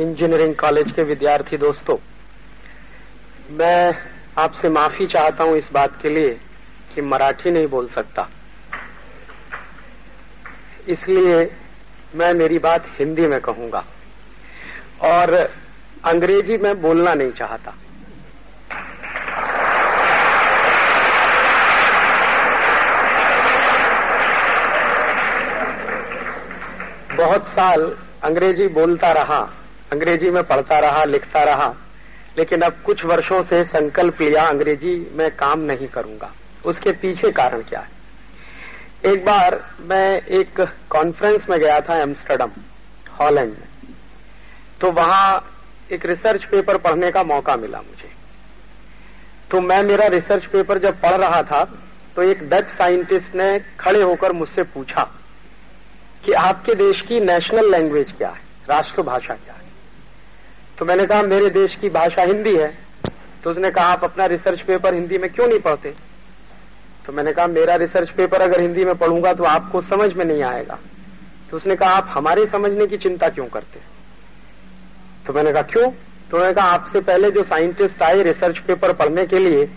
Engineering college के विद्यार्थी दोस्तों, मैं आपसे माफ़ी चाहता हूँ इस बात के लिए कि मराठी नहीं बोल सकता। इसलिए मैं मेरी बात हिंदी में कहूँगा और अंग्रेज़ी में बोलना नहीं चाहता। बहुत साल अंग्रेज़ी बोलता रहा। अंग्रेज़ी में पढ़ता रहा, लिखता रहा, लेकिन अब कुछ वर्षों से संकल्प लिया, अंग्रेज़ी में काम नहीं करूँगा। उसके पीछे कारण क्या है? एक बार मैं एक कॉन्फ्रेंस में गया था एम्स्टरडम, हॉलैंड में। तो वहाँ एक रिसर्च पेपर पढ़ने का मौका मिला मुझे। तो मैं मेरा रिसर्च पेपर जब पढ़ रहा था तो एक डच साइंटिस्ट ने खड़े होकर मुझसे पूछा कि आपके देश की नेशनल लैंग्वेज क्या है? राष्ट्रभाषा क्या है? तो मैंने कहा, मेरे देश की भाषा हिंदी है। तो उसने कहा, आप अपना रिसर्च पेपर हिंदी में क्यों नहीं पढ़ते? तो मैंने कहा, मेरा रिसर्च पेपर अगर हिंदी में पढ़ूँगा तो आपको समझ में नहीं आएगा। तो उसने कहा, आप हमारे समझने की चिंता क्यों करते? तो मैंने कहा, क्यों? तो उन्होंने कहा, आपसे पहले जो साइंटिस्ट आए रिसर्च पेपर पढ़ने के लिए,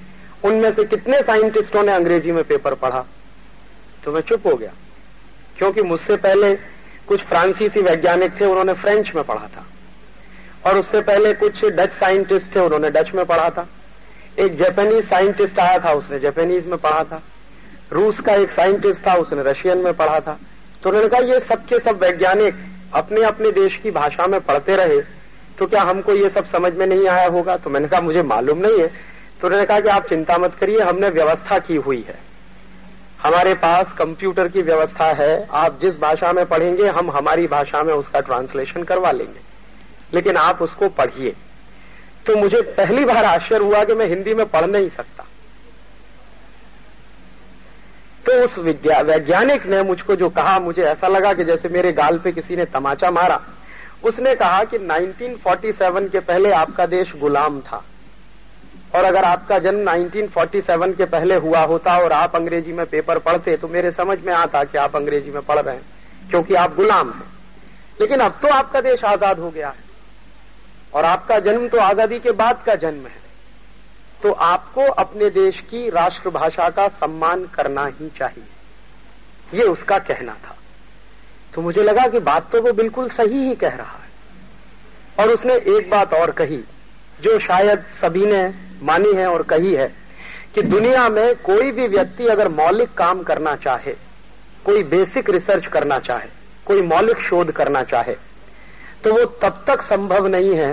उनमें से कितने साइंटिस्टों ने अंग्रेज़ी में पेपर पढ़ा? तो मैं चुप हो गया। क्योंकि मुझसे पहले कुछ फ्रांसीसी वैज्ञानिक थे, उन्होंने फ्रेंच में पढ़ा था। और उससे पहले कुछ डच साइंटिस्ट थे, उन्होंने डच में पढ़ा था। एक जापानीज साइंटिस्ट आया था, उसने जापानीज में पढ़ा था। रूस का एक साइंटिस्ट था, उसने रशियन में पढ़ा था। तो उन्होंने कहा, ये सबके सब वैज्ञानिक अपने अपने देश की भाषा में पढ़ते रहे तो क्या हमको ये सब समझ में नहीं आया होगा? तो मैंने कहा, मुझे मालूम नहीं है। तो उन्होंने कहा कि आप चिंता मत करिए, हमने व्यवस्था की हुई है। हमारे पास कंप्यूटर की व्यवस्था है, आप जिस भाषा में पढ़ेंगे, हम हमारी भाषा में उसका ट्रांसलेशन करवा लेंगे। लेकिन आप उसको पढ़िए। तो मुझे पहली बार आश्चर्य हुआ कि मैं हिंदी में पढ़ नहीं सकता। तो उस वैज्ञानिक ने मुझको जो कहा, मुझे ऐसा लगा कि जैसे मेरे गाल पे किसी ने तमाचा मारा। उसने कहा कि 1947 के पहले आपका देश गुलाम था। और अगर आपका जन्म 1947 के पहले हुआ होता और आप अंग्रेज़ी में पेपर पढ़ते तो मेरे समझ में आता कि आप अंग्रेज़ी में पढ़ रहे हैं, क्योंकि आप गुलाम हैं। लेकिन अब तो आपका देश आज़ाद हो गया है। और आपका जन्म तो आज़ादी के बाद का जन्म है। तो आपको अपने देश की राष्ट्रभाषा का सम्मान करना ही चाहिए। ये उसका कहना था। तो मुझे लगा कि बात तो वो बिल्कुल सही ही कह रहा है। और उसने एक बात और कही, जो शायद सभी ने मानी है और कही है, कि दुनिया में कोई भी व्यक्ति अगर मौलिक काम करना चाहे, कोई बेसिक रिसर्च करना चाहे, कोई मौलिक शोध करना चाहे तो वो तब तक संभव नहीं है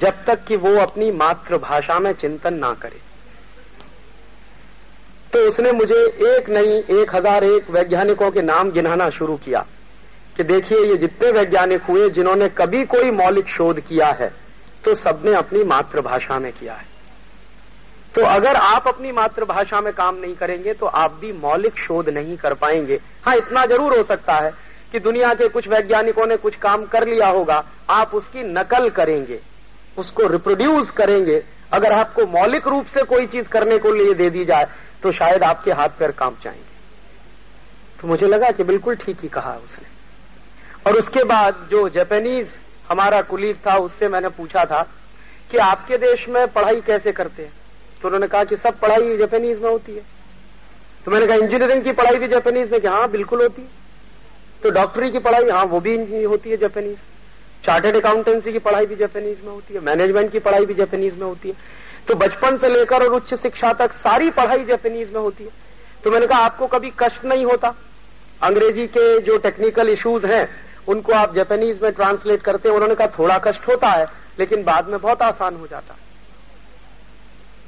जब तक कि वो अपनी मातृभाषा में चिंतन ना करे। तो उसने मुझे एक नहीं, एक हज़ार एक वैज्ञानिकों के नाम गिनाना शुरू किया कि देखिए ये जितने वैज्ञानिक हुए जिन्होंने कभी कोई मौलिक शोध किया है तो सबने अपनी मातृभाषा में किया है। तो अगर आप अपनी मातृभाषा में काम नहीं करेंगे तो आप भी मौलिक शोध नहीं कर पाएँगे। हाँ इतना ज़रूर हो सकता है कि दुनिया के कुछ वैज्ञानिकों ने कुछ काम कर लिया होगा, आप उसकी नकल करेंगे, उसको रिप्रोड्यूस करेंगे। अगर आपको मौलिक रूप से कोई चीज़ करने को लिए दे दी जाए तो शायद आपके हाथ पैर काम जाएँगे तो मुझे लगा कि बिल्कुल ठीक ही कहा उसने। और उसके बाद जो जापानीज हमारा कुलीग था, उससे मैंने पूछा था कि आपके देश में पढ़ाई कैसे करते हैं? तो उन्होंने कहा कि सब पढ़ाई जापानीज में होती है। तो मैंने कहा इंजीनियरिंग की पढ़ाई भी जापानीज में? कि हाँ बिल्कुल होती है। तो डॉक्टरी की पढ़ाई हाँ वो भी होती है जापानीज चार्टेड अकाउंटेंसी की पढ़ाई भी जापानीज में होती है। मैनेजमेंट की पढ़ाई भी जापानीज में होती है। तो बचपन से लेकर और उच्च शिक्षा तक सारी पढ़ाई जापानीज में होती है। तो मैंने कहा, आपको कभी कष्ट नहीं होता? अंग्रेज़ी के जो टेक्निकल इश्यूज़ हैं, उनको आप जापानीज में ट्रांसलेट करते हैं, उन्होंने कहा, थोड़ा कष्ट होता है, लेकिन बाद में बहुत आसान हो जाता है।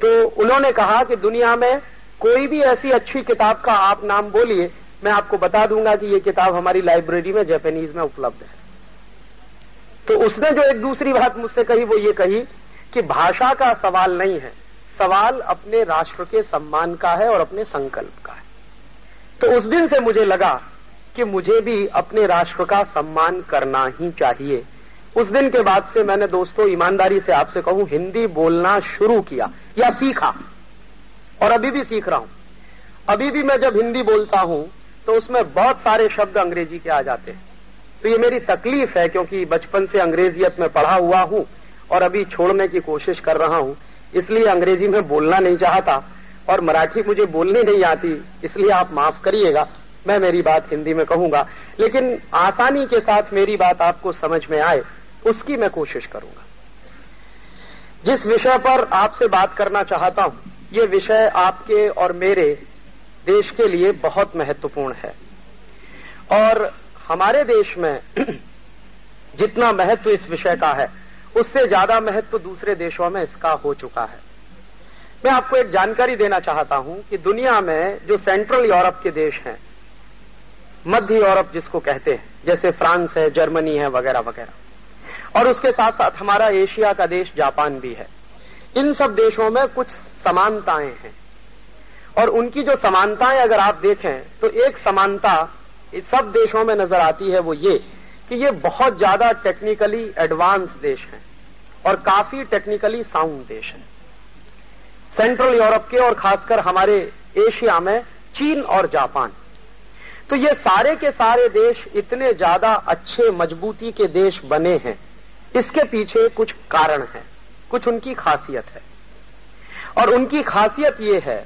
तो उन्होंने कहा कि दुनिया में कोई भी ऐसी अच्छी किताब का आप नाम बोलिए मैं आपको बता दूँगा कि ये किताब हमारी लाइब्रेरी में जापानीज में उपलब्ध है। तो उसने जो एक दूसरी बात मुझसे कही, वो ये कही कि भाषा का सवाल नहीं है। सवाल अपने राष्ट्र के सम्मान का है और अपने संकल्प का है। तो उस दिन से मुझे लगा कि मुझे भी अपने राष्ट्र का सम्मान करना ही चाहिए। उस दिन के बाद से मैंने दोस्तों, ईमानदारी से आपसे कहूँ, हिंदी बोलना शुरू किया या सीखा। और अभी भी सीख रहा हूँ। अभी भी मैं जब हिंदी बोलता हूँ तो उसमें बहुत सारे शब्द अंग्रेज़ी के आ जाते हैं। तो ये मेरी तकलीफ़ है, क्योंकि बचपन से अंग्रेजियत में पढ़ा हुआ हूँ और अभी छोड़ने की कोशिश कर रहा हूँ। इसलिए अंग्रेज़ी में बोलना नहीं चाहता और मराठी मुझे बोलनी नहीं आती, इसलिए आप माफ़ करिएगा, मैं मेरी बात हिंदी में कहूँगा। लेकिन आसानी के साथ मेरी बात आपको समझ में आए, उसकी मैं कोशिश करूँगा। जिस विषय पर आपसे बात करना चाहता हूँ, ये विषय आपके और मेरे देश के लिए बहुत महत्वपूर्ण है। और हमारे देश में जितना महत्व इस विषय का है, उससे ज़्यादा महत्व दूसरे देशों में इसका हो चुका है। मैं आपको एक जानकारी देना चाहता हूँ कि दुनिया में जो सेंट्रल यूरोप के देश हैं, मध्य यूरोप जिसको कहते हैं, जैसे फ्रांस है, जर्मनी है, वगैरह वगैरह, और उसके साथ साथ हमारा एशिया का देश जापान भी है, इन सब देशों में कुछ समानताएँ हैं। और उनकी जो समानताएँ अगर आप देखें तो एक समानता सब देशों में नज़र आती है वो ये कि ये बहुत ज़्यादा टेक्निकली एडवांस देश हैं और काफ़ी टेक्निकली साउंड देश हैं। सेंट्रल यूरोप के और खासकर हमारे एशिया में चीन और जापान। तो ये सारे के सारे देश इतने ज़्यादा अच्छे मजबूती के देश बने हैं। इसके पीछे कुछ कारण है, कुछ उनकी खासियत है। और उनकी खासियत ये है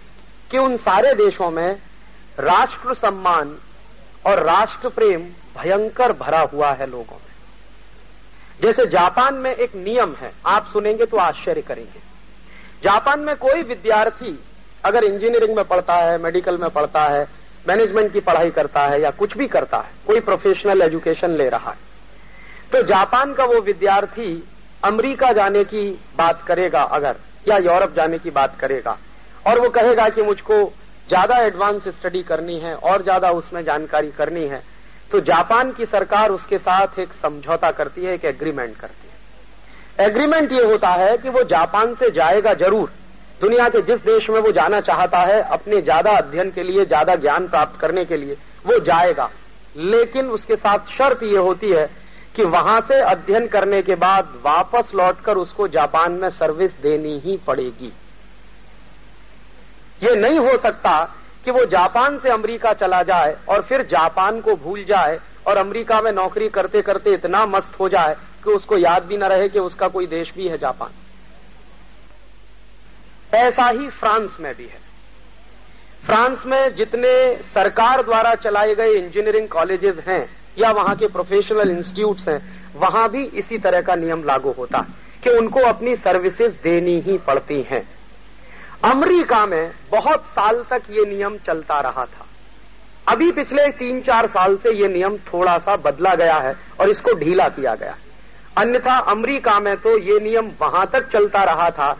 कि उन सारे देशों में राष्ट्र सम्मान और राष्ट्र प्रेम भयंकर भरा हुआ है लोगों में। जैसे जापान में एक नियम है, आप सुनेंगे तो आश्चर्य करेंगे। जापान में कोई विद्यार्थी अगर इंजीनियरिंग में पढ़ता है, मेडिकल में पढ़ता है, मैनेजमेंट की पढ़ाई करता है या कुछ भी करता है, कोई प्रोफेशनल एजुकेशन ले रहा है तो जापान का वो विद्यार्थी अमेरिका जाने की बात करेगा अगर, या यूरोप जाने की बात करेगा। और वो कहेगा कि मुझको ज़्यादा एडवांस स्टडी करनी है और ज़्यादा उसमें जानकारी करनी है। तो जापान की सरकार उसके साथ एक समझौता करती है, एक एग्रीमेंट करती है। एग्रीमेंट ये होता है कि वो जापान से जाएगा ज़रूर। दुनिया के जिस देश में वो जाना चाहता है, अपने ज़्यादा अध्ययन के लिए, ज़्यादा ज्ञान प्राप्त करने के लिए, वो जाएगा। लेकिन उसके साथ शर्त ये होती है कि वहाँ से अध्ययन करने के बाद वापस लौटकर उसको जापान में सर्विस देनी ही पड़ेगी। ये नहीं हो सकता कि वो जापान से अमेरिका चला जाए और फिर जापान को भूल जाए और अमेरिका में नौकरी करते करते इतना मस्त हो जाए कि उसको याद भी न रहे कि उसका कोई देश भी है जापान। ऐसा ही फ्रांस में भी है। फ्रांस में जितने सरकार द्वारा चलाए गए इंजीनियरिंग कॉलेजेस हैं या वहाँ के प्रोफेशनल इंस्टीट्यूट्स हैं, वहाँ भी इसी तरह का नियम लागू होता है कि उनको अपनी सर्विसेज़ देनी ही पड़ती हैं। अमेरिका में बहुत साल तक ये नियम चलता रहा था। अभी पिछले तीन चार साल से ये नियम थोड़ा सा बदला गया है और इसको ढीला किया गया अन्यथा अमेरिका में तो ये नियम वहाँ तक चलता रहा था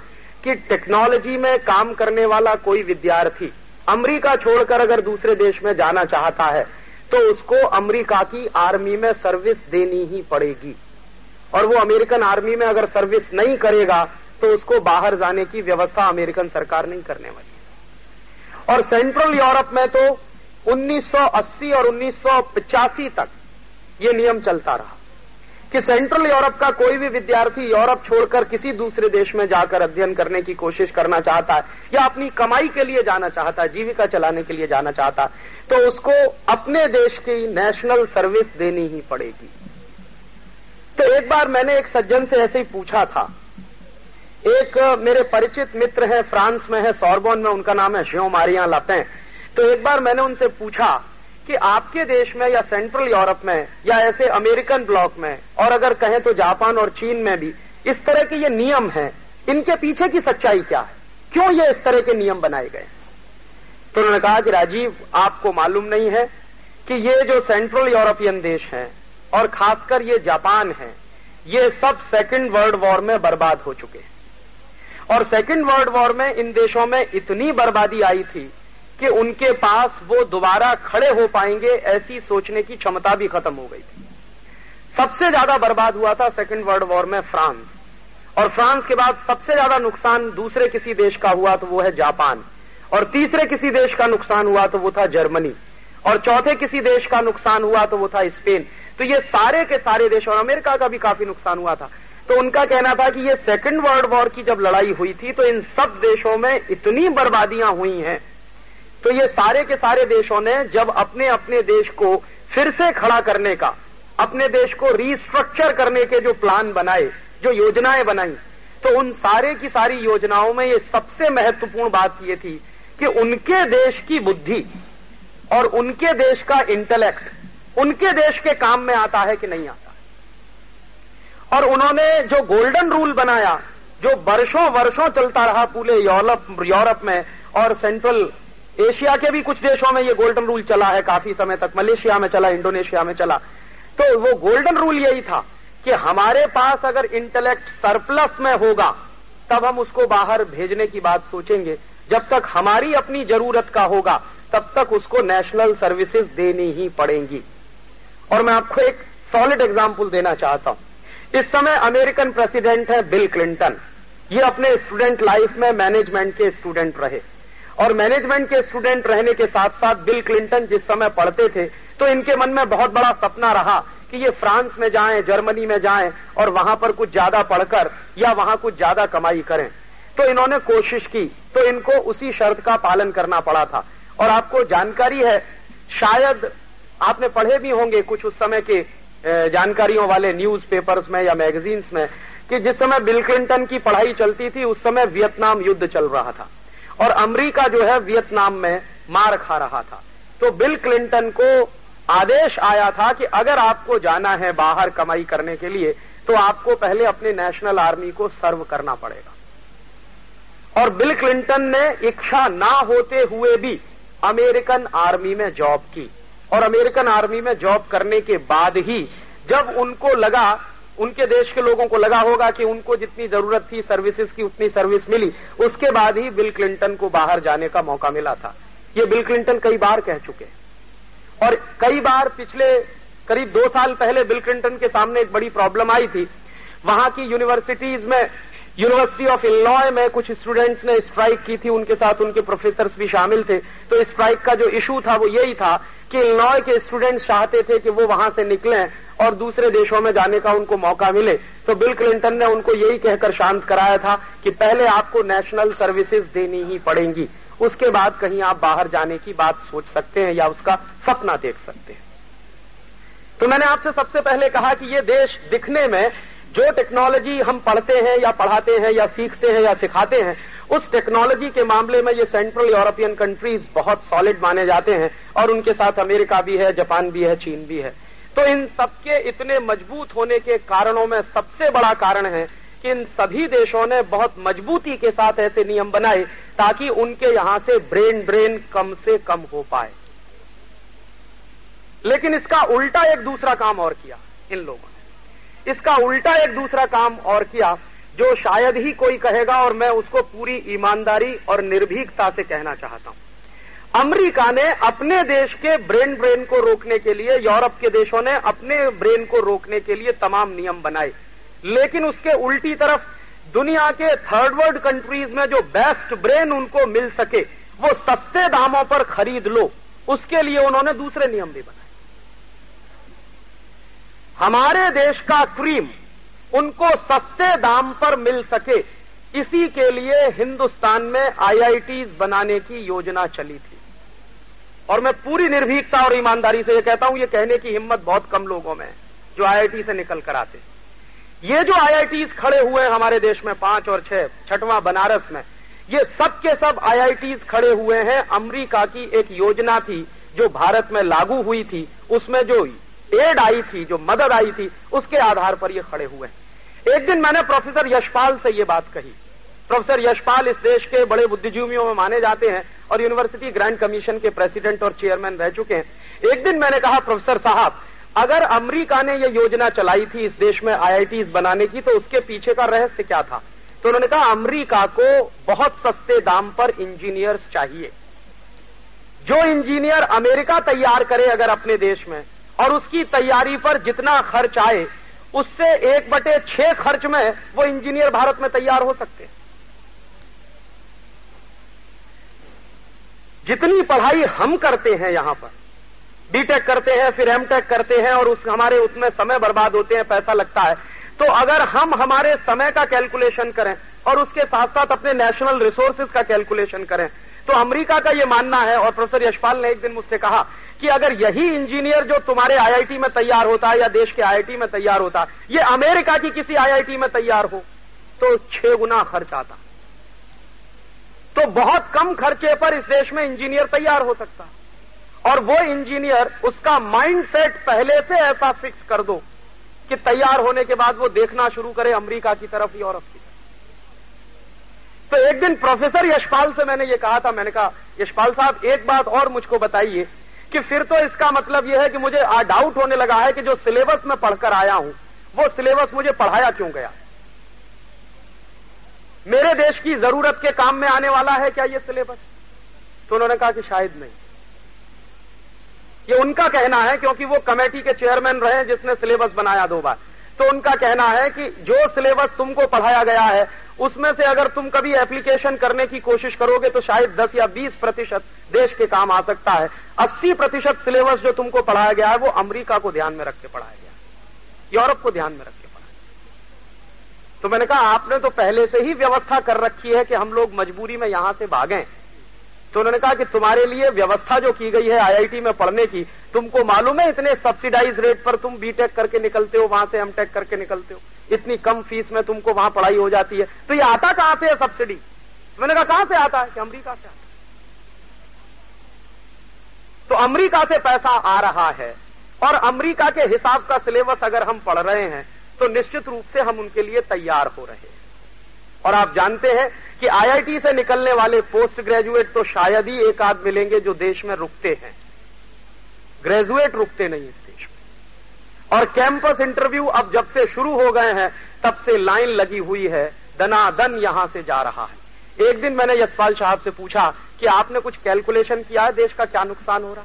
कि टेक्नोलॉजी में काम करने वाला कोई विद्यार्थी अमेरिका छोड़कर अगर दूसरे देश में जाना चाहता है तो उसको अमेरिका की आर्मी में सर्विस देनी ही पड़ेगी। और वो अमेरिकन आर्मी में अगर सर्विस नहीं करेगा तो उसको बाहर जाने की व्यवस्था अमेरिकन सरकार नहीं करने वाली। और सेंट्रल यूरोप में तो 1980 और 1985 तक ये नियम चलता रहा। कि सेंट्रल यूरोप का कोई भी विद्यार्थी यूरोप छोड़कर किसी दूसरे देश में जाकर अध्ययन करने की कोशिश करना चाहता है या अपनी कमाई के लिए जाना चाहता है, जीविका चलाने के लिए जाना चाहता है तो उसको अपने देश की नेशनल सर्विस देनी ही पड़ेगी। तो एक बार मैंने एक सज्जन से ऐसे ही पूछा था एक मेरे परिचित मित्र हैं, फ्रांस में है, सॉर्बोन में, उनका नाम है श्यो मारिया लपें तो एक बार मैंने उनसे पूछा कि आपके देश में या सेंट्रल यूरोप में या ऐसे अमेरिकन ब्लॉक में, और अगर कहें तो जापान और चीन में भी, इस तरह के ये नियम हैं, इनके पीछे की सच्चाई क्या है? क्यों ये इस तरह के नियम बनाए गए? तो उन्होंने कहा कि राजीव, आपको मालूम नहीं है कि ये जो सेंट्रल यूरोपियन देश हैं, और खासकर ये जापान है, ये सब सेकेंड वर्ल्ड वॉर में बर्बाद हो चुके हैं। और सेकेंड वर्ल्ड वॉर में इन देशों में इतनी बर्बादी आई थी कि उनके पास वो दोबारा खड़े हो पाएँगे ऐसी सोचने की क्षमता भी खत्म हो गई थी। सबसे ज़्यादा बर्बाद हुआ था सेकेंड वर्ल्ड वॉर में फ्रांस। और फ्रांस के बाद सबसे ज़्यादा नुकसान दूसरे किसी देश का हुआ तो वो है जापान। और तीसरे किसी देश का नुकसान हुआ तो वो था जर्मनी। और चौथे किसी देश का नुकसान हुआ तो वो था स्पेन। तो ये सारे के सारे देश, और अमेरिका का भी काफ़ी नुकसान हुआ था। तो उनका कहना था कि ये सेकेंड वर्ल्ड वॉर की जब लड़ाई हुई थी तो इन सब देशों में इतनी बर्बादियाँ हुई हैं। तो ये सारे के सारे देशों ने जब अपने अपने देश को फिर से खड़ा करने का, अपने देश को रिस्ट्रक्चर करने के जो प्लान बनाए, जो योजनाएँ बनाई तो उन सारे की सारी योजनाओं में ये सबसे महत्वपूर्ण बात ये थी कि उनके देश की बुद्धि और उनके देश का इंटेलेक्ट उनके देश के काम में आता है कि नहीं आता। और उन्होंने जो गोल्डन रूल बनाया, जो वर्षों वर्षों चलता रहा पूरे यूरोप यूरोप में, और सेंट्रल एशिया के भी कुछ देशों में ये गोल्डन रूल चला है काफ़ी समय तक। मलेशिया में चला, इंडोनेशिया में चला। तो वो गोल्डन रूल यही था कि हमारे पास अगर इंटेलेक्ट सरप्लस में होगा, तब हम उसको बाहर भेजने की बात सोचेंगे। जब तक हमारी अपनी ज़रूरत का होगा, तब तक उसको नेशनल सर्विसेज़ देनी ही पड़ेंगी। और मैं आपको एक सॉलिड एग्ज़ाम्पल देना चाहता हूँ। इस समय अमेरिकन प्रेसिडेंट है बिल क्लिंटन। ये अपने स्टूडेंट लाइफ में मैनेजमेंट के स्टूडेंट रहे। और मैनेजमेंट के स्टूडेंट रहने के साथ साथ बिल क्लिंटन जिस समय पढ़ते थे तो इनके मन में बहुत बड़ा सपना रहा कि ये फ्रांस में जाएँ, जर्मनी में जाएँ, और वहाँ पर कुछ ज़्यादा पढ़कर या वहाँ कुछ ज़्यादा कमाई करें। तो इन्होंने कोशिश की तो इनको उसी शर्त का पालन करना पड़ा था। और आपको जानकारी है, शायद आपने पढ़े भी होंगे कुछ उस समय के जानकारियों वाले न्यूज़ पेपर्स में या मैगजीन्स में कि जिस समय बिल क्लिंटन की पढ़ाई चलती थी, उस समय वियतनाम युद्ध चल रहा था। और अमरीका जो है वियतनाम में मार खा रहा था। तो बिल क्लिंटन को आदेश आया था कि अगर आपको जाना है बाहर कमाई करने के लिए तो आपको पहले अपने नेशनल आर्मी को सर्व करना पड़ेगा। और बिल क्लिंटन ने इच्छा ना होते हुए भी अमेरिकन आर्मी में जॉब की। और अमेरिकन आर्मी में जॉब करने के बाद ही जब उनको लगा, उनके देश के लोगों को लगा होगा कि उनको जितनी ज़रूरत थी सर्विसेज़ की उतनी सर्विस मिली, उसके बाद ही बिल क्लिंटन को बाहर जाने का मौका मिला था। ये बिल क्लिंटन कई बार कह चुके और कई बार पिछले करीब दो साल पहले बिल क्लिंटन के सामने एक बड़ी प्रॉब्लम आई थी। वहाँ की यूनिवर्सिटीज में यूनिवर्सिटी ऑफ़ इलनॉय में कुछ स्टूडेंट्स ने स्ट्राइक की थी, उनके साथ उनके प्रोफेसर भी शामिल थे। तो स्ट्राइक का जो इशू था, वो यही था कि इलनॉय के स्टूडेंट्स चाहते थे कि वो वहाँ से निकलें और दूसरे देशों में जाने का उनको मौका मिले। तो बिल क्लिंटन ने उनको यही कहकर शांत कराया था कि पहले आपको नेशनल सर्विसेज़ देनी ही पड़ेंगी। उसके बाद कहीं आप बाहर जाने की बात सोच सकते हैं या उसका सपना देख सकते हैं। तो मैंने आपसे सबसे पहले कहा कि ये देश दिखने में जो टेक्नोलॉजी हम पढ़ते हैं या पढ़ाते हैं या सीखते हैं या सिखाते हैं, उस टेक्नोलॉजी के मामले में ये सेंट्रल यूरोपियन कंट्रीज़ बहुत सॉलिड माने जाते हैं और उनके साथ अमेरिका भी है जापान भी है चीन भी है। तो इन सबके इतने मज़बूत होने के कारणों में सबसे बड़ा कारण है कि इन सभी देशों ने बहुत मजबूती के साथ ऐसे नियम बनाए ताकि उनके यहाँ से ब्रेन ड्रेन कम से कम हो पाए। लेकिन इसका उल्टा एक दूसरा काम और किया इन लोगों ने। इसका उल्टा एक दूसरा काम और किया, जो शायद ही कोई कहेगा और मैं उसको पूरी ईमानदारी और निर्भीकता से कहना चाहता हूँ। अमेरिका ने अपने देश के ब्रेन ब्रेन को रोकने के लिए, यूरोप के देशों ने अपने ब्रेन को रोकने के लिए तमाम नियम बनाए। लेकिन उसके उल्टी तरफ़, दुनिया के थर्ड वर्ल्ड कंट्रीज़ में जो बेस्ट ब्रेन उनको मिल सके, वो सस्ते दामों पर खरीद लो। उसके लिए उन्होंने दूसरे नियम भी बनाए। हमारे देश का क्रीम उनको सस्ते दाम पर मिल सके। इसी के लिए हिंदुस्तान में आईआईटीज बनाने की योजना चली थी। और मैं पूरी निर्भीकता और ईमानदारी से ये कहता हूँ, ये कहने की हिम्मत बहुत कम लोगों में जो आईआईटी से निकल कर आते ये जो आईआईटीज खड़े हुए हैं हमारे देश में पाँच और छह, छठवां बनारस में, ये सब के सब आईआईटीज खड़े हुए हैं। अमरीका की एक योजना थी, जो भारत में लागू हुई थी, उसमें जो एड आई थी, जो मदद आई थी, उसके आधार पर ये खड़े हुए हैं। एक दिन मैंने प्रोफेसर यशपाल से ये बात कही। प्रोफेसर यशपाल इस देश के बड़े बुद्धिजीवियों में माने जाते हैं और यूनिवर्सिटी ग्रांड कमीशन के प्रेसिडेंट और चेयरमैन रह चुके हैं। एक दिन मैंने कहा, प्रोफेसर साहब, अगर अमेरिका ने यह योजना चलाई थी इस देश में आईआईटीज बनाने की तो उसके पीछे का रहस्य क्या था? तो उन्होंने कहा, अमेरिका को बहुत सस्ते दाम पर इंजीनियर्स चाहिए। जो इंजीनियर अमेरिका तैयार करे अगर अपने देश में और उसकी तैयारी पर जितना खर्च आए, उससे एक बटे छह खर्च में वो इंजीनियर भारत में तैयार हो सकते। जितनी पढ़ाई हम करते हैं यहाँ पर बीटेक करते हैं, फिर एमटेक करते हैं और उस हमारे उसमें समय बर्बाद होते हैं, पैसा लगता है तो अगर हम हमारे समय का कैलकुलेशन करें और उसके साथ साथ अपने नेशनल रिसोर्सेज का कैलकुलेशन करें तो अमेरिका का ये मानना है और प्रोफेसर यशपाल ने एक दिन मुझसे कहा कि अगर यही इंजीनियर जो तुम्हारे आईआईटी में तैयार होता है या देश के आईआईटी में तैयार होता है ये अमेरिका की किसी आईआईटी में तैयार हो तो छह गुना खर्च आता। तो बहुत कम खर्चे पर इस देश में इंजीनियर तैयार हो सकता। और वो इंजीनियर, उसका माइंड सेट पहले से ऐसा फिक्स कर दो कि तैयार होने के बाद वो देखना शुरू करे अमेरिका की तरफ़ यूरोप की तरफ़। तो एक दिन प्रोफेसर यशपाल से मैंने ये कहा था, मैंने कहा, यशपाल साहब, एक बात और मुझको बताइए कि फिर तो इसका मतलब यह है कि मुझे डाउट होने लगा है कि जो सिलेबस में पढ़कर आया हूँ, वो सिलेबस मुझे पढ़ाया क्यों गया? मेरे देश की ज़रूरत के काम में आने वाला है क्या ये सिलेबस तो उन्होंने कहा कि शायद नहीं। ये उनका कहना है क्योंकि वो कमेटी के चेयरमैन रहे जिसने सिलेबस बनाया दो बार। तो उनका कहना है कि जो सिलेबस तुमको पढ़ाया गया है, उसमें से अगर तुम कभी एप्लीकेशन करने की कोशिश करोगे तो शायद 10 या 20 प्रतिशत देश के काम आ सकता है। 80 प्रतिशत सिलेबस जो तुमको पढ़ाया गया है, वो अमेरिका को ध्यान में रख के पढ़ाया गया यूरोप को ध्यान में रख के पढ़ाया तो मैंने कहा, आपने तो पहले से ही व्यवस्था कर रखी है कि हम लोग मजबूरी में यहाँ से भागें। तो उन्होंने कहा कि तुम्हारे लिए व्यवस्था जो की गई है आईआईटी में पढ़ने की, तुमको मालूम है इतने सब्सिडाइज रेट पर तुम बीटेक करके निकलते हो, वहाँ से एमटेक करके निकलते हो? इतनी कम फ़ीस में तुमको वहाँ पढ़ाई हो जाती है। तो ये आता कहाँ से है सब्सिडी मैंने कहा, कहाँ से आता है? कि अमरीका से आता तो अमरीका से पैसा आ रहा है। और अमरीका के हिसाब का सिलेबस अगर हम पढ़ रहे हैं तो निश्चित रूप से हम उनके लिए तैयार हो रहे हैं। और आप जानते हैं कि आईआईटी से निकलने वाले पोस्ट ग्रेजुएट तो शायद ही एक आध मिलेंगे जो देश में रुकते हैं। ग्रेजुएट रुकते नहीं इस देश में। और कैंपस इंटरव्यू अब जब से शुरू हो गए हैं, तब से लाइन लगी हुई है, दनादन यहाँ से जा रहा है। एक दिन मैंने यशपाल साहब से पूछा कि आपने कुछ कैलकुलेशन किया है, देश का क्या नुकसान हो रहा?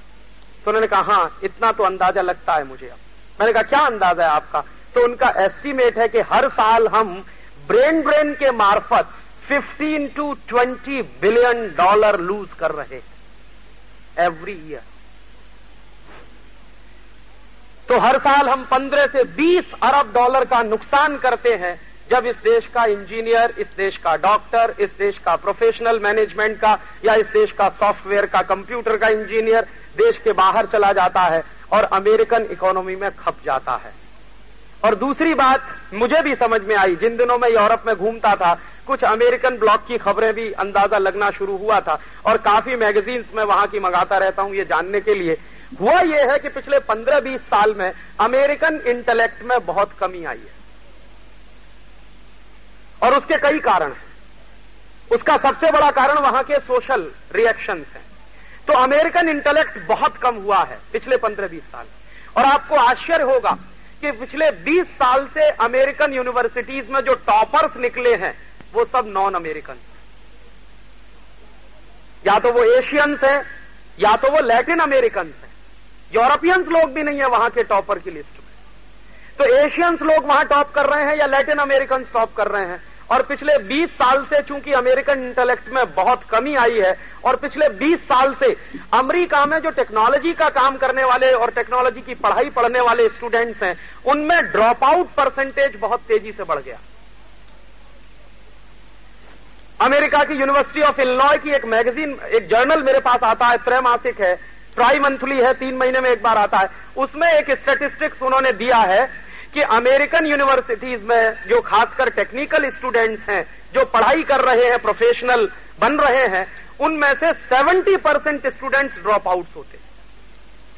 तो उन्होंने कहा, हाँ, इतना तो अंदाज़ा लगता है मुझे अब। मैंने कहा, क्या अंदाज़ा है आपका? तो उनका एस्टीमेट है कि हर साल हम ब्रेन ब्रेन के मार्फत 15 टू 20 बिलियन डॉलर लूज कर रहे हैं। एवरी ईयर तो हर साल हम 15 से 20 अरब डॉलर का नुकसान करते हैं, जब इस देश का इंजीनियर इस देश का डॉक्टर इस देश का प्रोफेशनल मैनेजमेंट का, या इस देश का सॉफ्टवेयर का कंप्यूटर का इंजीनियर देश के बाहर चला जाता है और अमेरिकन इकोनॉमी में खप जाता है। और दूसरी बात मुझे भी समझ में आई, जिन दिनों मैं यूरोप में घूमता था, कुछ अमेरिकन ब्लॉक की खबरें भी अंदाज़ा लगना शुरू हुआ था, और काफ़ी मैगजीन्स में वहाँ की मंगाता रहता हूँ ये जानने के लिए। हुआ यह है कि पिछले 15-20 साल में अमेरिकन इंटेलेक्ट में बहुत कमी आई है। और उसके कई कारण हैं। उसका सबसे बड़ा कारण वहाँ के सोशल रिएक्शन हैं। तो अमेरिकन इंटेलेक्ट बहुत कम हुआ है पिछले 15-20 साल और आपको आश्चर्य होगा कि पिछले 20 साल से अमेरिकन यूनिवर्सिटीज में जो टॉपर्स निकले हैं, वो सब नॉन अमेरिकन या तो वो एशियंस हैं, या तो वो लैटिन अमेरिकन हैं। यूरोपियंस लोग भी नहीं है वहाँ के टॉपर की लिस्ट में। तो एशियंस लोग वहाँ टॉप कर रहे हैं या लैटिन अमेरिकन टॉप कर रहे हैं? और पिछले 20 साल से चूँकि अमेरिकन इंटेलेक्ट में बहुत कमी आई है, और पिछले 20 साल से अमेरिका में जो टेक्नोलॉजी का काम करने वाले और टेक्नोलॉजी की पढ़ाई पढ़ने वाले स्टूडेंट्स हैं, उनमें ड्रॉप आउट परसेंटेज बहुत तेज़ी से बढ़ गया। अमेरिका की यूनिवर्सिटी ऑफ़ इलनॉय की एक मैगजीन एक जर्नल मेरे पास आता है, त्रैमासिक है ट्राई मंथली है, तीन महीने में एक बार आता है। उसमें एक स्टेटिस्टिक्स उन्होंने दिया है कि अमेरिकन यूनिवर्सिटीज में जो खासकर टेक्निकल स्टूडेंट्स हैं, जो पढ़ाई कर रहे हैं प्रोफेशनल बन रहे हैं, उनमें से 70 परसेंट स्टूडेंट्स ड्रॉप आउट होते हैं।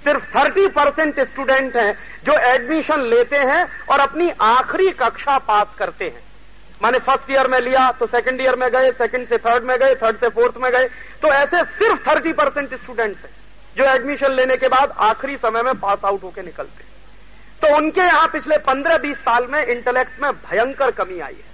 सिर्फ़ 30 परसेंट स्टूडेंट हैं जो एडमिशन लेते हैं और अपनी आखिरी कक्षा पास करते हैं। माने फ़र्स्ट ईयर में लिया तो सेकंड ईयर में गए सेकंड से थर्ड में गए थर्ड से फोर्थ में गए तो ऐसे सिर्फ़ 30 परसेंट स्टूडेंट्स हैं, जो एडमिशन लेने के बाद आखिरी समय में पास आउट होकर निकलते हैं। तो उनके यहाँ पिछले 15-20 साल में इंटेलेक्ट में भयंकर कमी आई है।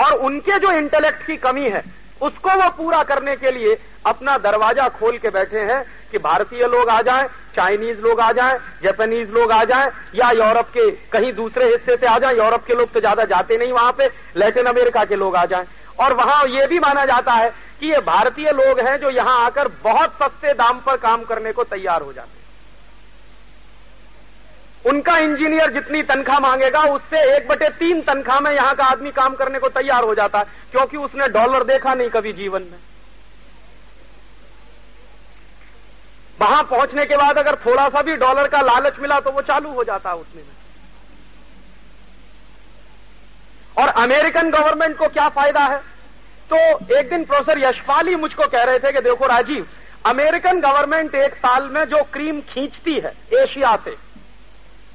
और उनके जो इंटेलेक्ट की कमी है उसको वो पूरा करने के लिए अपना दरवाज़ा खोल के बैठे हैं कि भारतीय लोग आ जाएँ, चाइनीज़ लोग आ जाएँ, जापानीज लोग आ जाएँ या यूरोप के कहीं दूसरे हिस्से से आ जाएँ यूरोप के लोग तो ज़्यादा जाते नहीं वहाँ पे लैटिन अमेरिका के लोग आ जाएँ। और वहाँ ये भी माना जाता है कि ये भारतीय लोग हैं जो यहाँ आकर बहुत सस्ते दाम पर काम करने को तैयार हो जाते हैं। उनका इंजीनियर जितनी तनख्वाह मांगेगा, उससे एक बटे तीन तनख्वाह में यहाँ का आदमी काम करने को तैयार हो जाता है, क्योंकि उसने डॉलर देखा नहीं कभी जीवन में। वहाँ पहुँचने के बाद अगर थोड़ा सा भी डॉलर का लालच मिला तो वो चालू हो जाता है उसमें। और अमेरिकन गवर्नमेंट को क्या फ़ायदा है? तो एक दिन प्रोफेसर यशपाल ही मुझको कह रहे थे कि देखो राजीव, अमेरिकन गवर्नमेंट एक साल में जो क्रीम खींचती है, एशिया से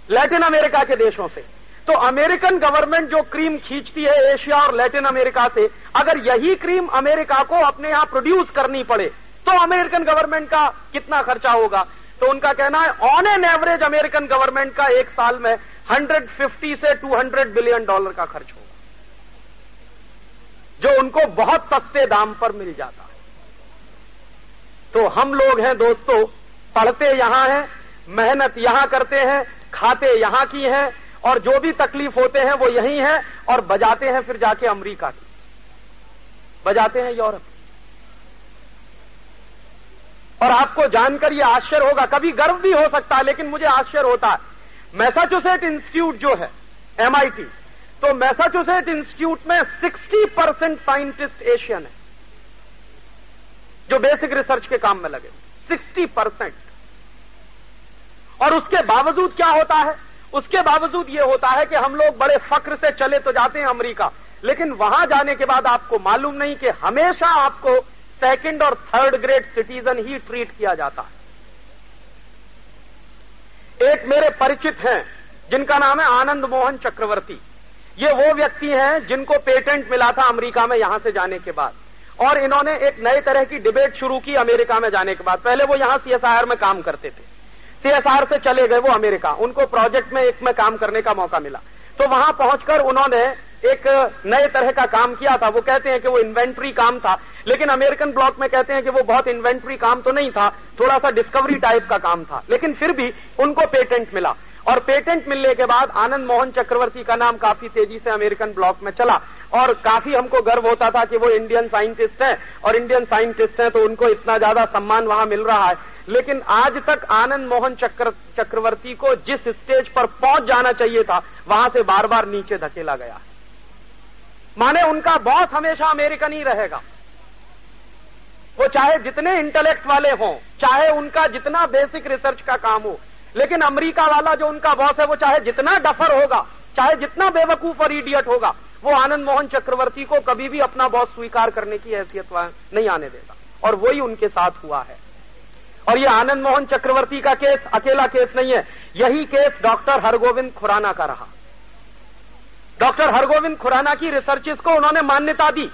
लैटिन अमेरिका के देशों से। तो अमेरिकन गवर्नमेंट जो क्रीम खींचती है एशिया और लैटिन अमेरिका से, अगर यही क्रीम अमेरिका को अपने यहाँ प्रोड्यूस करनी पड़े तो अमेरिकन गवर्नमेंट का कितना खर्चा होगा? तो उनका कहना है on an average American government का एक साल में 150 से 200 बिलियन डॉलर का खर्च होगा। जो उनको बहुत सस्ते दाम पर मिल जाता। है तो हम लोग हैं दोस्तों, पढ़ते यहाँ हैं, मेहनत यहाँ करते हैं खाते यहाँ की हैं और जो भी तकलीफ़ होते हैं वो यही है और बजाते हैं फिर जाके अमेरिका की। बजाते हैं यूरोप। और आपको जानकर यह आश्चर्य होगा, कभी गर्व भी हो सकता है, लेकिन मुझे आश्चर्य होता है। मैसाचुसेट इंस्टीट्यूट जो है एमआईटी तो मैसाचुसेट इंस्टीट्यूट में 60 परसेंट साइंटिस्ट एशियन है, जो बेसिक रिसर्च के काम में लगे। 60 परसेंट। और उसके बावजूद क्या होता है? उसके बावजूद ये होता है कि हम लोग बड़े फक्र से चले तो जाते हैं अमेरिका। लेकिन वहाँ जाने के बाद आपको मालूम नहीं कि हमेशा आपको सेकंड और थर्ड ग्रेड सिटीजन ही ट्रीट किया जाता है। एक मेरे परिचित हैं, जिनका नाम है आनंद मोहन चक्रवर्ती। ये वो व्यक्ति हैं जिनको पेटेंट मिला था अमेरिका में यहाँ से जाने के बाद। और इन्होंने एक नए तरह की डिबेट शुरू की अमेरिका में जाने के बाद। पहले वो यहाँ सीएसआईआर में काम करते थे। सीएसआर से चले गए वो अमेरिका। उनको प्रोजेक्ट में एक में काम करने का मौका मिला। तो वहाँ पहुंचकर उन्होंने एक नए तरह का काम किया था। वो कहते हैं कि वो इन्वेंट्री काम था। लेकिन अमेरिकन ब्लॉक में कहते हैं कि वो बहुत इन्वेंट्री काम तो नहीं था थोड़ा सा डिस्कवरी टाइप का काम था। लेकिन फिर भी उनको पेटेंट मिला। और पेटेंट मिलने के बाद आनंद मोहन चक्रवर्ती का नाम काफ़ी तेज़ी से अमेरिकन ब्लॉक में चला। और काफ़ी हमको गर्व होता था कि वो इंडियन साइंटिस्ट हैं। और इंडियन साइंटिस्ट हैं तो उनको इतना ज़्यादा सम्मान वहाँ मिल रहा है। लेकिन आज तक आनंद मोहन चक्र, चक्रवर्ती को जिस स्टेज पर पहुँच जाना चाहिए था वहाँ से बार बार नीचे धकेला गया। है माने उनका बॉस हमेशा अमेरिकन ही रहेगा। वो चाहे जितने इंटेलेक्ट वाले हों चाहे उनका जितना बेसिक रिसर्च का काम हो लेकिन अमेरिका वाला जो उनका बॉस है वो चाहे जितना डफर होगा चाहे जितना बेवकूफ़ और इडियट होगा वो आनंद मोहन चक्रवर्ती को कभी भी अपना बॉस स्वीकार करने की हैसियत नहीं आने देगा। और वही उनके साथ हुआ है। और ये आनंद मोहन चक्रवर्ती का केस, अकेला केस नहीं है। यही केस डॉक्टर हरगोविंद खुराना का रहा। डॉक्टर हरगोविंद खुराना की रिसर्चेस को उन्होंने मान्यता दी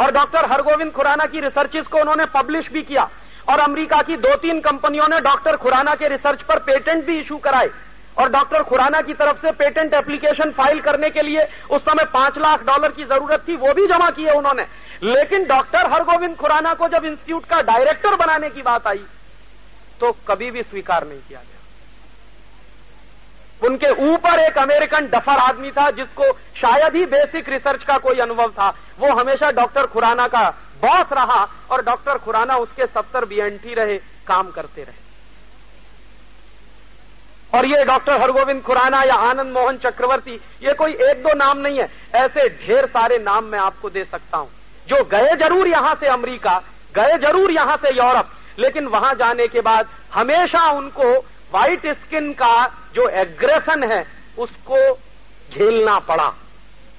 और डॉक्टर हरगोविंद खुराना की रिसर्चेस को उन्होंने पब्लिश भी किया और अमेरिका की दो तीन कंपनियों ने डॉक्टर खुराना के रिसर्च पर पेटेंट भी इशू कराए और डॉक्टर खुराना की तरफ़ से पेटेंट एप्लीकेशन फ़ाइल करने के लिए उस समय पाँच लाख डॉलर की ज़रूरत थी, वो भी जमा किए उन्होंने। लेकिन डॉक्टर हरगोविंद खुराना को जब इंस्टीट्यूट का डायरेक्टर बनाने की बात आई तो कभी भी स्वीकार नहीं किया गया। उनके ऊपर एक अमेरिकन डफर आदमी था, जिसको शायद ही बेसिक रिसर्च का कोई अनुभव था। वो हमेशा डॉक्टर खुराना का बॉस रहा और डॉक्टर खुराना उसके सत्तर बीएनटी रहे, काम करते रहे। और ये डॉक्टर हरगोविंद खुराना या आनंद मोहन चक्रवर्ती, ये कोई एक दो नाम नहीं है। ऐसे ढेर सारे नाम मैं आपको दे सकता हूँ। जो गए ज़रूर यहाँ से अमेरिका, गए ज़रूर यहाँ से यूरोप लेकिन वहाँ जाने के बाद हमेशा उनको व्हाइट स्किन का जो एग्रेशन है, उसको झेलना पड़ा।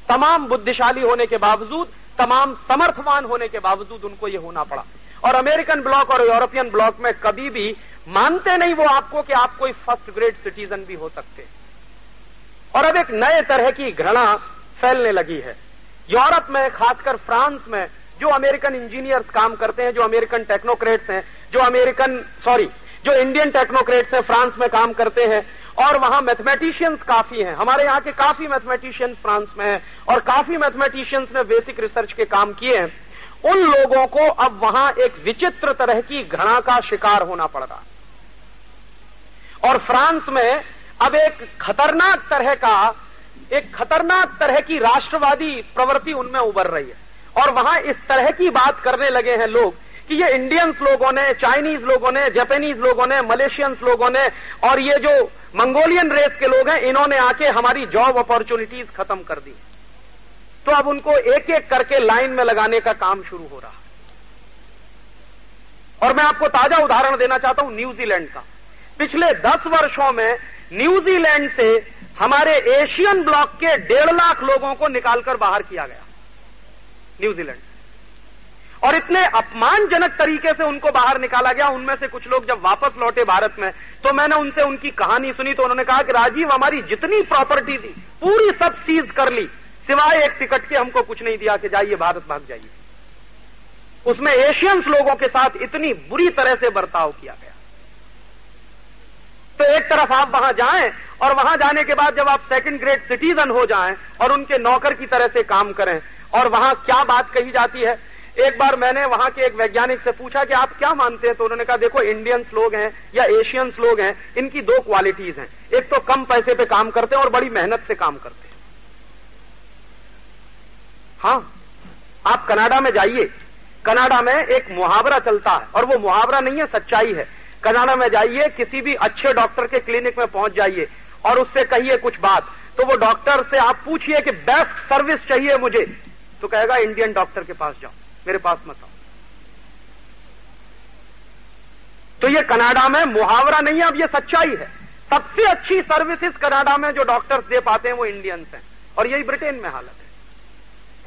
तमाम बुद्धिशाली होने के बावजूद, तमाम समर्थवान होने के बावजूद उनको ये होना पड़ा। और अमेरिकन ब्लॉक और यूरोपियन ब्लॉक में कभी भी मानते नहीं वो आपको कि आप कोई फ़र्स्ट ग्रेड सिटीजन भी हो सकते। और अब एक नए तरह की घृणा फैलने लगी है। यूरोप में, खासकर फ्रांस में, जो अमेरिकन इंजीनियर्स काम करते हैं, जो अमेरिकन टेक्नोक्रेट्स हैं जो अमेरिकन सॉरी जो इंडियन टेक्नोक्रेट्स हैं, फ्रांस में काम करते हैं, और वहाँ मैथमेटिशियंस काफ़ी हैं। हमारे यहाँ के काफ़ी मैथमेटिशियंस फ्रांस में हैं, और काफ़ी मैथमेटिशियंस ने बेसिक रिसर्च के काम किए हैं। उन लोगों को अब वहाँ एक विचित्र तरह की घृणा का शिकार होना पड़ रहा और फ्रांस में अब एक खतरनाक तरह का, एक खतरनाक तरह की राष्ट्रवादी प्रवृत्ति उनमें उभर रही है। और वहाँ इस तरह की बात करने लगे हैं लोग कि ये इंडियंस लोगों ने चाइनीज़ लोगों ने जापानीज लोगों ने मलेशियंस लोगों ने और ये जो मंगोलियन रेस के लोग हैं, इन्होंने आके हमारी जॉब अपॉर्चुनिटीज़ खत्म कर दी। तो अब उनको एक एक करके लाइन में लगाने का काम शुरू हो रहा। और मैं आपको ताज़ा उदाहरण देना चाहता हूँ न्यूजीलैंड का। पिछले दस वर्षों में न्यूजीलैंड से हमारे एशियन ब्लॉक के डेढ़ लाख लोगों को निकालकर बाहर किया गया। न्यूजीलैंड और इतने अपमानजनक तरीके से उनको बाहर निकाला गया। उनमें से कुछ लोग जब वापस लौटे भारत में तो मैंने उनसे उनकी कहानी सुनी तो उन्होंने कहा कि राजीव, हमारी जितनी प्रॉपर्टी थी, पूरी सब सीज कर ली। सिवाय एक टिकट के, हमको कुछ नहीं दिया कि जाइए, भारत भाग जाइए। उसमें एशियंस लोगों के साथ इतनी बुरी तरह से बर्ताव किया गया। तो एक तरफ़ आप वहाँ जाएँ, और वहाँ जाने के बाद जब आप सेकंड ग्रेड सिटीजन हो जाएँ, और उनके नौकर की तरह से काम करें, और वहाँ क्या बात कही जाती है एक बार मैंने वहाँ के एक वैज्ञानिक से पूछा कि आप क्या मानते हैं? तो उन्होंने कहा, देखो इंडियंस लोग हैं या एशियंस लोग हैं, इनकी दो क्वालिटीज हैं। एक तो कम पैसे पे काम करते हैं और बड़ी मेहनत से काम करते हैं। हाँ आप कनाडा में जाइए। कनाडा में एक मुहावरा चलता है और वो मुहावरा नहीं है, सच्चाई है। कनाडा में जाइए, किसी भी अच्छे डॉक्टर के क्लिनिक में पहुँच जाइए और उससे कहिए कुछ बात। तो वो डॉक्टर से आप पूछिए कि बेस्ट सर्विस चाहिए मुझे। तो कहेगा इंडियन डॉक्टर के पास जाओ। मेरे पास मत आओ। तो ये कनाडा में मुहावरा नहीं है, अब ये सच्चाई है। सबसे अच्छी सर्विसेज़ कनाडा में जो डॉक्टर्स दे पाते हैं वो इंडियंस हैं। और यही ब्रिटेन में हालत है।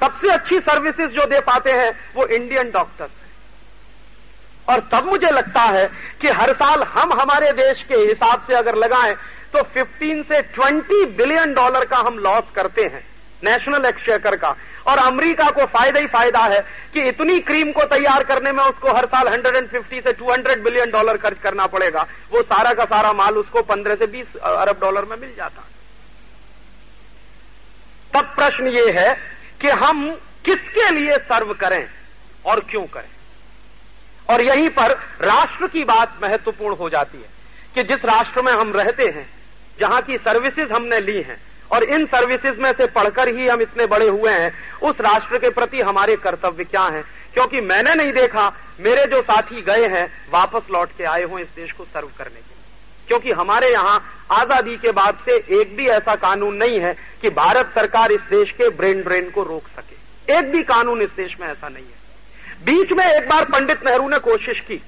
सबसे अच्छी सर्विसेज़ जो दे पाते हैं वो इंडियन डॉक्टर्स हैं। और तब मुझे लगता है कि हर साल हम हमारे देश के हिसाब से अगर लगाएँ तो 15 से 20 बिलियन डॉलर का हम लॉस करते हैं। नेशनल एक्सचेकर का। और अमेरिका को फ़ायदा ही फ़ायदा है कि इतनी क्रीम को तैयार करने में उसको हर साल 150 से 200 बिलियन डॉलर खर्च करना पड़ेगा। वो सारा का सारा माल उसको 15 से 20 अरब डॉलर में मिल जाता। तब प्रश्न ये है कि हम किसके लिए सर्व करें और क्यों करें? और यहीं पर राष्ट्र की बात महत्वपूर्ण हो जाती है कि जिस राष्ट्र में हम रहते हैं, जहाँ की सर्विसेज़ हमने ली हैं और इन सर्विसेज़ में से पढ़कर ही हम इतने बड़े हुए हैं। उस राष्ट्र के प्रति हमारे कर्तव्य क्या हैं? क्योंकि मैंने नहीं देखा, मेरे जो साथी गए हैं, वापस लौट के आए हों इस देश को सर्व करने के लिए। क्योंकि हमारे यहाँ आज़ादी के बाद से एक भी ऐसा कानून नहीं है कि भारत सरकार इस देश के ब्रेन ड्रेन को रोक सके। एक भी कानून इस देश में ऐसा नहीं है। बीच में एक बार पंडित नेहरू ने कोशिश की।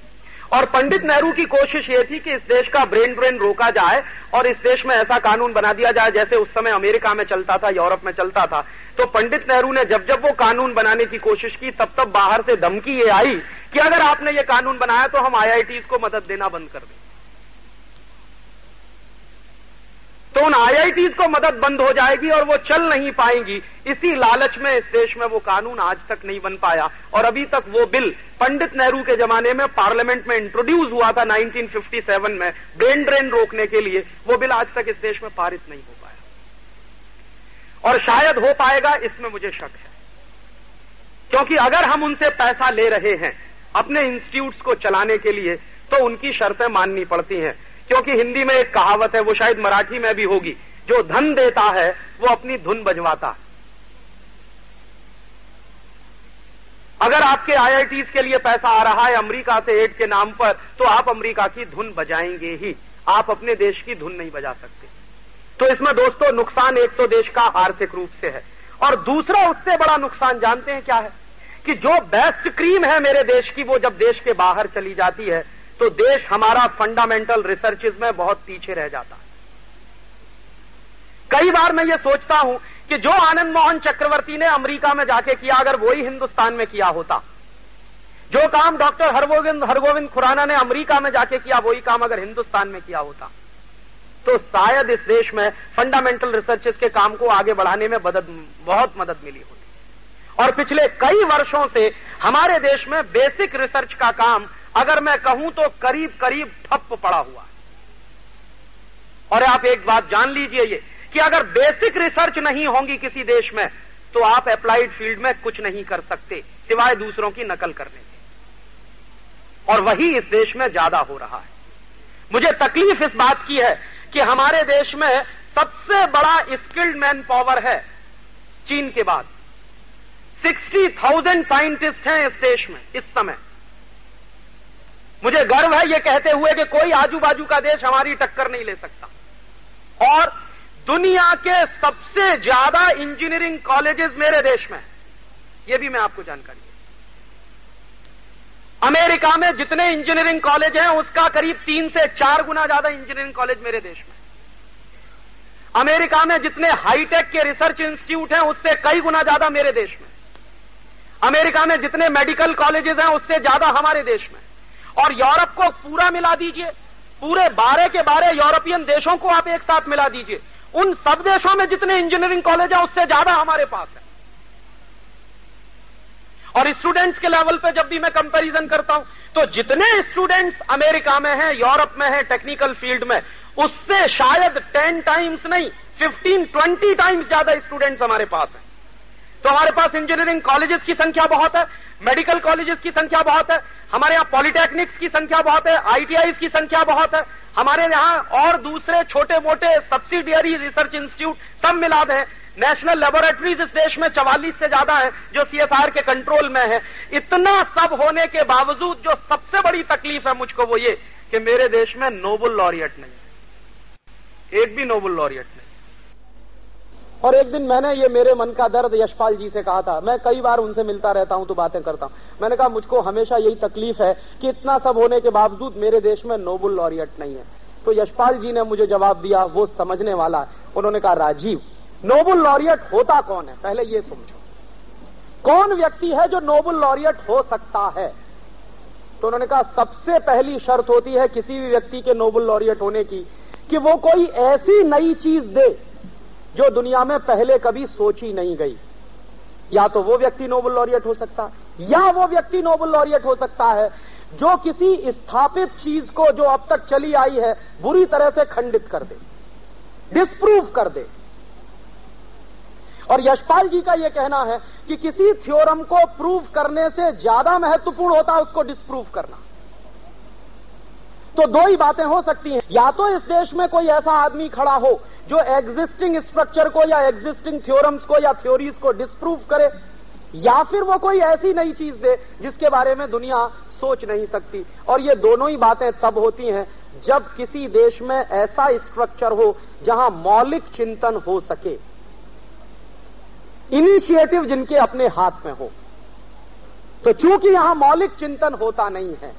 और पंडित नेहरू की कोशिश ये थी कि इस देश का ब्रेन ब्रेन रोका जाए और इस देश में ऐसा कानून बना दिया जाए जैसे उस समय अमेरिका में चलता था, यूरोप में चलता था। तो पंडित नेहरू ने जब जब वो कानून बनाने की कोशिश की, तब तब बाहर से धमकी ये आई कि अगर आपने ये कानून बनाया तो हम आईआईटीज को मदद देना बंद कर दें। तो उन आईआईटीज को मदद बंद हो जाएगी और वो चल नहीं पाएँगी। इसी लालच में इस देश में वो कानून आज तक नहीं बन पाया। और अभी तक वो बिल पंडित नेहरू के जमाने में पार्लियामेंट में इंट्रोड्यूस हुआ था 1957 में, ब्रेन ड्रेन रोकने के लिए। वो बिल आज तक इस देश में पारित नहीं हो पाया। और शायद हो पाएगा, इसमें मुझे शक है। क्योंकि अगर हम उनसे पैसा ले रहे हैं, अपने इंस्टीट्यूट्स को चलाने के लिए तो उनकी शर्तें माननी पड़ती हैं। क्योंकि हिंदी में एक कहावत है, वो शायद मराठी में भी होगी। जो धन देता है, वो अपनी धुन बजवाता। है अगर आपके आईआईटीज के लिए पैसा आ रहा है अमेरिका से एड के नाम पर तो आप अमेरिका की धुन बजाएँगे ही। आप अपने देश की धुन नहीं बजा सकते। तो इसमें दोस्तों, नुकसान एक तो देश का आर्थिक रूप से है। और दूसरा, उससे बड़ा नुकसान जानते हैं क्या है? कि जो बेस्ट क्रीम है मेरे देश की, वो जब देश के बाहर चली जाती है तो देश हमारा फंडामेंटल रिसर्चेज में बहुत पीछे रह जाता है। कई बार मैं ये सोचता हूँ कि जो आनंद मोहन चक्रवर्ती ने अमेरिका में जाके किया, अगर वही हिंदुस्तान में किया होता, जो काम डॉक्टर हरगोविंद हरगोविंद खुराना ने अमेरिका में जाके किया, वही काम अगर हिंदुस्तान में किया होता तो शायद इस देश में फंडामेंटल रिसर्चेस के काम को आगे बढ़ाने में मदद, बहुत मदद मिली होती। और पिछले कई वर्षों से हमारे देश में बेसिक रिसर्च का काम अगर मैं कहूँ तो करीब करीब ठप पड़ा हुआ है। और आप एक बात जान लीजिए ये, कि अगर बेसिक रिसर्च नहीं होंगी किसी देश में तो आप अप्लाइड फ़ील्ड में कुछ नहीं कर सकते, सिवाय दूसरों की नकल करने के। और वही इस देश में ज़्यादा हो रहा है। मुझे तकलीफ़ इस बात की है कि हमारे देश में सबसे बड़ा स्किल्ड मैन पावर है चीन के बाद। सिक्सटी थाउज़ेंड साइंटिस्ट हैं इस देश में, इस समय। मुझे गर्व है ये कहते हुए कि कोई आजू बाजू का देश हमारी टक्कर नहीं ले सकता। और दुनिया के सबसे ज़्यादा इंजीनियरिंग कॉलेजेस मेरे देश में, ये भी मैं आपको जानकारी अमेरिका में जितने इंजीनियरिंग कॉलेज हैं, उसका करीब तीन से चार गुना ज़्यादा इंजीनियरिंग कॉलेज मेरे देश में। अमेरिका में जितने हाईटेक के रिसर्च इंस्टीट्यूट हैं, उससे कई गुना ज़्यादा मेरे देश में। अमेरिका में जितने मेडिकल कॉलेजेस हैं, उससे ज़्यादा हमारे देश में। और यूरोप को पूरा मिला दीजिए। पूरे बारह के बारह यूरोपियन देशों को आप एक साथ मिला दीजिए। उन सब देशों में जितने इंजीनियरिंग कॉलेज है, उससे ज़्यादा हमारे पास है। और स्टूडेंट्स के लेवल पे जब भी मैं कंपैरिजन करता हूँ तो जितने स्टूडेंट्स अमेरिका में हैं, यूरोप में हैं टेक्निकल फ़ील्ड में, उससे शायद टेन टाइम्स नहीं फिफ्टीन ट्वेंटी टाइम्स ज़्यादा स्टूडेंट्स हमारे पास हैं। तो हमारे पास इंजीनियरिंग कॉलेजेस की संख्या बहुत है मेडिकल कॉलेजेस की संख्या बहुत है, हमारे यहाँ पॉलिटेक्निक्स की संख्या बहुत है आईटीआई की संख्या बहुत है, हमारे यहाँ और दूसरे छोटे मोटे सब्सिडियरी रिसर्च इंस्टीट्यूट सब मिला दें नेशनल लेबोरेटरीज इस देश में चवालीस से ज़्यादा है, जो सीएसआर के कंट्रोल में है। इतना सब होने के बावजूद जो सबसे बड़ी तकलीफ़ है मुझको वो ये कि मेरे देश में नोबल लॉरियट नहीं एक भी नोबल लॉरियट नहीं और एक दिन मैंने ये मेरे मन का दर्द यशपाल जी से कहा था। मैं कई बार उनसे मिलता रहता हूँ तो बातें करता हूँ। मैंने कहा, मुझको हमेशा यही तकलीफ़ है कि इतना सब होने के बावजूद मेरे देश में नोबल लॉरियट नहीं है। तो यशपाल जी ने मुझे जवाब दिया, वो समझने वाला उन्होंने कहा, राजीव, नोबल लॉरियट होता कौन है? पहले ये समझो। कौन व्यक्ति है जो नोबल लॉरियट हो सकता है? तो उन्होंने कहा, सबसे पहली शर्त होती है किसी भी व्यक्ति के नोबल लॉरियट होने की कि वो कोई ऐसी नई चीज़ दे जो दुनिया में पहले कभी सोची नहीं गई। या तो वो व्यक्ति नोबल लॉरियट हो सकता, या वो व्यक्ति नोबल लॉरियट हो सकता है, जो किसी स्थापित चीज़ को जो अब तक चली आई है, बुरी तरह से खंडित कर दे डिस्प्रूव कर दे। और यशपाल जी का यह कहना है कि किसी थ्योरम को प्रूव करने से ज़्यादा महत्वपूर्ण होता है उसको डिस्प्रूव करना। तो दो ही बातें हो सकती हैं। या तो इस देश में कोई ऐसा आदमी खड़ा हो जो एग्जिस्टिंग स्ट्रक्चर को या एग्जिस्टिंग थ्योरम्स को या थ्योरीज को डिस्प्रूव करे, या फिर वो कोई ऐसी नई चीज़ दे जिसके बारे में दुनिया सोच नहीं सकती। और ये दोनों ही बातें तब होती हैं जब किसी देश में ऐसा स्ट्रक्चर हो जहाँ मौलिक चिंतन हो सके। इनिशिएटिव जिनके अपने हाथ में हो। तो चूँकि यहाँ मौलिक चिंतन होता नहीं है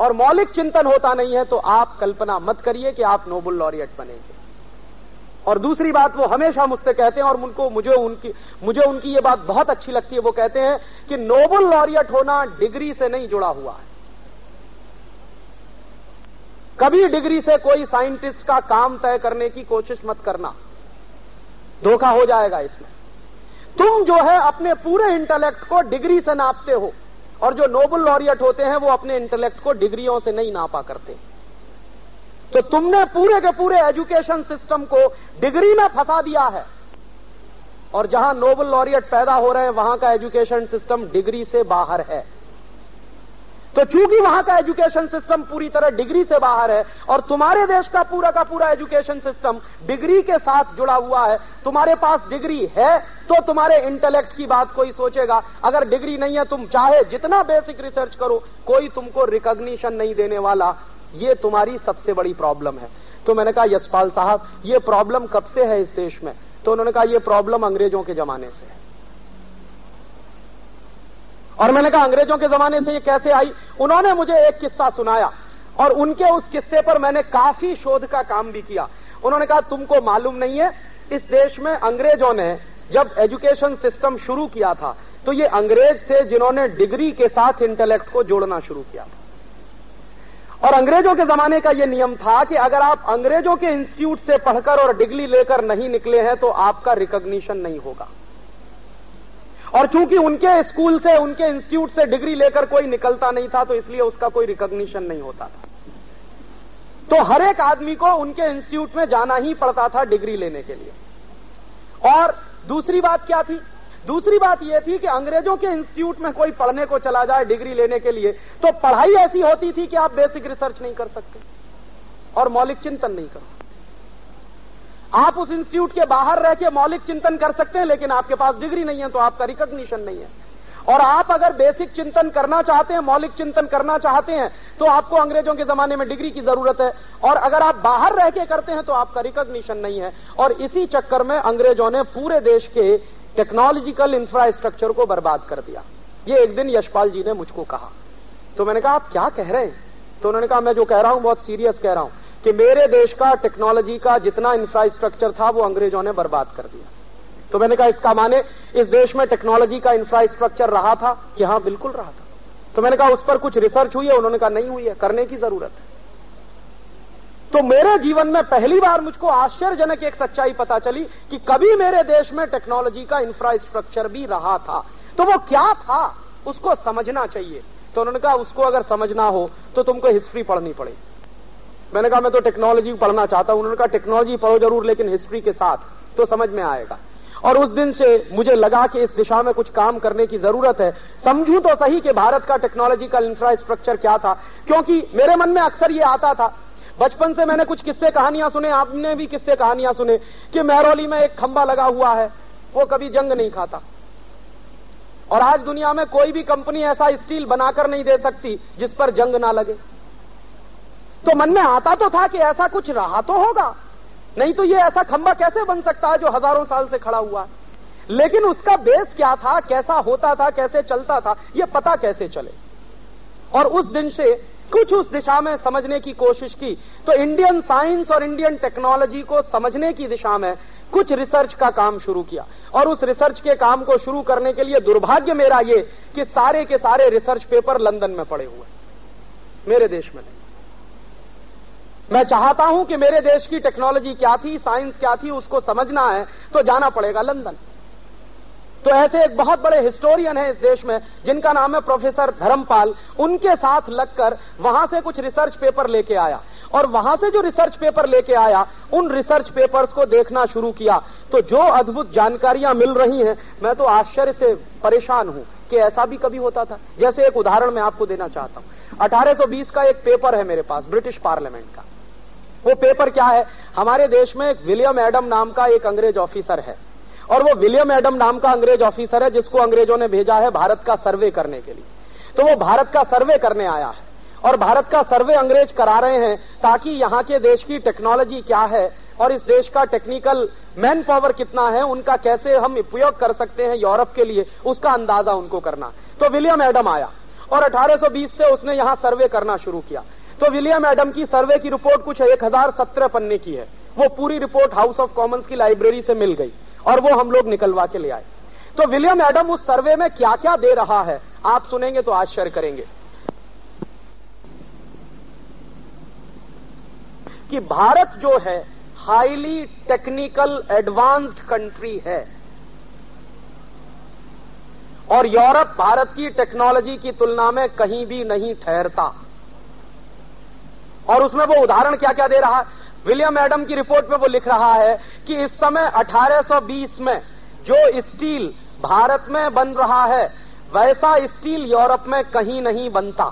और मौलिक चिंतन होता नहीं है तो आप कल्पना मत करिए कि आप नोबल लॉरियट बनेंगे। और दूसरी बात, वो हमेशा मुझसे कहते हैं और उनको मुझे उनकी मुझे उनकी ये बात बहुत अच्छी लगती है। वो कहते हैं कि नोबल लॉरियट होना डिग्री से नहीं जुड़ा हुआ है। कभी डिग्री से कोई साइंटिस्ट का काम तय करने की कोशिश मत करना। धोखा हो जाएगा इसमें। तुम जो है अपने पूरे इंटेलेक्ट को डिग्री से नापते हो। और जो नोबल लॉरियट होते हैं, वो अपने इंटेलेक्ट को डिग्रियों से नहीं नापा करते। तो तुमने पूरे के पूरे एजुकेशन सिस्टम को डिग्री में फंसा दिया है। और जहाँ नोबल लॉरियट पैदा हो रहे हैं, वहाँ का एजुकेशन सिस्टम डिग्री से बाहर है। तो चूँकि वहाँ का एजुकेशन सिस्टम पूरी तरह डिग्री से बाहर है और तुम्हारे देश का पूरा का पूरा एजुकेशन सिस्टम डिग्री के साथ जुड़ा हुआ है, तुम्हारे पास डिग्री है तो तुम्हारे इंटेलेक्ट की बात कोई सोचेगा। अगर डिग्री नहीं है, तुम चाहे जितना बेसिक रिसर्च करो, कोई तुमको रिकॉग्निशन नहीं देने वाला। ये तुम्हारी सबसे बड़ी प्रॉब्लम है। तो मैंने कहा, यशपाल साहब, ये प्रॉब्लम कब से है इस देश में? तो उन्होंने कहा, ये प्रॉब्लम अंग्रेज़ों के जमाने से है। और मैंने कहा, अंग्रेज़ों के जमाने से ये कैसे आई? उन्होंने मुझे एक किस्सा सुनाया और उनके उस किस्से पर मैंने काफ़ी शोध का काम भी किया। उन्होंने कहा, तुमको मालूम नहीं है, इस देश में अंग्रेज़ों ने जब एजुकेशन सिस्टम शुरू किया था तो ये अंग्रेज़ थे जिन्होंने डिग्री के साथ इंटेलेक्ट को जोड़ना शुरू किया और अंग्रेज़ों के जमाने का यह नियम था कि अगर आप अंग्रेज़ों के इंस्टीट्यूट से पढ़कर और डिग्री लेकर नहीं निकले हैं तो आपका रिकॉग्निशन नहीं होगा। और चूँकि उनके स्कूल से, उनके इंस्टीट्यूट से डिग्री लेकर कोई निकलता नहीं था तो इसलिए उसका कोई रिकॉग्निशन नहीं होता था। तो हर एक आदमी को उनके इंस्टीट्यूट में जाना ही पड़ता था डिग्री लेने के लिए। और दूसरी बात क्या थी? दूसरी बात यह थी कि अंग्रेज़ों के इंस्टीट्यूट में कोई पढ़ने को चला जाए डिग्री लेने के लिए तो पढ़ाई ऐसी होती थी कि आप बेसिक रिसर्च नहीं कर सकते और मौलिक चिंतन नहीं कर सकते। आप उस इंस्टीट्यूट के बाहर रह के मौलिक चिंतन कर सकते हैं, लेकिन आपके पास डिग्री नहीं है तो आपका रिकॉग्निशन नहीं है। और आप अगर बेसिक चिंतन करना चाहते हैं, मौलिक चिंतन करना चाहते हैं तो आपको अंग्रेज़ों के जमाने में डिग्री की ज़रूरत है। और अगर आप बाहर रह के करते हैं तो आपका रिकॉग्निशन नहीं है। और इसी चक्कर में अंग्रेज़ों ने पूरे देश के टेक्नोलॉजिकल इंफ्रास्ट्रक्चर को बर्बाद कर दिया। ये एक दिन यशपाल जी ने मुझको कहा। तो मैंने कहा, आप क्या कह रहे हैं? तो उन्होंने कहा, मैं जो कह रहा हूँ, बहुत सीरियस कह रहा हूँ। कि मेरे देश का टेक्नोलॉजी का जितना इंफ्रास्ट्रक्चर था, वो अंग्रेज़ों ने बर्बाद कर दिया। तो मैंने कहा, इसका माने, इस देश में टेक्नोलॉजी का इंफ्रास्ट्रक्चर रहा था? कि हाँ बिल्कुल रहा था। तो मैंने कहा, उस पर कुछ रिसर्च हुई है? उन्होंने कहा, नहीं हुई है, करने की ज़रूरत है। तो मेरे जीवन में पहली बार मुझको आश्चर्यजनक एक सच्चाई पता चली कि कभी मेरे देश में टेक्नोलॉजी का इंफ्रास्ट्रक्चर भी रहा था। तो वो क्या था? उसको समझना चाहिए। तो उन्होंने कहा, उसको अगर समझना हो तो तुमको हिस्ट्री पढ़नी पड़ेगी। मैंने कहा, मैं तो टेक्नोलॉजी पढ़ना चाहता हूँ. उन्होंने कहा टेक्नोलॉजी पढ़ो ज़रूर, लेकिन हिस्ट्री के साथ तो समझ में आएगा. और उस दिन से मुझे लगा कि इस दिशा में कुछ काम करने की ज़रूरत है। समझू तो सही कि भारत का टेक्नोलॉजिकल इंफ्रास्ट्रक्चर क्या था, क्योंकि मेरे मन में अक्सर ये आता था। बचपन से मैंने कुछ किस्से कहानियाँ सुने, आपने भी किस्से कहानियाँ सुने, कि महरौली में एक खंबा लगा हुआ है, वो कभी जंग नहीं खाता। और आज दुनिया में कोई भी कंपनी ऐसा स्टील बनाकर नहीं दे सकती, जिस पर जंग ना लगे। तो मन में आता तो था कि ऐसा कुछ रहा तो होगा। नहीं तो ये ऐसा खंबा कैसे बन सकता है जो हज़ारों साल से खड़ा हुआ है? लेकिन उसका बेस क्या था? कैसा होता था? कैसे चलता था? ये पता कैसे चले? और उस दिन से, कुछ उस दिशा में समझने की कोशिश की। तो इंडियन साइंस और इंडियन टेक्नोलॉजी को समझने की दिशा में कुछ रिसर्च का काम शुरू किया। और उस रिसर्च के काम को शुरू करने के लिए दुर्भाग्य मेरा ये कि सारे के सारे रिसर्च पेपर लंदन में पड़े हुए मेरे देश में नहीं। मैं चाहता हूँ कि मेरे देश की टेक्नोलॉजी क्या थी साइंस क्या थी, उसको समझना है तो जाना पड़ेगा लंदन। तो ऐसे एक बहुत बड़े हिस्टोरियन है इस देश में, जिनका नाम है प्रोफेसर धर्मपाल। उनके साथ लगकर वहाँ से कुछ रिसर्च पेपर लेके आया। और वहाँ से जो रिसर्च पेपर लेके आया, उन रिसर्च पेपर्स को देखना शुरू किया। तो जो अद्भुत जानकारियाँ मिल रही हैं, मैं तो आश्चर्य से परेशान हूँ कि ऐसा भी कभी होता था। जैसे एक उदाहरण मैं आपको देना चाहता हूँ। 1820 का एक पेपर है मेरे पास, ब्रिटिश पार्लियामेंट का। वो पेपर क्या है? हमारे देश में एक विलियम एडम नाम का एक अंग्रेज़ ऑफिसर है। और वो विलियम एडम नाम का अंग्रेज़ ऑफिसर है, जिसको अंग्रेज़ों ने भेजा है भारत का सर्वे करने के लिए। तो वो भारत का सर्वे करने आया है। और भारत का सर्वे अंग्रेज़ करा रहे हैं, ताकि यहाँ के देश की टेक्नोलॉजी क्या है, और इस देश का टेक्निकल मैन पावर कितना है, उनका कैसे हम उपयोग कर सकते हैं यूरोप के लिए, उसका अंदाज़ा उनको करना। तो विलियम एडम आया, और 1820 से उसने यहाँ सर्वे करना शुरू किया। तो विलियम एडम की सर्वे की रिपोर्ट कुछ एक हज़ार सत्रह पन्ने की है। वो पूरी रिपोर्ट हाउस ऑफ़ कॉमन्स की लाइब्रेरी से मिल गई और वो हम लोग निकलवा के ले आए। तो विलियम एडम उस सर्वे में क्या क्या दे रहा है, आप सुनेंगे तो आश्चर्य करेंगे। कि भारत जो है हाईली टेक्निकल एडवांस्ड कंट्री है। और यूरोप भारत की टेक्नोलॉजी की तुलना में कहीं भी नहीं ठहरता। और उसमें वो उदाहरण क्या क्या दे रहा है? विलियम एडम की रिपोर्ट में वो लिख रहा है कि इस समय 1820 में जो स्टील भारत में बन रहा है, वैसा स्टील यूरोप में कहीं नहीं बनता।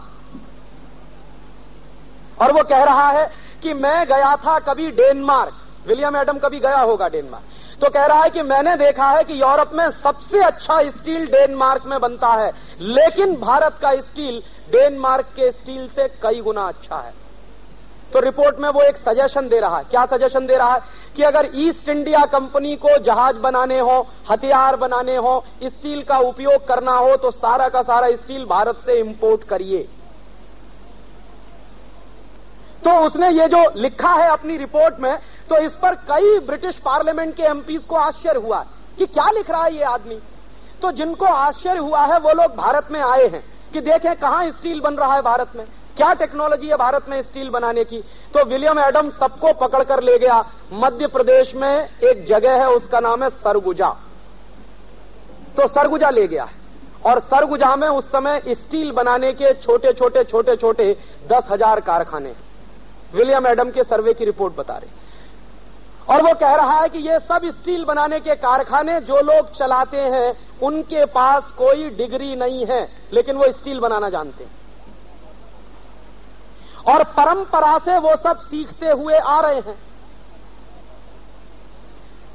और वो कह रहा है कि मैं गया था कभी डेनमार्क। विलियम एडम कभी गया होगा डेनमार्क। तो कह रहा है कि मैंने देखा है कि यूरोप में सबसे अच्छा स्टील डेनमार्क में बनता है। लेकिन भारत का स्टील डेनमार्क के स्टील से कई गुना अच्छा है। तो रिपोर्ट में वो एक सजेशन दे रहा है। क्या सजेशन दे रहा है कि अगर ईस्ट इंडिया कंपनी को जहाज़ बनाने हो, हथियार बनाने हो, स्टील का उपयोग करना हो तो सारा का सारा स्टील भारत से इंपोर्ट करिए। तो उसने ये जो लिखा है अपनी रिपोर्ट में तो इस पर कई ब्रिटिश पार्लियामेंट के एमपीज को आश्चर्य हुआ कि क्या लिख रहा है ये आदमी। तो जिनको आश्चर्य हुआ है, वो लोग भारत में आए हैं कि देखें कहाँ स्टील बन रहा है भारत में। क्या टेक्नोलॉजी है भारत में स्टील बनाने की? तो विलियम एडम सबको पकड़कर ले गया। मध्य प्रदेश में एक जगह है, उसका नाम है सरगुजा। तो सरगुजा ले गया और सरगुजा में उस समय स्टील बनाने के छोटे छोटे छोटे छोटे दस हज़ार कारखाने विलियम एडम के सर्वे की रिपोर्ट बता रही और वो कह रहा है कि ये सब स्टील बनाने के कारखाने जो लोग चलाते हैं, उनके पास कोई डिग्री नहीं है, लेकिन वो स्टील बनाना जानते हैं। और परंपरा से वो सब सीखते हुए आ रहे हैं।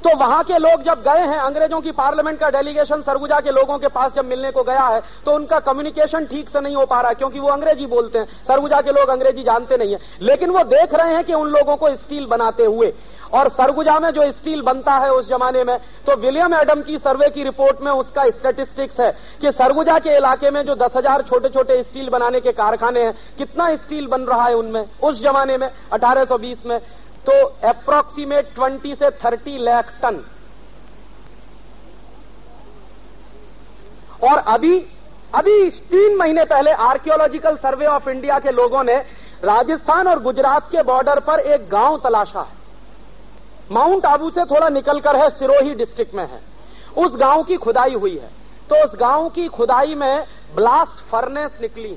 तो वहाँ के लोग जब गए हैं, अंग्रेज़ों की पार्लियामेंट का डेलीगेशन सरगुजा के लोगों के पास जब मिलने को गया है तो उनका कम्युनिकेशन ठीक से नहीं हो पा रहा है, क्योंकि वो अंग्रेज़ी बोलते हैं। सरगुजा के लोग अंग्रेज़ी जानते नहीं है। लेकिन वो देख रहे हैं कि उन लोगों को स्टील बनाते हुए और सरगुजा में जो स्टील बनता है उस जमाने में तो विलियम एडम की सर्वे की रिपोर्ट में उसका स्टेटिस्टिक्स है कि सरगुजा के इलाके में जो दस हज़ार छोटे छोटे स्टील बनाने के कारखाने हैं, कितना स्टील बन रहा है उनमें, उस जमाने में 1820 में। तो अप्रोक्सीमेट 20 से 30 लाख टन और अभी अभी तीन महीने पहले आर्कियोलॉजिकल सर्वे ऑफ़ इंडिया के लोगों ने राजस्थान और गुजरात के बॉर्डर पर एक गाँव तलाशा है। माउंट आबू से थोड़ा निकलकर है, सिरोही डिस्ट्रिक्ट में है। उस गाँव की खुदाई हुई है। तो उस गाँव की खुदाई में ब्लास्ट फर्नेस निकली।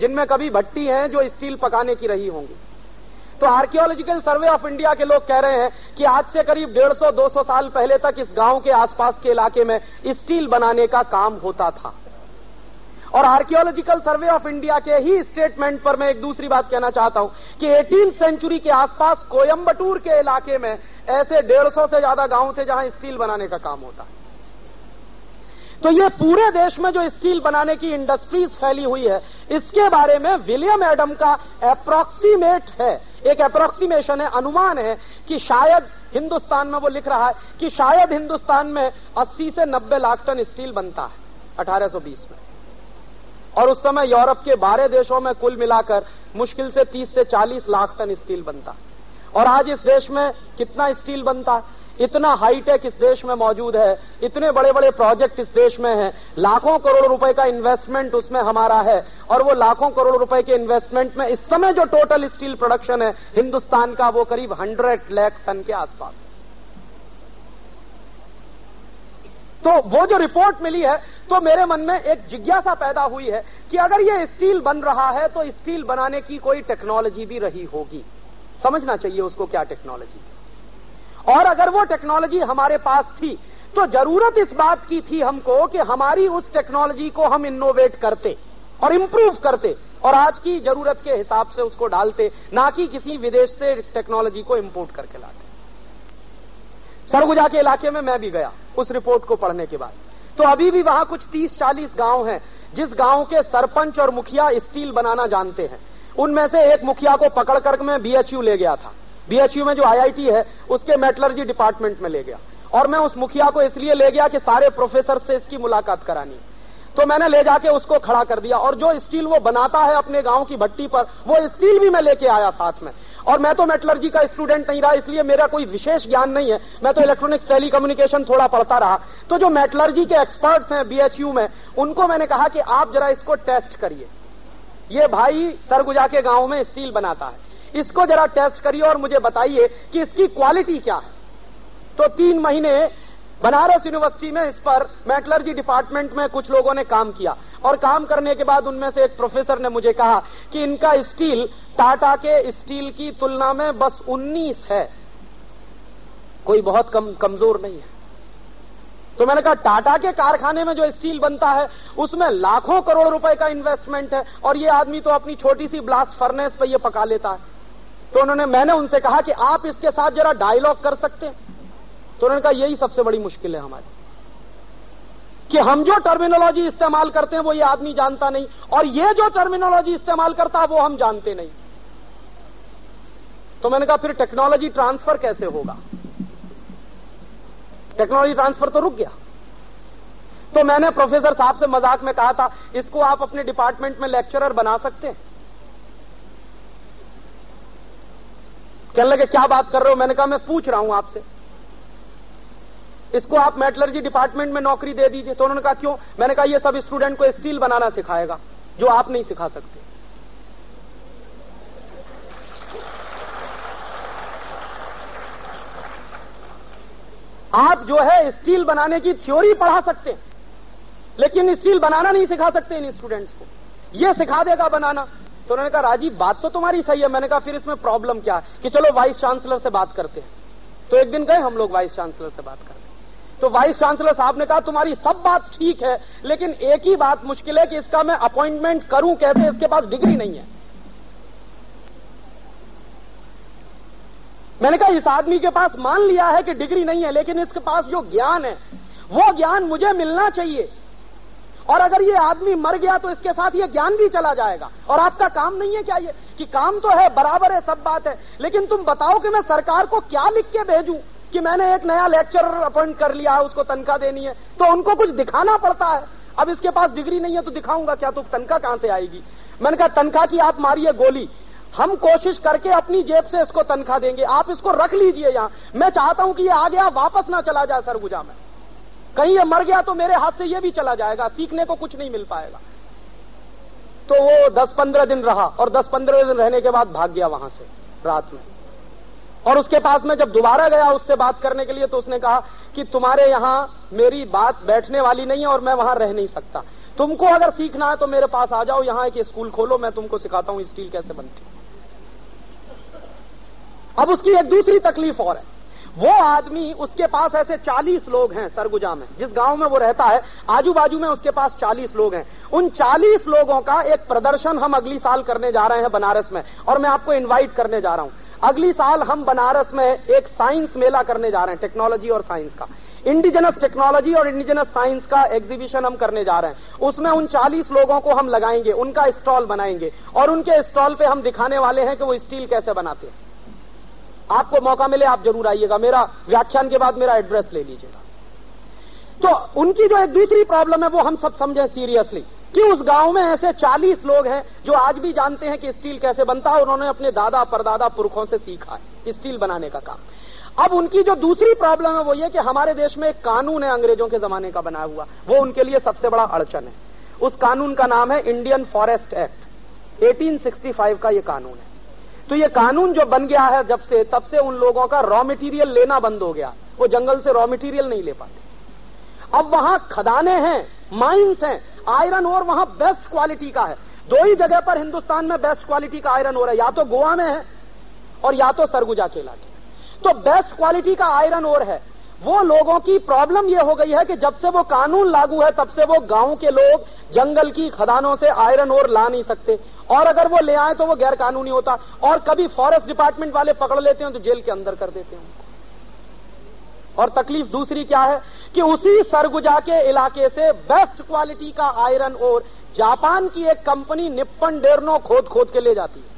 जिनमें कभी भट्टी हैं जो स्टील पकाने की रही होंगी। तो आर्कियोलॉजिकल सर्वे ऑफ़ इंडिया के लोग कह रहे हैं कि आज से करीब 150-200 साल पहले तक इस गाँव के आसपास के इलाके में स्टील बनाने का काम होता था। और आर्कियोलॉजिकल सर्वे ऑफ़ इंडिया के ही स्टेटमेंट पर मैं एक दूसरी बात कहना चाहता हूँ कि एटीन सेंचुरी के आसपास कोयम्बटूर के इलाके में ऐसे डेढ़ सौ से ज़्यादा गाँव थे जहाँ स्टील बनाने का काम होता है। तो ये पूरे देश में जो स्टील बनाने की इंडस्ट्रीज़ फैली हुई है, इसके बारे में विलियम एडम का अप्रोक्सीमेट है। एक अप्रोक्सीमेशन है, अनुमान है कि शायद हिंदुस्तान में वो लिख रहा है कि शायद हिंदुस्तान में 80 से 90 लाख टन स्टील बनता है 1820 में। और उस समय यूरोप के बारह देशों में कुल मिलाकर मुश्किल से 30 से 40 लाख टन स्टील बनता। और आज इस देश में कितना स्टील बनता? है इतना हाईटेक इस देश में मौजूद है, इतने बड़े बड़े प्रोजेक्ट इस देश में हैं। लाखों करोड़ रुपए का इन्वेस्टमेंट उसमें हमारा है, और वो लाखों करोड़ रुपए के इन्वेस्टमेंट में इस समय जो टोटल स्टील प्रोडक्शन है, हिंदुस्तान का वो करीब हंड्रेड लाख टन के आसपास। तो वो जो रिपोर्ट मिली है तो मेरे मन में एक जिज्ञासा पैदा हुई है कि अगर ये स्टील बन रहा है तो स्टील बनाने की कोई टेक्नोलॉजी भी रही होगी। समझना चाहिए उसको क्या टेक्नोलॉजी और अगर वो टेक्नोलॉजी हमारे पास थी तो ज़रूरत इस बात की थी हमको कि हमारी उस टेक्नोलॉजी को हम इनोवेट करते और इम्प्रूव करते और आज की ज़रूरत के हिसाब से उसको डालते, ना कि किसी विदेश से टेक्नोलॉजी को इम्पोर्ट करके लाते। सरगुजा के इलाके में मैं भी गया, उस रिपोर्ट को पढ़ने के बाद। तो अभी भी वहाँ कुछ 30-40 गाँव हैं, जिस गाँव के सरपंच और मुखिया स्टील बनाना जानते हैं। उनमें से एक मुखिया को पकड़ कर मैं बीएचयू ले गया था। बीएचयू में जो आईआईटी है, उसके मेटलर्जी डिपार्टमेंट में ले गया। और मैं उस मुखिया को इसलिए ले गया कि सारे प्रोफेसर से इसकी मुलाकात करानी तो मैंने ले जाके उसको खड़ा कर दिया। और जो स्टील वो बनाता है अपने गाँव की भट्टी पर, वो स्टील भी मैं लेके आया साथ में। और मैं तो मेटलर्जी का स्टूडेंट नहीं रहा, इसलिए मेरा कोई विशेष ज्ञान नहीं है। मैं तो इलेक्ट्रॉनिक्स टेली कम्युनिकेशन थोड़ा पढ़ता रहा। तो जो मेटलर्जी के एक्सपर्ट्स हैं बीएचयू में, उनको मैंने कहा कि आप जरा इसको टेस्ट करिए। ये भाई सरगुजा के गाँव में स्टील बनाता है। इसको जरा टेस्ट करिए और मुझे बताइए कि इसकी क्वालिटी क्या है। तो तीन महीने बनारस यूनिवर्सिटी में इस पर मेटलर्जी डिपार्टमेंट में कुछ लोगों ने काम किया। और काम करने के बाद उनमें से एक प्रोफेसर ने मुझे कहा कि इनका स्टील, टाटा के स्टील की तुलना में बस 19 है। कोई बहुत कम, कमज़ोर नहीं है। तो मैंने कहा, टाटा के कारखाने में जो स्टील बनता है, उसमें लाखों करोड़ रुपए का इन्वेस्टमेंट है और ये आदमी तो अपनी छोटी सी ब्लास्ट फर्नेस पर ये पका लेता है। तो उन्होंने, मैंने उनसे कहा कि आप इसके साथ जरा डायलॉग कर सकते हैं। तो उन्होंने कहा, यही सबसे बड़ी मुश्किल है हमारी। कि हम जो टर्मिनोलॉजी इस्तेमाल करते हैं, वो ये आदमी जानता नहीं, और ये जो टर्मिनोलॉजी इस्तेमाल करता है, वो हम जानते नहीं। तो मैंने कहा, फिर टेक्नोलॉजी ट्रांसफ़र कैसे होगा? टेक्नोलॉजी ट्रांसफ़र तो रुक गया। तो मैंने प्रोफेसर साहब से मज़ाक में कहा था, इसको आप अपने डिपार्टमेंट में लेक्चरर बना सकते हैं। कहने लगे, क्या बात कर रहे हो? मैंने कहा, मैं पूछ रहा हूँ आपसे। इसको आप मेटलर्जी डिपार्टमेंट में नौकरी दे दीजिए। तो उन्होंने कहा, क्यों? मैंने कहा, ये सब स्टूडेंट को स्टील बनाना सिखाएगा, जो आप नहीं सिखा सकते। आप जो है स्टील बनाने की थ्योरी पढ़ा सकते हैं, लेकिन स्टील बनाना नहीं सिखा सकते इन स्टूडेंट्स को। ये सिखा देगा बनाना। तो उन्होंने कहा, राजीव, बात तो तुम्हारी सही है। मैंने कहा, फिर इसमें प्रॉब्लम क्या है? कि चलो वाइस चांसलर से बात करते हैं। तो एक दिन गए हम लोग वाइस चांसलर से बात करते तो वाइस चांसलर साहब ने कहा, तुम्हारी सब बात ठीक है, लेकिन एक ही बात मुश्किल है कि इसका मैं अपॉइंटमेंट करूँ कैसे, इसके पास डिग्री नहीं है। मैंने कहा, इस आदमी के पास मान लिया है कि डिग्री नहीं है, लेकिन इसके पास जो ज्ञान है, वो ज्ञान मुझे मिलना चाहिए। और अगर ये आदमी मर गया तो इसके साथ ये ज्ञान भी चला जाएगा। और आपका काम नहीं है क्या ये? कि काम तो है, बराबर है, सब बात है, लेकिन तुम बताओ कि मैं सरकार को क्या लिख के भेजूं? कि मैंने एक नया लेक्चरर अपॉइंट कर लिया है उसको तनख्वाह देनी है। तो उनको कुछ दिखाना पड़ता है। अब इसके पास डिग्री नहीं है तो दिखाऊँगा क्या तो तनख्वाह कहाँ से आएगी? मैंने कहा तनख्वाह की आप मारिए गोली। हम कोशिश करके अपनी जेब से इसको तनख्वाह देंगे। आप इसको रख लीजिए यहाँ। मैं चाहता हूँ कि ये आ गया, वापस ना चला जाए सरगुजा में। कहीं ये मर गया तो मेरे हाथ से ये भी चला जाएगा। सीखने को कुछ नहीं मिल पाएगा। तो वो दस पंद्रह दिन रहा और दस पंद्रह दिन रहने के बाद भाग गया वहाँ से, रात में। और उसके पास में जब दोबारा गया उससे बात करने के लिए तो उसने कहा कि तुम्हारे यहाँ मेरी बात बैठने वाली नहीं है और मैं वहाँ रह नहीं सकता। तुमको अगर सीखना है तो मेरे पास आ जाओ, यहाँ एक स्कूल खोलो, मैं तुमको सिखाता हूँ स्टील कैसे बनती अब उसकी एक दूसरी तकलीफ़ और है। वो आदमी, उसके पास ऐसे 40 लोग हैं सरगुजा में, जिस गाँव में वो रहता है आजू बाजू में उसके पास 40 लोग हैं। उन 40 लोगों का एक प्रदर्शन हम अगली साल करने जा रहे हैं बनारस में, और मैं आपको इनवाइट करने जा रहा हूँ। अगली साल हम बनारस में एक साइंस मेला करने जा रहे हैं टेक्नोलॉजी और साइंस का। इंडिजिनस टेक्नोलॉजी और इंडिजिनस साइंस का एग्जीबिशन हम करने जा रहे हैं। उसमें उन 40 लोगों को हम लगाएँगे, उनका स्टॉल बनाएँगे और उनके स्टॉल पे हम दिखाने वाले हैं कि वो स्टील कैसे बनाते हैं। आपको मौका मिले, आप ज़रूर आइएगा। मेरा व्याख्यान के बाद मेरा एड्रेस ले लीजिएगा। तो उनकी जो एक दूसरी प्रॉब्लम है, वो हम सब समझें सीरियसली कि उस गाँव में ऐसे 40 लोग हैं जो आज भी जानते हैं कि स्टील कैसे बनता है उन्होंने अपने दादा परदादा पुरखों से सीखा है स्टील बनाने का काम। अब उनकी जो दूसरी प्रॉब्लम है वो ये कि हमारे देश में एक कानून है अंग्रेज़ों के जमाने का बनाया हुआ। वो उनके लिए सबसे बड़ा अड़चन है। उस कानून का नाम है इंडियन फॉरेस्ट एक्ट। 1865 का ये कानून है। तो ये कानून जो बन गया है जब से, तब से उन लोगों का रॉ मटेरियल लेना बंद हो गया। वो जंगल से रॉ मटेरियल नहीं ले पाते। अब वहाँ खदाने हैं माइंस हैं आयरन और वहाँ बेस्ट क्वालिटी का है। दो ही जगह पर हिंदुस्तान में बेस्ट क्वालिटी का आयरन और है, या तो गोवा में है और या तो सरगुजा के। इलाके तो बेस्ट क्वालिटी का आयरन और है। वो लोगों की प्रॉब्लम ये हो गई है कि जब से वो कानून लागू है, तब से वो गाँव के लोग जंगल की खदानों से आयरन और ला नहीं सकते। और अगर वो ले आए तो वो गैर कानूनी होता। और कभी फॉरेस्ट डिपार्टमेंट वाले पकड़ लेते हैं तो जेल के अंदर कर देते हैं और तकलीफ़ दूसरी क्या है कि उसी सरगुजा के इलाके से बेस्ट क्वालिटी का आयरन और जापान की एक कंपनी निप्पन डेरनो खोद खोद के ले जाती है।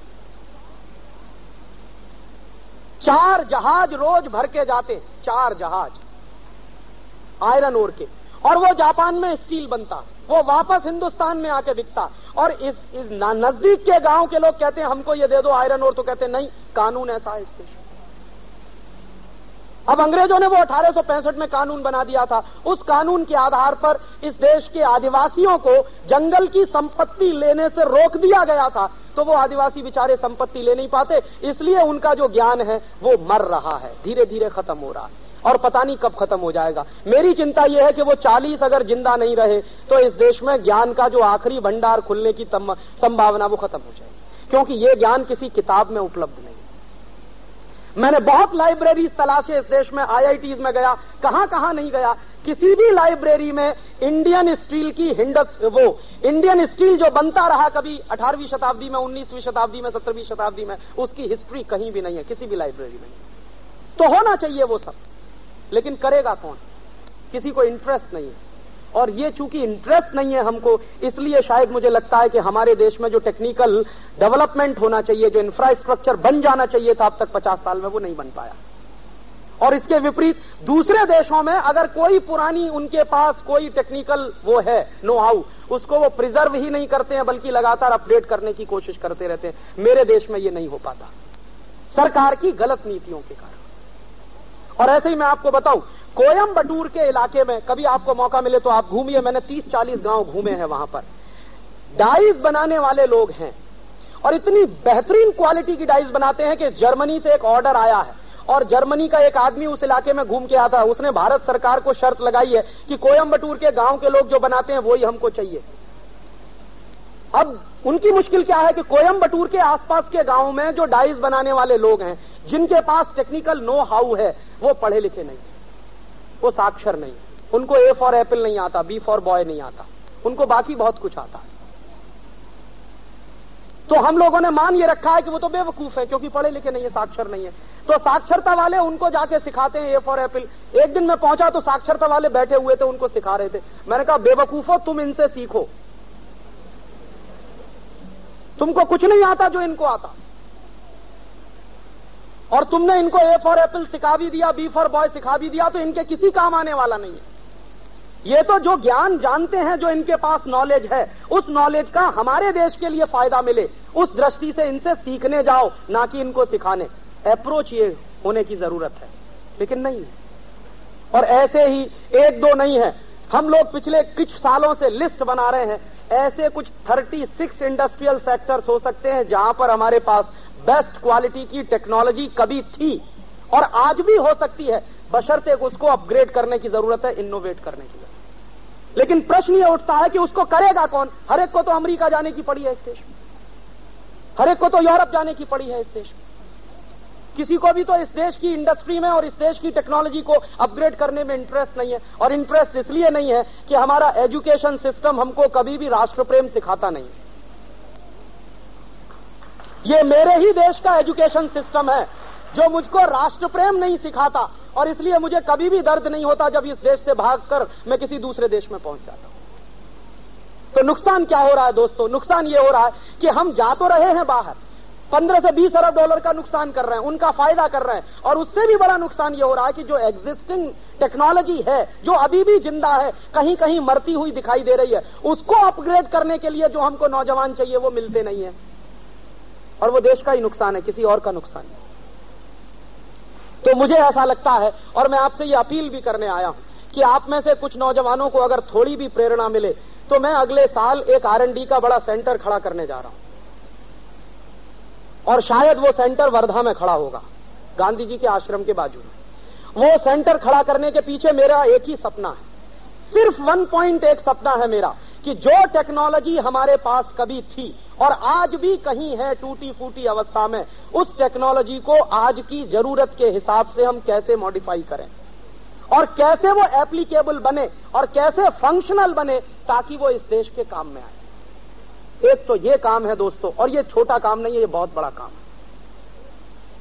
चार जहाज़ रोज भर के जाते चार जहाज़ आयरन ओर के। और वो जापान में स्टील बनता वो वापस हिंदुस्तान में आके बिकता। और इस, इस नज़दीक के गाँव के लोग कहते हैं हमको ये दे दो आयरन और तो कहते नहीं कानून ऐसा है इस देश अब अंग्रेज़ों ने वो अठारह सौ पैंसठ में कानून बना दिया था। उस कानून के आधार पर इस देश के आदिवासियों को जंगल की संपत्ति लेने से रोक दिया गया था। तो वो आदिवासी बेचारे संपत्ति ले नहीं पाते, इसलिए उनका जो ज्ञान है, वो मर रहा है। धीरे धीरे खत्म हो रहा है। और पता नहीं कब खत्म हो जाएगा। मेरी चिंता यह है कि वो चालीस अगर ज़िंदा नहीं रहे तो इस देश में ज्ञान का जो आखिरी भंडार खुलने की संभावना वो खत्म हो जाएगी। क्योंकि ये ज्ञान किसी किताब में उपलब्ध नहीं मैंने बहुत लाइब्रेरी तलाशे इस देश में आईआईटीज में गया कहाँ कहाँ नहीं गया। किसी भी लाइब्रेरी में इंडियन स्टील की हिंडस वो इंडियन स्टील जो बनता रहा कभी 18वीं शताब्दी में 19वीं शताब्दी में 17वीं शताब्दी में, उसकी हिस्ट्री कहीं भी नहीं है, किसी भी लाइब्रेरी में। तो होना चाहिए वो सब, लेकिन करेगा कौन? किसी को इंटरेस्ट नहीं है। और ये चूँकि इंटरेस्ट नहीं है हमको, इसलिए शायद मुझे लगता है कि हमारे देश में जो टेक्निकल डेवलपमेंट होना चाहिए, जो इंफ्रास्ट्रक्चर बन जाना चाहिए था अब तक पचास साल में, वो नहीं बन पाया। और इसके विपरीत, दूसरे देशों में अगर कोई पुरानी उनके पास कोई टेक्निकल वो है नो हाउ उसको वो प्रिजर्व ही नहीं करते हैं, बल्कि लगातार अपडेट करने की कोशिश करते रहते हैं, मेरे देश में ये नहीं हो पाता। सरकार की गलत नीतियों के कारण। और ऐसे ही मैं आपको बताऊँ कोयम बटूर के इलाके में कभी आपको मौका मिले तो आप घूमिए। मैंने 30-40 गाँव घूमे हैं वहाँ पर। डाइज बनाने वाले लोग हैं और इतनी बेहतरीन क्वालिटी की डाइज बनाते हैं कि जर्मनी से एक ऑर्डर आया है और जर्मनी का एक आदमी उस इलाके में घूम के आता है। उसने भारत सरकार को शर्त लगाई है कि कोयम्बटूर के गाँव के लोग जो बनाते हैं वही हमको चाहिए। अब उनकी मुश्किल क्या है कि कोयम्बटूर के आसपास के गाँव में जो डाइज बनाने वाले लोग हैं, जिनके पास टेक्निकल नो हाउ है, वो पढ़े लिखे नहीं वो साक्षर नहीं। उनको ए फॉर एप्पल नहीं आता बी फॉर बॉय नहीं आता। उनको बाकी बहुत कुछ आता है। तो हम लोगों ने मान ये रखा है कि वो तो बेवकूफ़ है, क्योंकि पढ़े लिखे नहीं है, साक्षर नहीं है। तो साक्षरता वाले उनको जाके सिखाते हैं ए फॉर एप्पल एक दिन मैं पहुँचा तो साक्षरता वाले बैठे हुए थे, उनको सिखा रहे थे। मैंने कहा, बेवकूफो तुम इनसे सीखो। तुमको कुछ नहीं आता जो इनको आता। और तुमने इनको ए फॉर एप्पल सिखा भी दिया बी फॉर बॉय सिखा भी दिया तो इनके किसी काम आने वाला नहीं है। ये तो जो ज्ञान जानते हैं, जो इनके पास नॉलेज है, उस नॉलेज का हमारे देश के लिए फ़ायदा मिले। उस दृष्टि से इनसे सीखने जाओ, ना कि इनको सिखाने। अप्रोच ये होने की ज़रूरत है, लेकिन नहीं है। और ऐसे ही एक दो नहीं है। हम लोग पिछले कुछ सालों से लिस्ट बना रहे हैं। ऐसे कुछ 36 इंडस्ट्रियल सेक्टर्स हो सकते हैं जहाँ पर हमारे पास बेस्ट क्वालिटी की टेक्नोलॉजी कभी थी और आज भी हो सकती है। बशर्ते उसको अपग्रेड करने की ज़रूरत है इनोवेट करने की ज़रूरत लेकिन प्रश्न ये उठता है कि उसको करेगा कौन? हर एक को तो अमेरिका जाने की पड़ी है इस देश में। हर एक को तो यूरोप जाने की पड़ी है इस देश में। किसी को भी तो इस देश की इंडस्ट्री में और इस देश की टेक्नोलॉजी को अपग्रेड करने में इंटरेस्ट नहीं है। और इंटरेस्ट इसलिए नहीं है कि हमारा एजुकेशन सिस्टम हमको कभी भी राष्ट्र प्रेम सिखाता नहीं ये मेरे ही देश का एजुकेशन सिस्टम है, जो मुझको राष्ट्र प्रेम नहीं सिखाता और इसलिए मुझे कभी भी दर्द नहीं होता जब इस देश से भागकर मैं किसी दूसरे देश में पहुँच जाता हूँ। तो नुकसान क्या हो रहा है दोस्तों? नुकसान ये हो रहा है कि हम जा तो रहे हैं बाहर पंद्रह से बीस अरब डॉलर का नुकसान कर रहे हैं, उनका फ़ायदा कर रहे हैं। और उससे भी बड़ा नुकसान ये हो रहा है कि जो एग्जिस्टिंग टेक्नोलॉजी है, जो अभी भी ज़िंदा है कहीं कहीं मरती हुई दिखाई दे रही है, उसको अपग्रेड करने के लिए जो हमको नौजवान चाहिए, वो मिलते नहीं है। और वो देश का ही नुकसान है, किसी और का नुकसान है तो मुझे ऐसा लगता है, और मैं आपसे ये अपील भी करने आया हूँ, कि आप में से कुछ नौजवानों को अगर थोड़ी भी प्रेरणा मिले तो मैं अगले साल एक आर का बड़ा सेंटर खड़ा करने जा रहा हूँ। और शायद वो सेंटर वर्धा में खड़ा होगा गांधी जी के आश्रम के बाजू में। वो सेंटर खड़ा करने के पीछे मेरा एक ही सपना है। सिर्फ़ वन पॉइंट एक सपना है मेरा कि जो टेक्नोलॉजी हमारे पास कभी थी और आज भी कहीं है टूटी फूटी अवस्था में, उस टेक्नोलॉजी को आज की ज़रूरत के हिसाब से हम कैसे मॉडिफाई करें? और कैसे वो एप्लीकेबल बने और कैसे फंक्शनल बने ताकि वो इस देश के काम में आए? एक तो ये काम है दोस्तों, और ये छोटा काम नहीं है, ये बहुत बड़ा काम है।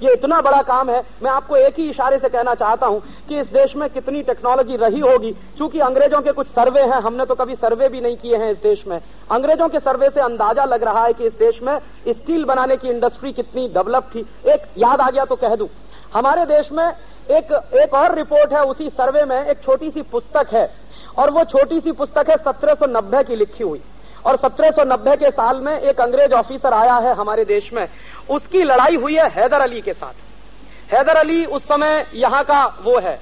ये इतना बड़ा काम है, मैं आपको एक ही इशारे से कहना चाहता हूँ कि इस देश में कितनी टेक्नोलॉजी रही होगी। क्योंकि अंग्रेज़ों के कुछ सर्वे हैं, हमने तो कभी सर्वे भी नहीं किए हैं इस देश में। अंग्रेज़ों के सर्वे से अंदाज़ा लग रहा है कि इस देश में स्टील बनाने की इंडस्ट्री कितनी डेवलप थी। एक याद आ गया तो कह दूँ। हमारे देश में एक एक और रिपोर्ट है, उसी सर्वे में एक छोटी सी पुस्तक है, और वो छोटी सी पुस्तक है सत्रह सौ नब्बे की लिखी हुई। और 1790 के साल में एक अंग्रेज़ ऑफिसर आया है हमारे देश में। उसकी लड़ाई हुई है हैदर अली के साथ। हैदर अली उस समय यहाँ का वो है,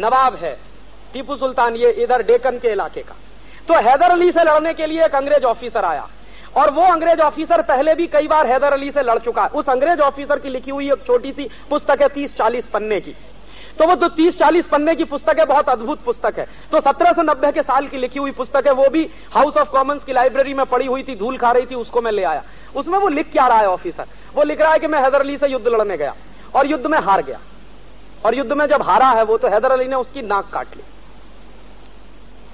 नवाब है, टीपू सुल्तान, ये इधर डेकन के इलाके का। तो हैदर अली से लड़ने के लिए एक अंग्रेज़ ऑफिसर आया। और वो अंग्रेज़ ऑफिसर पहले भी कई बार हैदर अली से लड़ चुका है। उस अंग्रेज़ ऑफिसर की लिखी हुई एक छोटी सी पुस्तक है तीस चालीस पन्ने की। तो वो तो तीस, चालीस पन्ने की पुस्तक है, बहुत अद्भुत पुस्तक है। तो 1790 के साल की लिखी हुई पुस्तक है, वो भी हाउस ऑफ़ कॉमन्स की लाइब्रेरी में पड़ी हुई थी, धूल खा रही थी, उसको मैं ले आया। उसमें वो लिख क्या रहा है ऑफिसर वो लिख रहा है कि मैं हैदर अली से युद्ध लड़ने गया, और युद्ध में हार गया। और युद्ध में जब हारा है वो तो हैदर अली ने उसकी नाक काट ली।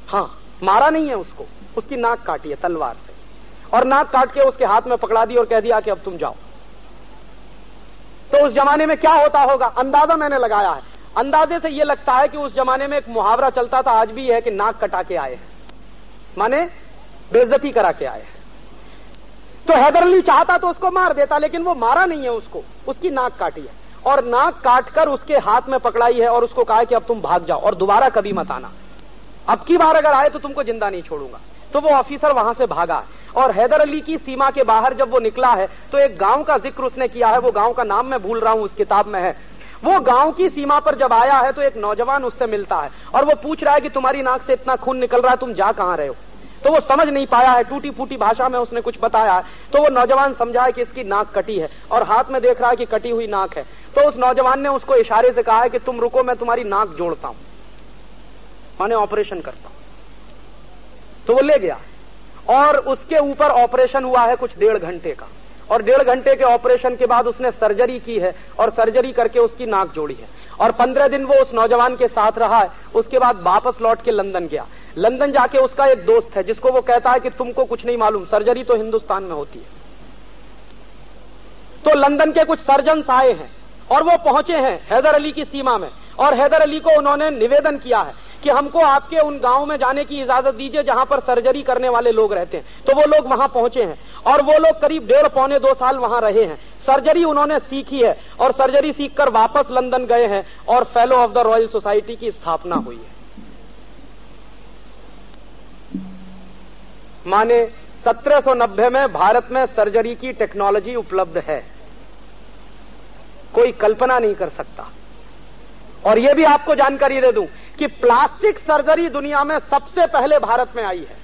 हाँ मारा नहीं है उसको, उसकी नाक काटी है, तलवार से। और नाक काट के उसके हाथ में पकड़ा दी और कह दिया कि अब तुम जाओ। तो उस जमाने में क्या होता होगा? अंदाज़ा मैंने लगाया है। अंदाजे से यह लगता है कि उस जमाने में एक मुहावरा चलता था, आज भी यह है कि नाक कटा के आए माने बेजती करा के आए तो हैदर अली चाहता तो उसको मार देता, लेकिन वो मारा नहीं है उसको। उसकी नाक काटी है। और नाक काटकर उसके हाथ में पकड़ाई है और उसको कहा कि अब तुम भाग जाओ और दोबारा कभी मत आना। अब की बार अगर आए तो तुमको ज़िंदा नहीं छोड़ूँगा। तो वो ऑफिसर वहाँ से भागा। और हैदर अली की सीमा के बाहर जब वो निकला है तो एक गाँव का ज़िक्र उसने किया है। वो गाँव का नाम मैं भूल रहा हूँ, उस किताब में है। वो गाँव की सीमा पर जब आया है तो एक नौजवान उससे मिलता है और वो पूछ रहा है कि तुम्हारी नाक से इतना खून निकल रहा है, तुम जा कहाँ रहे हो? तो वो समझ नहीं पाया है टूटी फूटी भाषा में उसने कुछ बताया है। तो वो नौजवान समझा है कि इसकी नाक कटी है और हाथ में देख रहा है कि कटी हुई नाक है। तो उस नौजवान ने उसको इशारे से कहा है कि तुम रुको, मैं तुम्हारी नाक जोड़ता हूँ। माने ऑपरेशन करता हूँ। तो वो ले गया और उसके ऊपर ऑपरेशन हुआ है कुछ डेढ़ घंटे का। और डेढ़ घंटे के ऑपरेशन के बाद उसने सर्जरी की है और सर्जरी करके उसकी नाक जोड़ी है। और पंद्रह दिन वो उस नौजवान के साथ रहा है, उसके बाद वापस लौट के लंदन गया। लंदन जाके उसका एक दोस्त है, जिसको वो कहता है कि तुमको कुछ नहीं मालूम, सर्जरी तो हिंदुस्तान में होती है। तो लंदन के कुछ सर्जन आए हैं और वो पहुँचे हैं हैदर अली की सीमा में। और हैदर अली को उन्होंने निवेदन किया है कि हमको आपके उन गाँव में जाने की इजाज़त दीजिए जहाँ पर सर्जरी करने वाले लोग रहते हैं। तो वो लोग वहाँ पहुँचे हैं और वो लोग करीब डेढ़ पौने दो साल वहाँ रहे हैं। सर्जरी उन्होंने सीखी है और सर्जरी सीखकर वापस लंदन गए हैं और fellow of the Royal Society की स्थापना हुई है। माने 1790 में भारत में सर्जरी की टेक्नोलॉजी उपलब्ध है। कोई कल्पना नहीं कर सकता। और यह भी आपको जानकारी दे दूँ कि प्लास्टिक सर्जरी दुनिया में सबसे पहले भारत में आई है।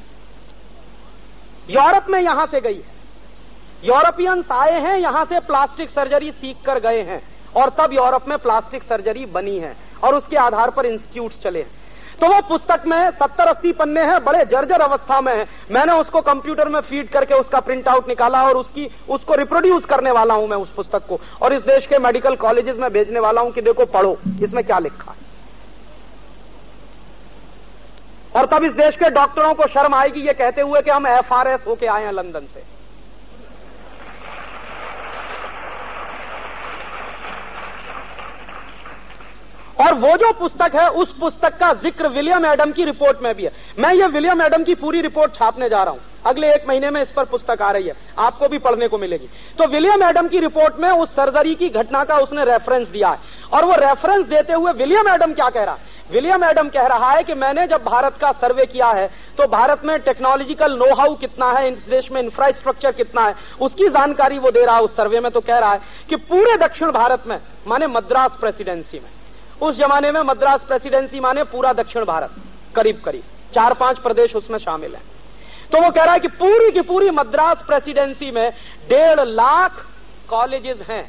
यूरोप में यहाँ से गई है। यूरोपियंस आए हैं, यहाँ से प्लास्टिक सर्जरी सीख कर गए हैं और तब यूरोप में प्लास्टिक सर्जरी बनी है और उसके आधार पर इंस्टीट्यूट चले हैं। तो वो पुस्तक में सत्तर अस्सी पन्ने हैं, बड़े जर्जर अवस्था में है। मैंने उसको कंप्यूटर में फ़ीड करके उसका प्रिंट आउट निकाला और उसकी, उसको रिप्रोड्यूस करने वाला हूँ मैं उस पुस्तक को। और इस देश के मेडिकल कॉलेजेस में भेजने वाला हूँ कि देखो, पढ़ो। इसमें क्या लिखा है? और तब इस देश के डॉक्टरों को शर्म आएगी ये कहते हुए कि हम एफआरएस होके आए हैं लंदन से। और वो जो पुस्तक है, उस पुस्तक का ज़िक्र विलियम एडम की रिपोर्ट में भी है। मैं ये विलियम एडम की पूरी रिपोर्ट छापने जा रहा हूँ। अगले एक महीने में इस पर पुस्तक आ रही है। आपको भी पढ़ने को मिलेगी। तो विलियम एडम की रिपोर्ट में उस सर्जरी की घटना का उसने रेफरेंस दिया है। और वो रेफरेंस देते हुए विलियम एडम क्या कह रहा है? विलियम एडम कह रहा है कि मैंने जब भारत का सर्वे किया है तो भारत में टेक्नोलॉजिकल नो हाउ कितना है, इस देश में इंफ्रास्ट्रक्चर कितना है, उसकी जानकारी वो दे रहा है उस सर्वे में तो कह रहा है कि पूरे दक्षिण भारत में, माने मद्रास प्रेसिडेंसी में उस जमाने में मद्रास प्रेसिडेंसी माने पूरा दक्षिण भारत, करीब करीब। चार पाँच प्रदेश उसमें शामिल है। तो वो कह रहा है कि पूरी की पूरी मद्रास प्रेसिडेंसी में डेढ़ लाख कॉलेजेस हैं।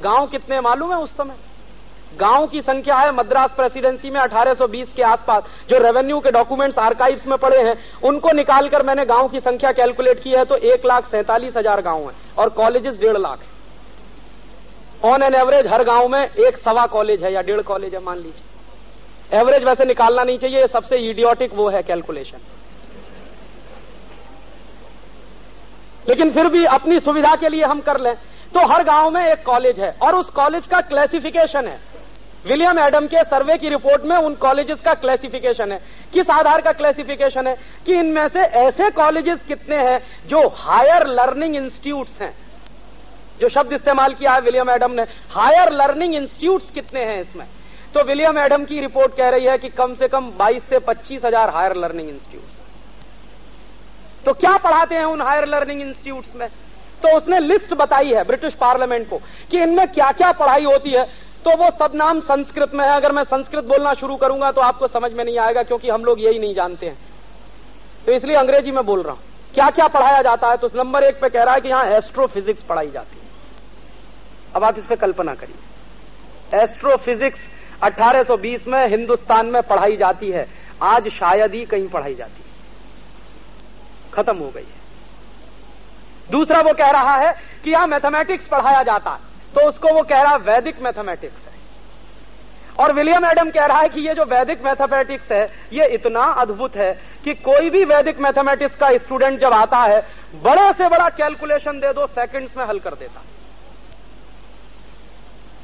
गाँव कितने मालूम है उस समय? गाँव की संख्या है मद्रास प्रेसिडेंसी में 1820 के आसपास। जो रेवेन्यू के डॉक्यूमेंट्स आर्काइव्स में पड़े हैं, उनको निकालकर मैंने गाँव की संख्या कैलकुलेट की है तो एक लाख सैंतालीस हज़ार गाँव है और कॉलेजेस डेढ़ लाख है। ऑन एन एवरेज हर गाँव में एक सवा कॉलेज है या डेढ़ कॉलेज है, मान लीजिए। एवरेज वैसे निकालना नहीं चाहिए, सबसे इडियोटिक वो है कैलकुलेशन लेकिन फिर भी अपनी सुविधा के लिए हम कर लें। तो हर गाँव में एक कॉलेज है, और उस कॉलेज का क्लासिफिकेशन है। विलियम एडम के सर्वे की रिपोर्ट में उन कॉलेजेस का क्लासिफिकेशन है। किस आधार का क्लासिफिकेशन है? कि इनमें से ऐसे कॉलेजेस कितने हैं जो हायर लर्निंग इंस्टीट्यूट्स हैं। जो शब्द इस्तेमाल किया है विलियम एडम ने हायर लर्निंग इंस्टीट्यूट कितने हैं इसमें? तो विलियम एडम की रिपोर्ट कह रही है कि कम से कम 22 से पच्चीस हज़ार हायर लर्निंग इंस्टीट्यूट तो क्या पढ़ाते हैं उन हायर लर्निंग इंस्टीट्यूट में? तो उसने लिस्ट बताई है ब्रिटिश पार्लियामेंट को कि इनमें क्या क्या पढ़ाई होती है। तो वो सब नाम संस्कृत में है। अगर मैं संस्कृत बोलना शुरू करूँगा तो आपको समझ में नहीं आएगा क्योंकि हम लोग यही नहीं जानते हैं। तो इसलिए अंग्रेज़ी में बोल रहा हूँ। क्या क्या पढ़ाया जाता है? तो नंबर एक पे कह रहा है कि यहाँ एस्ट्रोफिजिक्स पढ़ाई जाती है। अब आप इस पर कल्पना करिए। एस्ट्रोफिजिक्स 1820 में हिंदुस्तान में पढ़ाई जाती है। आज शायद ही कहीं पढ़ाई जाती है। खत्म हो गई है। दूसरा वो कह रहा है कि यहाँ मैथमेटिक्स पढ़ाया जाता है। तो उसको वो कह रहा है वैदिक मैथमेटिक्स है। और विलियम एडम कह रहा है कि ये जो वैदिक मैथमेटिक्स है, ये इतना अद्भुत है कि कोई भी वैदिक मैथमेटिक्स का स्टूडेंट जब आता है, बड़े से बड़ा कैलकुलेशन दे दो सेकंड्स में हल कर देता है।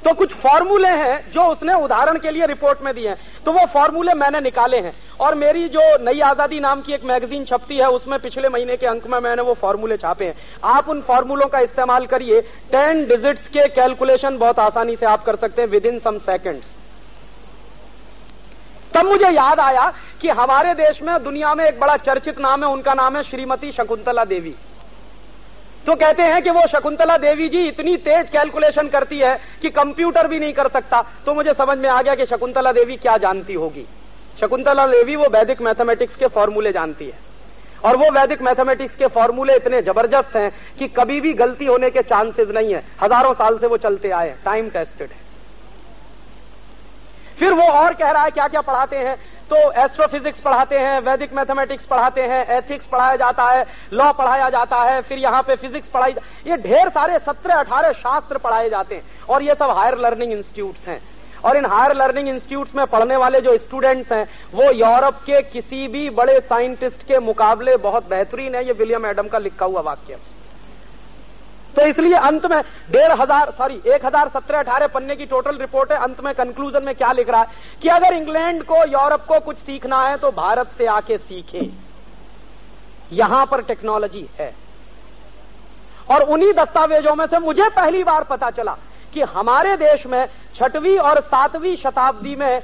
तो कुछ फॉर्मूले हैं जो उसने उदाहरण के लिए रिपोर्ट में दिए हैं। तो वो फॉर्मूले मैंने निकाले हैं। और मेरी जो नई आज़ादी नाम की एक मैगजीन छपती है, उसमें पिछले महीने के अंक में मैंने वो फॉर्मूले छापे हैं। आप उन फॉर्मूलों का इस्तेमाल करिए। टेन डिजिट्स के कैलकुलेशन बहुत आसानी से आप कर सकते हैं विद इन सम सेकेंड्स तब मुझे याद आया कि हमारे देश में दुनिया में एक बड़ा चर्चित नाम है, उनका नाम है श्रीमती शकुंतला देवी। तो कहते हैं कि वो शकुंतला देवी जी इतनी तेज कैलकुलेशन करती है कि कंप्यूटर भी नहीं कर सकता। तो मुझे समझ में आ गया कि शकुंतला देवी क्या जानती होगी। शकुंतला देवी वो वैदिक मैथमेटिक्स के फॉर्मूले जानती है। और वो वैदिक मैथमेटिक्स के फॉर्मूले इतने ज़बरदस्त हैं कि कभी भी गलती होने के चांसेस नहीं है। हज़ारों साल से वो चलते आए टाइम टेस्टेड है। फिर वो और कह रहा है क्या क्या पढ़ाते हैं? तो एस्ट्रोफिजिक्स पढ़ाते हैं, वैदिक मैथमेटिक्स पढ़ाते हैं एथिक्स पढ़ाया जाता है लॉ पढ़ाया जाता है, फिर यहाँ पे फिजिक्स पढ़ाई ये ढेर सारे सत्रह अठारह शास्त्र पढ़ाए जाते हैं और ये सब हायर लर्निंग इंस्टीट्यूट्स हैं। और इन हायर लर्निंग इंस्टीट्यूट्स में पढ़ने वाले जो स्टूडेंट्स हैं, वो यूरोप के किसी भी बड़े साइंटिस्ट के मुकाबले बहुत बेहतरीन है, ये विलियम एडम का लिखा हुआ वाक्य तो इसलिए अंत में डेढ़ हज़ार सॉरी एक हज़ार सत्रह अठारह पन्ने की टोटल रिपोर्ट है। अंत में कंक्लूजन में क्या लिख रहा है? कि अगर इंग्लैंड को, यूरोप को कुछ सीखना है तो भारत से आके सीखे। यहाँ पर टेक्नोलॉजी है। और उन्हीं दस्तावेजों में से मुझे पहली बार पता चला कि हमारे देश में छठवीं और सातवीं शताब्दी में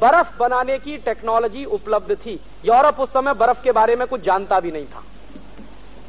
बर्फ़ बनाने की टेक्नोलॉजी उपलब्ध थी। यूरोप उस समय बर्फ़ के बारे में कुछ जानता भी नहीं था।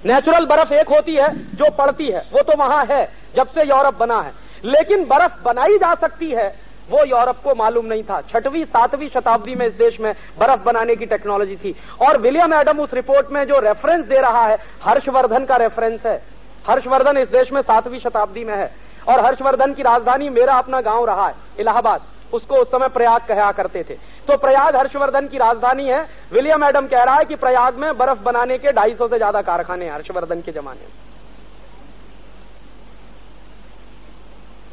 नेचुरल बर्फ़ एक होती है, जो पड़ती है, वो तो वहाँ है, जब से यूरोप बना है। लेकिन बर्फ़ बनाई जा सकती है, वो यूरोप को मालूम नहीं था। छठवीं, सातवीं शताब्दी में इस देश में बर्फ़ बनाने की टेक्नोलॉजी थी। और विलियम एडम उस रिपोर्ट में जो रेफरेंस दे रहा है, हर्षवर्धन का रेफरेंस है। हर्षवर्धन इस देश में सातवीं शताब्दी में है। और हर्षवर्धन की राजधानी मेरा अपना गाँव रहा है, इलाहाबाद। उसको उस समय प्रयाग कहा करते थे। तो प्रयाग हर्षवर्धन की राजधानी है। विलियम एडम कह रहा है कि प्रयाग में बर्फ़ बनाने के ढाई सौ से ज़्यादा कारखाने हर्षवर्धन के जमाने में।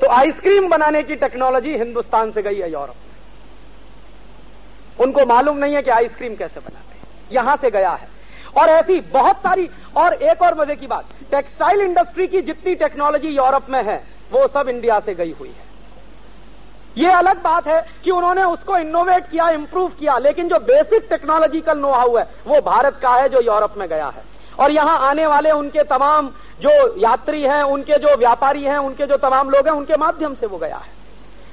तो आइसक्रीम बनाने की टेक्नोलॉजी हिंदुस्तान से गई है यूरोप में। उनको मालूम नहीं है कि आइसक्रीम कैसे बनाते हैं। यहाँ से गया है। और ऐसी बहुत सारी, और एक और मज़े की बात, टेक्सटाइल इंडस्ट्री की जितनी टेक्नोलॉजी यूरोप में है, वो सब इंडिया से गई हुई है। ये अलग बात है कि उन्होंने उसको इनोवेट किया इम्प्रूव किया, लेकिन जो बेसिक टेक्नोलॉजिकल नो हाउ है, वो भारत का है, जो यूरोप में गया है। और यहाँ आने वाले उनके तमाम जो यात्री हैं, उनके जो व्यापारी हैं, उनके जो तमाम लोग हैं, उनके माध्यम से वो गया है।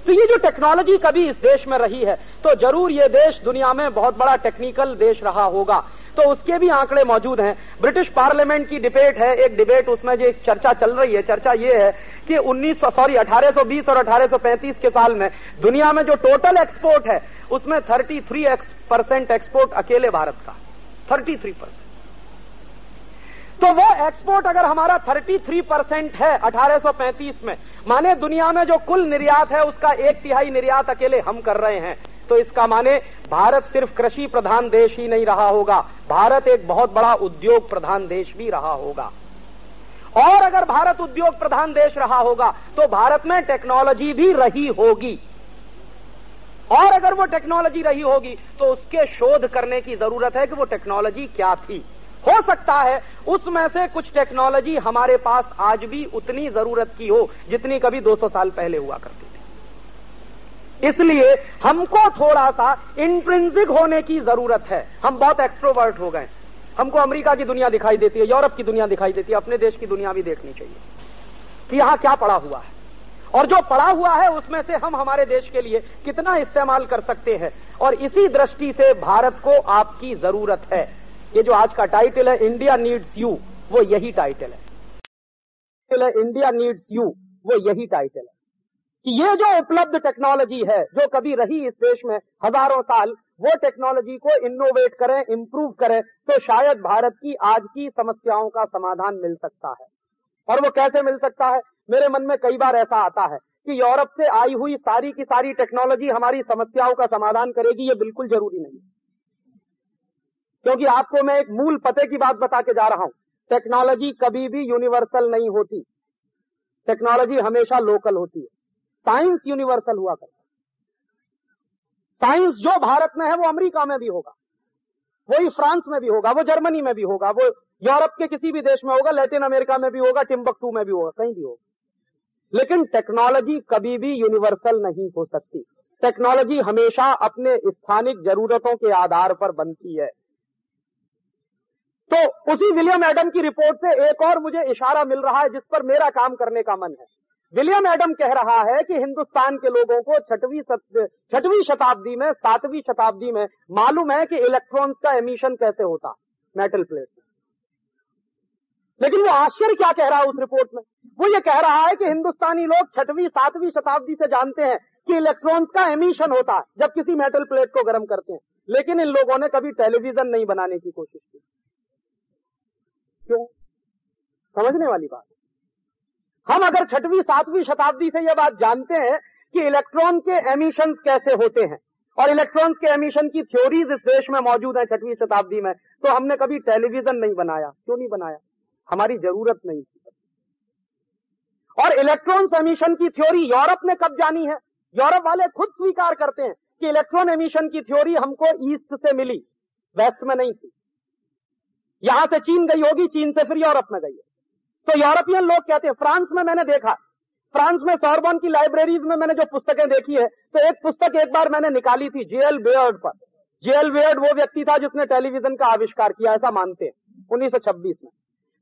तो ये जो टेक्नोलॉजी कभी इस देश में रही है तो ज़रूर ये देश दुनिया में बहुत बड़ा टेक्निकल देश रहा होगा। तो उसके भी आंकड़े मौजूद हैं। ब्रिटिश पार्लियामेंट की डिबेट है, एक डिबेट उसमें जो एक चर्चा चल रही है, चर्चा ये है कि 1900 सॉरी 1820 और 1835 के साल में दुनिया में जो टोटल एक्सपोर्ट है, उसमें 33 परसेंट एक्सपोर्ट अकेले भारत का। 33 परसेंट तो वो एक्सपोर्ट अगर हमारा 33 परसेंट है 1835 में, माने दुनिया में जो कुल निर्यात है उसका एक तिहाई निर्यात अकेले हम कर रहे हैं। तो इसका माने भारत सिर्फ़ कृषि प्रधान देश ही नहीं रहा होगा, भारत एक बहुत बड़ा उद्योग प्रधान देश भी रहा होगा। और अगर भारत उद्योग प्रधान देश रहा होगा तो भारत में टेक्नोलॉजी भी रही होगी। और अगर वो टेक्नोलॉजी रही होगी तो उसके शोध करने की ज़रूरत है कि वो टेक्नोलॉजी क्या थी। हो सकता है उसमें से कुछ टेक्नोलॉजी हमारे पास आज भी उतनी ज़रूरत की हो जितनी कभी 200 साल पहले हुआ करती थी। इसलिए हमको थोड़ा सा इंट्रेंसिक होने की ज़रूरत है। हम बहुत एक्स्ट्रोवर्ट हो गए। हमको अमेरिका की दुनिया दिखाई देती है, यूरोप की दुनिया दिखाई देती है, अपने देश की दुनिया भी देखनी चाहिए। कि यहाँ क्या पड़ा हुआ है? और जो पड़ा हुआ है, उसमें से हम हमारे देश के लिए कितना इस्तेमाल कर सकते हैं। और इसी दृष्टि से भारत को आपकी ज़रूरत है। ये जो आज का टाइटल है इंडिया नीड्स यू वो यही टाइटल है। इंडिया नीड्स यू वो यही टाइटल है। कि ये जो उपलब्ध टेक्नोलॉजी है, जो कभी रही इस देश में हज़ारों साल, वो टेक्नोलॉजी को इनोवेट करें इंप्रूव करें तो शायद भारत की आज की समस्याओं का समाधान मिल सकता है। और वो कैसे मिल सकता है? मेरे मन में कई बार ऐसा आता है कि यूरोप से आई हुई सारी की सारी टेक्नोलॉजी हमारी समस्याओं का समाधान करेगी, ये बिल्कुल ज़रूरी नहीं क्योंकि आपको मैं एक मूल पते की बात बता के जा रहा हूँ। टेक्नोलॉजी कभी भी यूनिवर्सल नहीं होती। टेक्नोलॉजी हमेशा लोकल होती है। साइंस यूनिवर्सल हुआ करता साइंस जो भारत में है, वो अमेरिका में भी होगा। वही फ्रांस में भी होगा, वो जर्मनी में भी होगा, वो यूरोप के किसी भी देश में होगा, लैटिन अमेरिका में भी होगा, टिम्बकटू में भी होगा, कहीं भी होगा। लेकिन टेक्नोलॉजी कभी भी यूनिवर्सल नहीं हो सकती। टेक्नोलॉजी हमेशा अपने स्थानिक जरूरतों के आधार पर बनती है। तो उसी विलियम एडम की रिपोर्ट से एक और मुझे इशारा मिल रहा है जिस पर मेरा काम करने का मन है। विलियम एडम कह रहा है कि हिंदुस्तान के लोगों को छठवीं छठवीं शताब्दी में, सातवीं शताब्दी में मालूम है कि इलेक्ट्रॉन्स का एमिशन कैसे होता मेटल प्लेट में। लेकिन वो आश्चर्य क्या कह रहा है उस रिपोर्ट में? वो ये कह रहा है कि हिंदुस्तानी लोग छठवीं, सातवीं शताब्दी से जानते हैं कि इलेक्ट्रॉन्स का एमिशन होता है जब किसी मेटल प्लेट को गर्म करते हैं। लेकिन इन लोगों ने कभी टेलीविज़न नहीं बनाने की कोशिश की। क्यों? समझने वाली बात। हम अगर छठवीं, सातवीं शताब्दी से यह बात जानते हैं कि इलेक्ट्रॉन के एमिशन कैसे होते हैं, और इलेक्ट्रॉन के एमिशन की थ्योरीज इस देश में मौजूद है छठवीं शताब्दी में तो हमने कभी टेलीविज़न नहीं बनाया। क्यों नहीं बनाया? हमारी ज़रूरत नहीं थी। और इलेक्ट्रॉन एमिशन की थ्योरी यूरोप ने कब जानी है? यूरोप वाले खुद स्वीकार करते हैं कि इलेक्ट्रॉन एमिशन की थ्योरी हमको ईस्ट से मिली वेस्ट में नहीं थी। यहाँ से चीन गई होगी, चीन से फिर यूरोप में गई तो यूरोपियन लोग कहते हैं, फ्रांस में मैंने देखा। फ्रांस में सॉर्बन की लाइब्रेरीज में मैंने जो पुस्तकें देखी है तो एक पुस्तक एक बार मैंने निकाली थी जेएल बेयर्ड पर। जेएल बेयर्ड वो व्यक्ति था जिसने टेलीविज़न का आविष्कार किया, ऐसा मानते हैं, उन्नीस सौ छब्बीस में।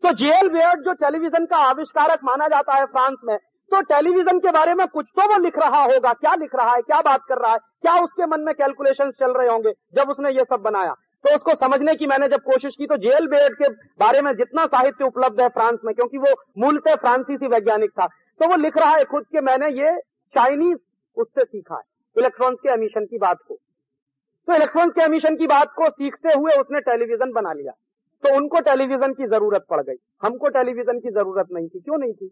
तो जेएल बेयर्ड जो टेलीविज़न का आविष्कारक माना जाता है फ्रांस में तो टेलीविज़न के बारे में कुछ तो वो लिख रहा होगा, क्या लिख रहा है, क्या बात कर रहा है, क्या उसके मन में कैलकुलेशन चल रहे होंगे जब उसने ये सब बनाया। तो उसको समझने की मैंने जब कोशिश की तो जेल बेड के बारे में जितना साहित्य उपलब्ध है फ्रांस में, क्योंकि वो मूलतः फ्रांसीसी वैज्ञानिक था तो वो लिख रहा है खुद के मैंने ये चाइनीज़ उससे सीखा है, इलेक्ट्रॉन्स के एमिशन की बात को। तो इलेक्ट्रॉन्स के एमिशन की बात को सीखते हुए उसने टेलीविज़न बना लिया तो उनको टेलीविज़न की ज़रूरत पड़ गई, हमको टेलीविज़न की ज़रूरत नहीं थी, क्यों नहीं थी?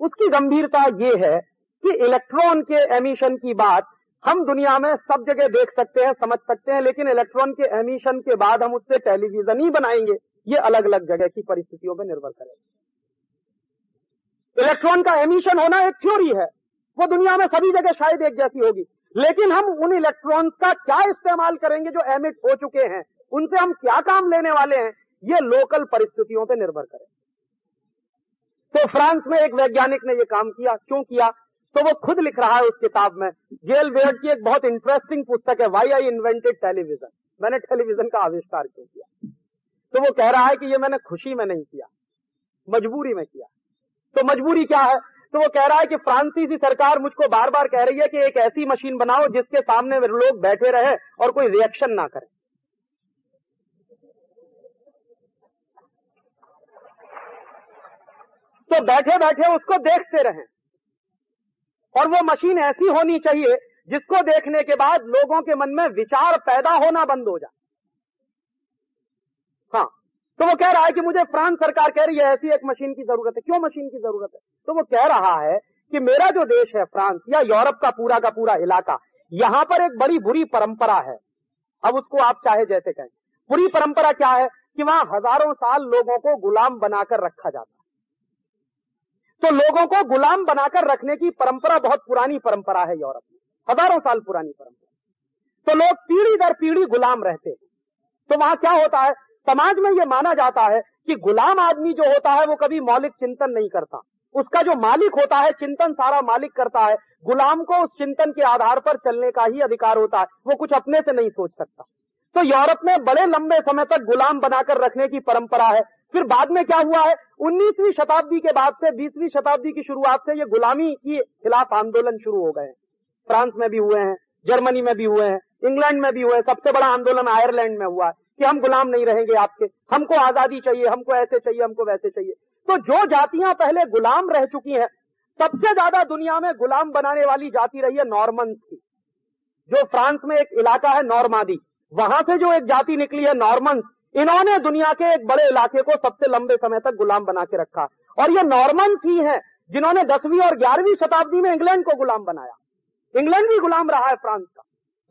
उसकी गंभीरता ये है कि इलेक्ट्रॉन के एमिशन की बात हम दुनिया में सब जगह देख सकते हैं, समझ सकते हैं, लेकिन इलेक्ट्रॉन के एमिशन के बाद हम उससे टेलीविज़न ही बनाएँगे। ये अलग अलग जगह की परिस्थितियों पर निर्भर करेगा। इलेक्ट्रॉन का एमिशन होना एक थ्योरी है। वो दुनिया में सभी जगह शायद एक जैसी होगी। लेकिन हम उन इलेक्ट्रॉन्स का क्या इस्तेमाल करेंगे जो एमिट हो चुके हैं? उनसे हम क्या काम लेने वाले हैं? ये लोकल परिस्थितियों पर निर्भर करें तो फ्रांस में एक वैज्ञानिक ने यह काम किया। क्यों किया? तो वो खुद लिख रहा है उस किताब में। जेल वेड की एक बहुत इंटरेस्टिंग पुस्तक है वाई आई इन्वेंटेड टेलीविज़न मैंने टेलीविज़न का आविष्कार क्यों किया? तो वो कह रहा है कि ये मैंने खुशी में नहीं किया, मजबूरी में किया। तो मजबूरी क्या है? तो वो कह रहा है कि फ्रांसीसी सरकार मुझको बार बार कह रही है कि एक ऐसी मशीन बनाओ जिसके सामने लोग बैठे रहे और कोई रिएक्शन ना करे। तो बैठे बैठे उसको देखते रहें। और वो मशीन ऐसी होनी चाहिए जिसको देखने के बाद लोगों के मन में विचार पैदा होना बंद हो जाए। हाँ तो वो कह रहा है कि मुझे फ्रांस सरकार कह रही है, ऐसी एक मशीन की ज़रूरत है। क्यों मशीन की ज़रूरत है? तो वो कह रहा है कि मेरा जो देश है, फ्रांस या यूरोप का पूरा का पूरा इलाका, यहाँ पर एक बड़ी बुरी परंपरा है। अब उसको आप चाहे जैसे कहें। बुरी परंपरा क्या है? कि वहाँ हज़ारों साल लोगों को गुलाम बनाकर रखा जाता तो लोगों को गुलाम बनाकर रखने की परंपरा बहुत पुरानी परंपरा है यूरोप में। हज़ारों साल पुरानी परंपरा। तो लोग पीढ़ी दर पीढ़ी गुलाम रहते हैं। तो वहाँ क्या होता है? समाज में यह माना जाता है कि गुलाम आदमी जो होता है, वो कभी मौलिक चिंतन नहीं करता। उसका जो मालिक होता है, चिंतन सारा मालिक करता है। गुलाम को उस चिंतन के आधार पर चलने का ही अधिकार होता है। वो कुछ अपने से नहीं सोच सकता। तो यूरोप में बड़े लंबे समय तक गुलाम बनाकर रखने की परंपरा है। फिर बाद में क्या हुआ है? 19वीं शताब्दी के बाद से 20वीं शताब्दी की शुरुआत से ये गुलामी के खिलाफ आंदोलन शुरू हो गए फ्रांस में भी हुए हैं, जर्मनी में भी हुए हैं, इंग्लैंड में भी हुए हैं। सबसे बड़ा आंदोलन आयरलैंड में हुआ है कि हम गुलाम नहीं रहेंगे आपके। हमको आज़ादी चाहिए, हमको ऐसे चाहिए, हमको वैसे चाहिए। तो जो जातियाँ पहले गुलाम रह चुकी हैं, सबसे ज़्यादा दुनिया में गुलाम बनाने वाली जाति रही है नॉर्मन की। जो फ्रांस में एक इलाका है नॉर्मादी, वहाँ से जो एक जाति निकली है नॉर्मन्स इन्होंने दुनिया के एक बड़े इलाके को सबसे लंबे समय तक गुलाम बना के रखा। और ये नॉर्मन ही हैं, जिन्होंने दसवीं और ग्यारहवीं शताब्दी में इंग्लैंड को गुलाम बनाया। इंग्लैंड भी गुलाम रहा है फ्रांस का,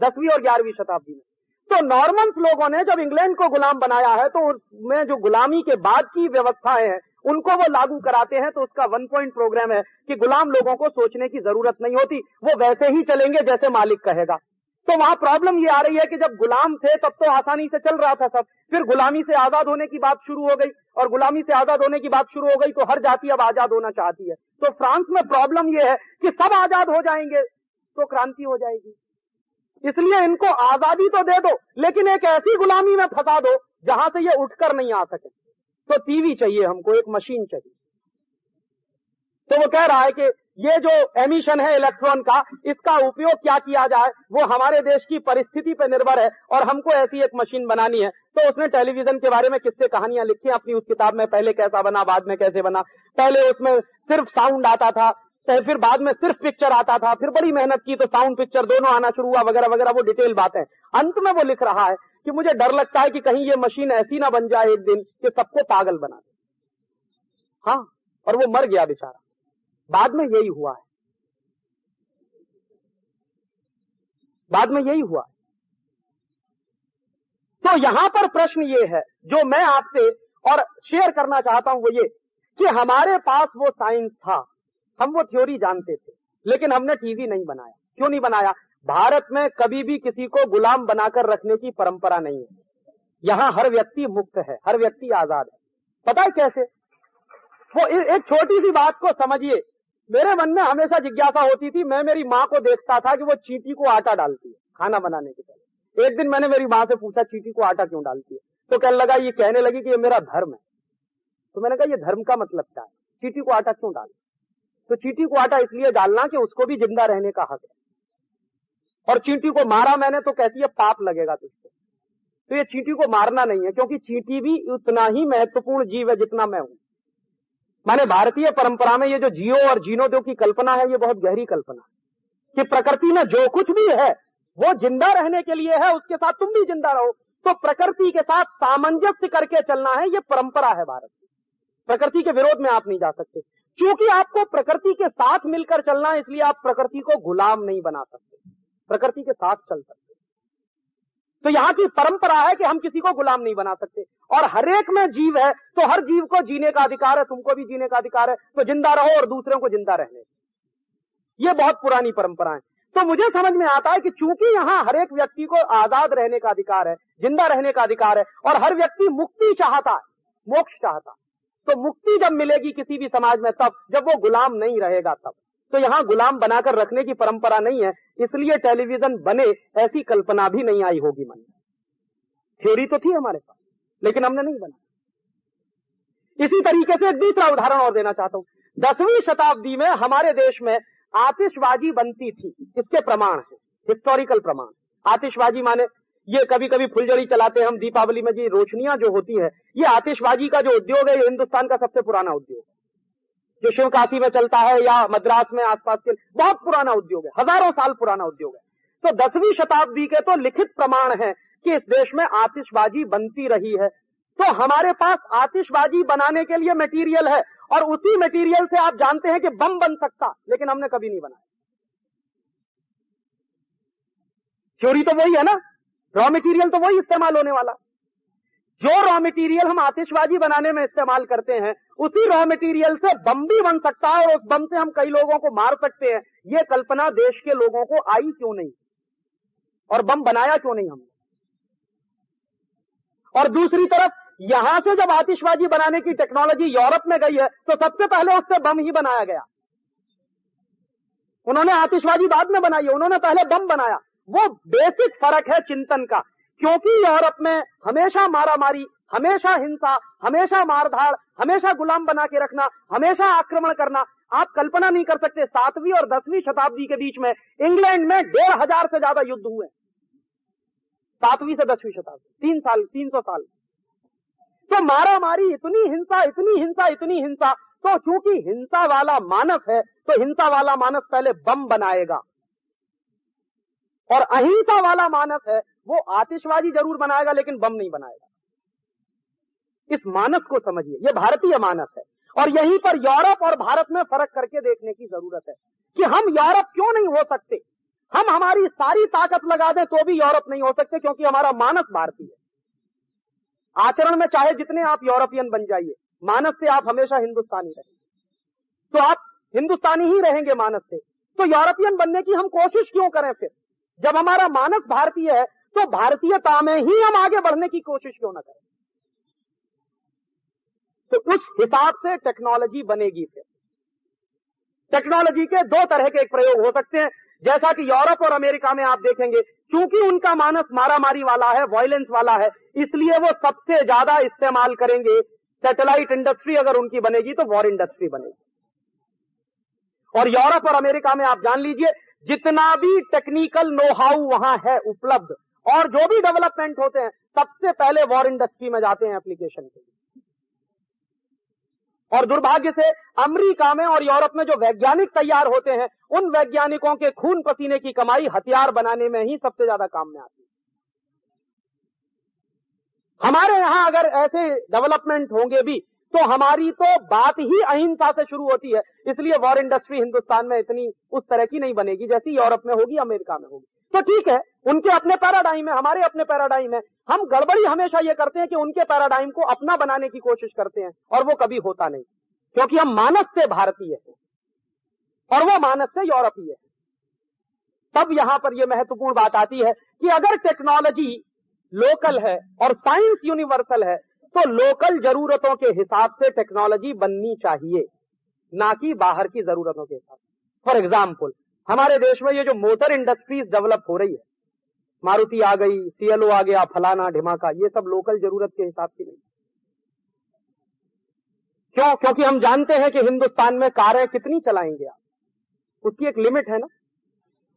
दसवीं और ग्यारहवीं शताब्दी में। तो नॉर्मन्स लोगों ने जब इंग्लैंड को गुलाम बनाया है तो उसमें जो गुलामी के बाद की व्यवस्थाएँ हैं, उनको वो लागू कराते हैं तो उसका वन पॉइंट प्रोग्राम है कि गुलाम लोगों को सोचने की ज़रूरत नहीं होती, वो वैसे ही चलेंगे जैसे मालिक कहेगा। तो वहाँ प्रॉब्लम ये आ रही है कि जब गुलाम थे, तब तो आसानी से चल रहा था सब। फिर गुलामी से आज़ाद होने की बात शुरू हो गई, और गुलामी से आज़ाद होने की बात शुरू हो गई तो हर जाति अब आज़ाद होना चाहती है। तो फ्रांस में प्रॉब्लम यह है कि सब आज़ाद हो जाएँगे तो क्रांति हो जाएगी। इसलिए इनको आज़ादी तो दे दो, लेकिन एक ऐसी गुलामी में फंसा दो, जहाँ से ये उठकर नहीं आ सके। तो टीवी चाहिए हमको, एक मशीन चाहिए। तो वो कह रहा है कि ये जो एमिशन है इलेक्ट्रॉन का, इसका उपयोग क्या किया जाए? वो हमारे देश की परिस्थिति पर निर्भर है और हमको ऐसी एक मशीन बनानी है। तो उसने टेलीविज़न के बारे में किससे कहानियाँ लिखी अपनी उस किताब में पहले कैसा बना, बाद में कैसे बना? पहले उसमें सिर्फ़ साउंड आता था फिर बाद में सिर्फ़ पिक्चर आता था, फिर बड़ी मेहनत की तो साउंड पिक्चर दोनों आना शुरू हुआ, वगैरह वगैरह, वो डिटेल बात। है अंत में वो लिख रहा है कि मुझे डर लगता है कि कहीं ये मशीन ऐसी ना बन जाए एक दिन कि सबको पागल बना दे। हाँ और वो मर गया बेचारा। बाद में यही हुआ है। बाद में यही हुआ तो यहाँ पर प्रश्न ये है, जो मैं आपसे और शेयर करना चाहता हूँ वो ये, कि हमारे पास वो साइंस था, हम वो थ्योरी जानते थे, लेकिन हमने टीवी नहीं बनाया। क्यों नहीं बनाया? भारत में कभी भी किसी को गुलाम बनाकर रखने की परंपरा नहीं है। यहाँ हर व्यक्ति मुक्त है, हर व्यक्ति आज़ाद है। पता है कैसे? वो एक छोटी सी बात को समझिए मेरे मन में हमेशा जिज्ञासा होती थी, मैं मेरी माँ को देखता था कि वो चीटी को आटा डालती है, खाना बनाने के पहले। एक दिन मैंने मेरी माँ से पूछा, चीटी को आटा क्यों डालती है? तो कहने लगा, ये कहने लगी कि ये मेरा धर्म है। तो मैंने कहा, ये धर्म का मतलब क्या है? चीटी को आटा क्यों डाल? तो चीटी को आटा इसलिए डालना कि उसको भी ज़िंदा रहने का हक है। और चींटी को मारा मैंने तो कहती है पाप लगेगा तुझको। तो ये चींटी को मारना नहीं है, क्योंकि चींटी भी उतना ही महत्वपूर्ण जीव है जितना मैं हूँ। माने भारतीय परंपरा में ये जो जियो और जीनोदो की कल्पना है, ये बहुत गहरी कल्पना है कि प्रकृति में जो कुछ भी है, वो ज़िंदा रहने के लिए है, उसके साथ तुम भी ज़िंदा रहो। तो प्रकृति के साथ सामंजस्य करके चलना है, ये परंपरा है भारत की। प्रकृति के विरोध में आप नहीं जा सकते। क्योंकि आपको प्रकृति के साथ मिलकर चलना है, इसलिए आप प्रकृति को गुलाम नहीं बना सकते। प्रकृति के साथ चल सकते। तो यहाँ की परंपरा है कि हम किसी को गुलाम नहीं बना सकते। और हर एक में जीव है तो हर जीव को जीने का अधिकार है, तुमको भी जीने का अधिकार है तो ज़िंदा रहो और दूसरों को ज़िंदा रहने ये बहुत पुरानी परंपरा है। तो मुझे समझ में आता है कि चूँकि यहाँ हर एक व्यक्ति को आज़ाद रहने का अधिकार है, ज़िंदा रहने का अधिकार है, और हर व्यक्ति मुक्ति चाहता है, मोक्ष चाहता है तो मुक्ति जब मिलेगी किसी भी समाज में तब, जब वो गुलाम नहीं रहेगा तब। तो यहाँ गुलाम बनाकर रखने की परंपरा नहीं है, इसलिए टेलीविज़न बने, ऐसी कल्पना भी नहीं आई होगी मन में। थ्योरी तो थी हमारे पास, लेकिन हमने नहीं बना इसी तरीके से एक दूसरा उदाहरण और देना चाहता हूँ। दसवीं शताब्दी में हमारे देश में आतिशबाजी बनती थी। इसके प्रमाण है हिस्टोरिकल प्रमाण। आतिशबाजी माने, ये कभी कभी फुलझड़ी चलाते हैं हम, दीपावली में जी रोशनियाँ जो होती है, ये आतिशबाजी का जो उद्योग है, ये हिंदुस्तान का सबसे पुराना उद्योग। जो काशी में चलता है या मद्रास में आसपास के, बहुत पुराना उद्योग है, हज़ारों साल पुराना उद्योग है। तो दसवीं शताब्दी के तो लिखित प्रमाण है कि इस देश में आतिशबाजी बनती रही है। तो हमारे पास आतिशबाजी बनाने के लिए मटेरियल है, और उसी मटेरियल से आप जानते हैं कि बम बन सकता, लेकिन हमने कभी नहीं बनाया। थ्योरी तो वही है ना? रॉ मटेरियल तो वही इस्तेमाल होने वाला। जो रॉ मटेरियल हम आतिशबाजी बनाने में इस्तेमाल करते हैं उसी रॉ मटेरियल से बम भी बन सकता है और उस बम से हम कई लोगों को मार सकते हैं। ये कल्पना देश के लोगों को आई क्यों नहीं? और बम बनाया क्यों नहीं हमने? और दूसरी तरफ़, यहाँ से जब आतिशबाजी बनाने की टेक्नोलॉजी यूरोप में गई है तो सबसे पहले उससे बम ही बनाया गया। उन्होंने आतिशबाजी बाद में बनाई है, उन्होंने पहले बम बनाया। वो बेसिक फ़र्क है चिंतन का, क्योंकि यूरोप में हमेशा मारामारी हमेशा हिंसा, हमेशा मारधाड़, हमेशा गुलाम बना के रखना, हमेशा आक्रमण करना। आप कल्पना नहीं कर सकते, सातवीं और दसवीं शताब्दी के बीच में इंग्लैंड में डेढ़ हज़ार से ज़्यादा युद्ध हुए। सातवीं से दसवीं शताब्दी, तीन साल, तीन सौ साल। तो मारा मारी इतनी हिंसा इतनी हिंसा इतनी हिंसा। तो चूँकि हिंसा वाला मानस है तो हिंसा वाला मानस पहले बम बनाएगा। और अहिंसा वाला मानस है, वो आतिशबाजी ज़रूर बनाएगा, लेकिन बम नहीं बनाएगा। इस मानस को समझिए। ये भारतीय मानस है। और यहीं पर यूरोप और भारत में फ़र्क करके देखने की ज़रूरत है कि हम यूरोप क्यों नहीं हो सकते? हम हमारी सारी ताकत लगा दें तो भी यूरोप नहीं हो सकते, क्योंकि हमारा मानस भारतीय है। आचरण में चाहे जितने आप यूरोपियन बन जाइए, मानस से आप हमेशा हिंदुस्तानी रहेंगे तो आप हिंदुस्तानी ही रहेंगे मानस से। तो यूरोपियन बनने की हम कोशिश क्यों करें फिर? जब हमारा मानस भारतीय है तो भारतीयता में ही हम आगे बढ़ने की कोशिश क्यों ना करें? तो उस हिसाब से टेक्नोलॉजी बनेगी फिर। टेक्नोलॉजी के दो तरह के एक प्रयोग हो सकते हैं। जैसा कि यूरोप और अमेरिका में आप देखेंगे क्योंकि उनका मानस मारामारी वाला है वायलेंस वाला है, इसलिए वो सबसे ज़्यादा इस्तेमाल करेंगे। सैटेलाइट इंडस्ट्री अगर उनकी बनेगी तो वॉर इंडस्ट्री बनेगी। और यूरोप और अमेरिका में आप जान लीजिए, जितना भी टेक्निकल नो हाउ वहाँ है उपलब्ध, और जो भी डेवलपमेंट होते हैं, सबसे पहले वॉर इंडस्ट्री में जाते हैं एप्लीकेशन के लिए। और दुर्भाग्य से अमेरिका में और यूरोप में जो वैज्ञानिक तैयार होते हैं, उन वैज्ञानिकों के खून पसीने की कमाई हथियार बनाने में ही सबसे ज़्यादा काम में आती है। हमारे यहाँ अगर ऐसे डेवलपमेंट होंगे भी तो हमारी तो बात ही अहिंसा से शुरू होती है। इसलिए वॉर इंडस्ट्री हिंदुस्तान में इतनी उस तरह की नहीं बनेगी, जैसी यूरोप में होगी, अमेरिका में होगी। तो ठीक है, उनके अपने पैराडाइम है, हमारे अपने पैराडाइम है। हम गड़बड़ी हमेशा ये करते हैं कि उनके पैराडाइम को अपना बनाने की कोशिश करते हैं, और वो कभी होता नहीं। क्योंकि हम मानस से भारतीय हैं, और वो मानस से यूरोपीय है। तब यहाँ पर यह महत्वपूर्ण बात आती है कि अगर टेक्नोलॉजी लोकल है और साइंस यूनिवर्सल है तो लोकल जरूरतों के हिसाब से टेक्नोलॉजी बननी चाहिए, ना कि बाहर की जरूरतों के हिसाब फॉर एग्ज़ाम्पल हमारे देश में ये जो मोटर इंडस्ट्रीज़ डेवलप हो रही है, मारुति आ गई सीएलओ आ गया, फलाना, ढिमाका, ये सब लोकल ज़रूरत के हिसाब से नहीं। क्यों? क्योंकि हम जानते हैं कि हिंदुस्तान में कारें कितनी चलाएँगे आप? उसकी एक लिमिट है ना?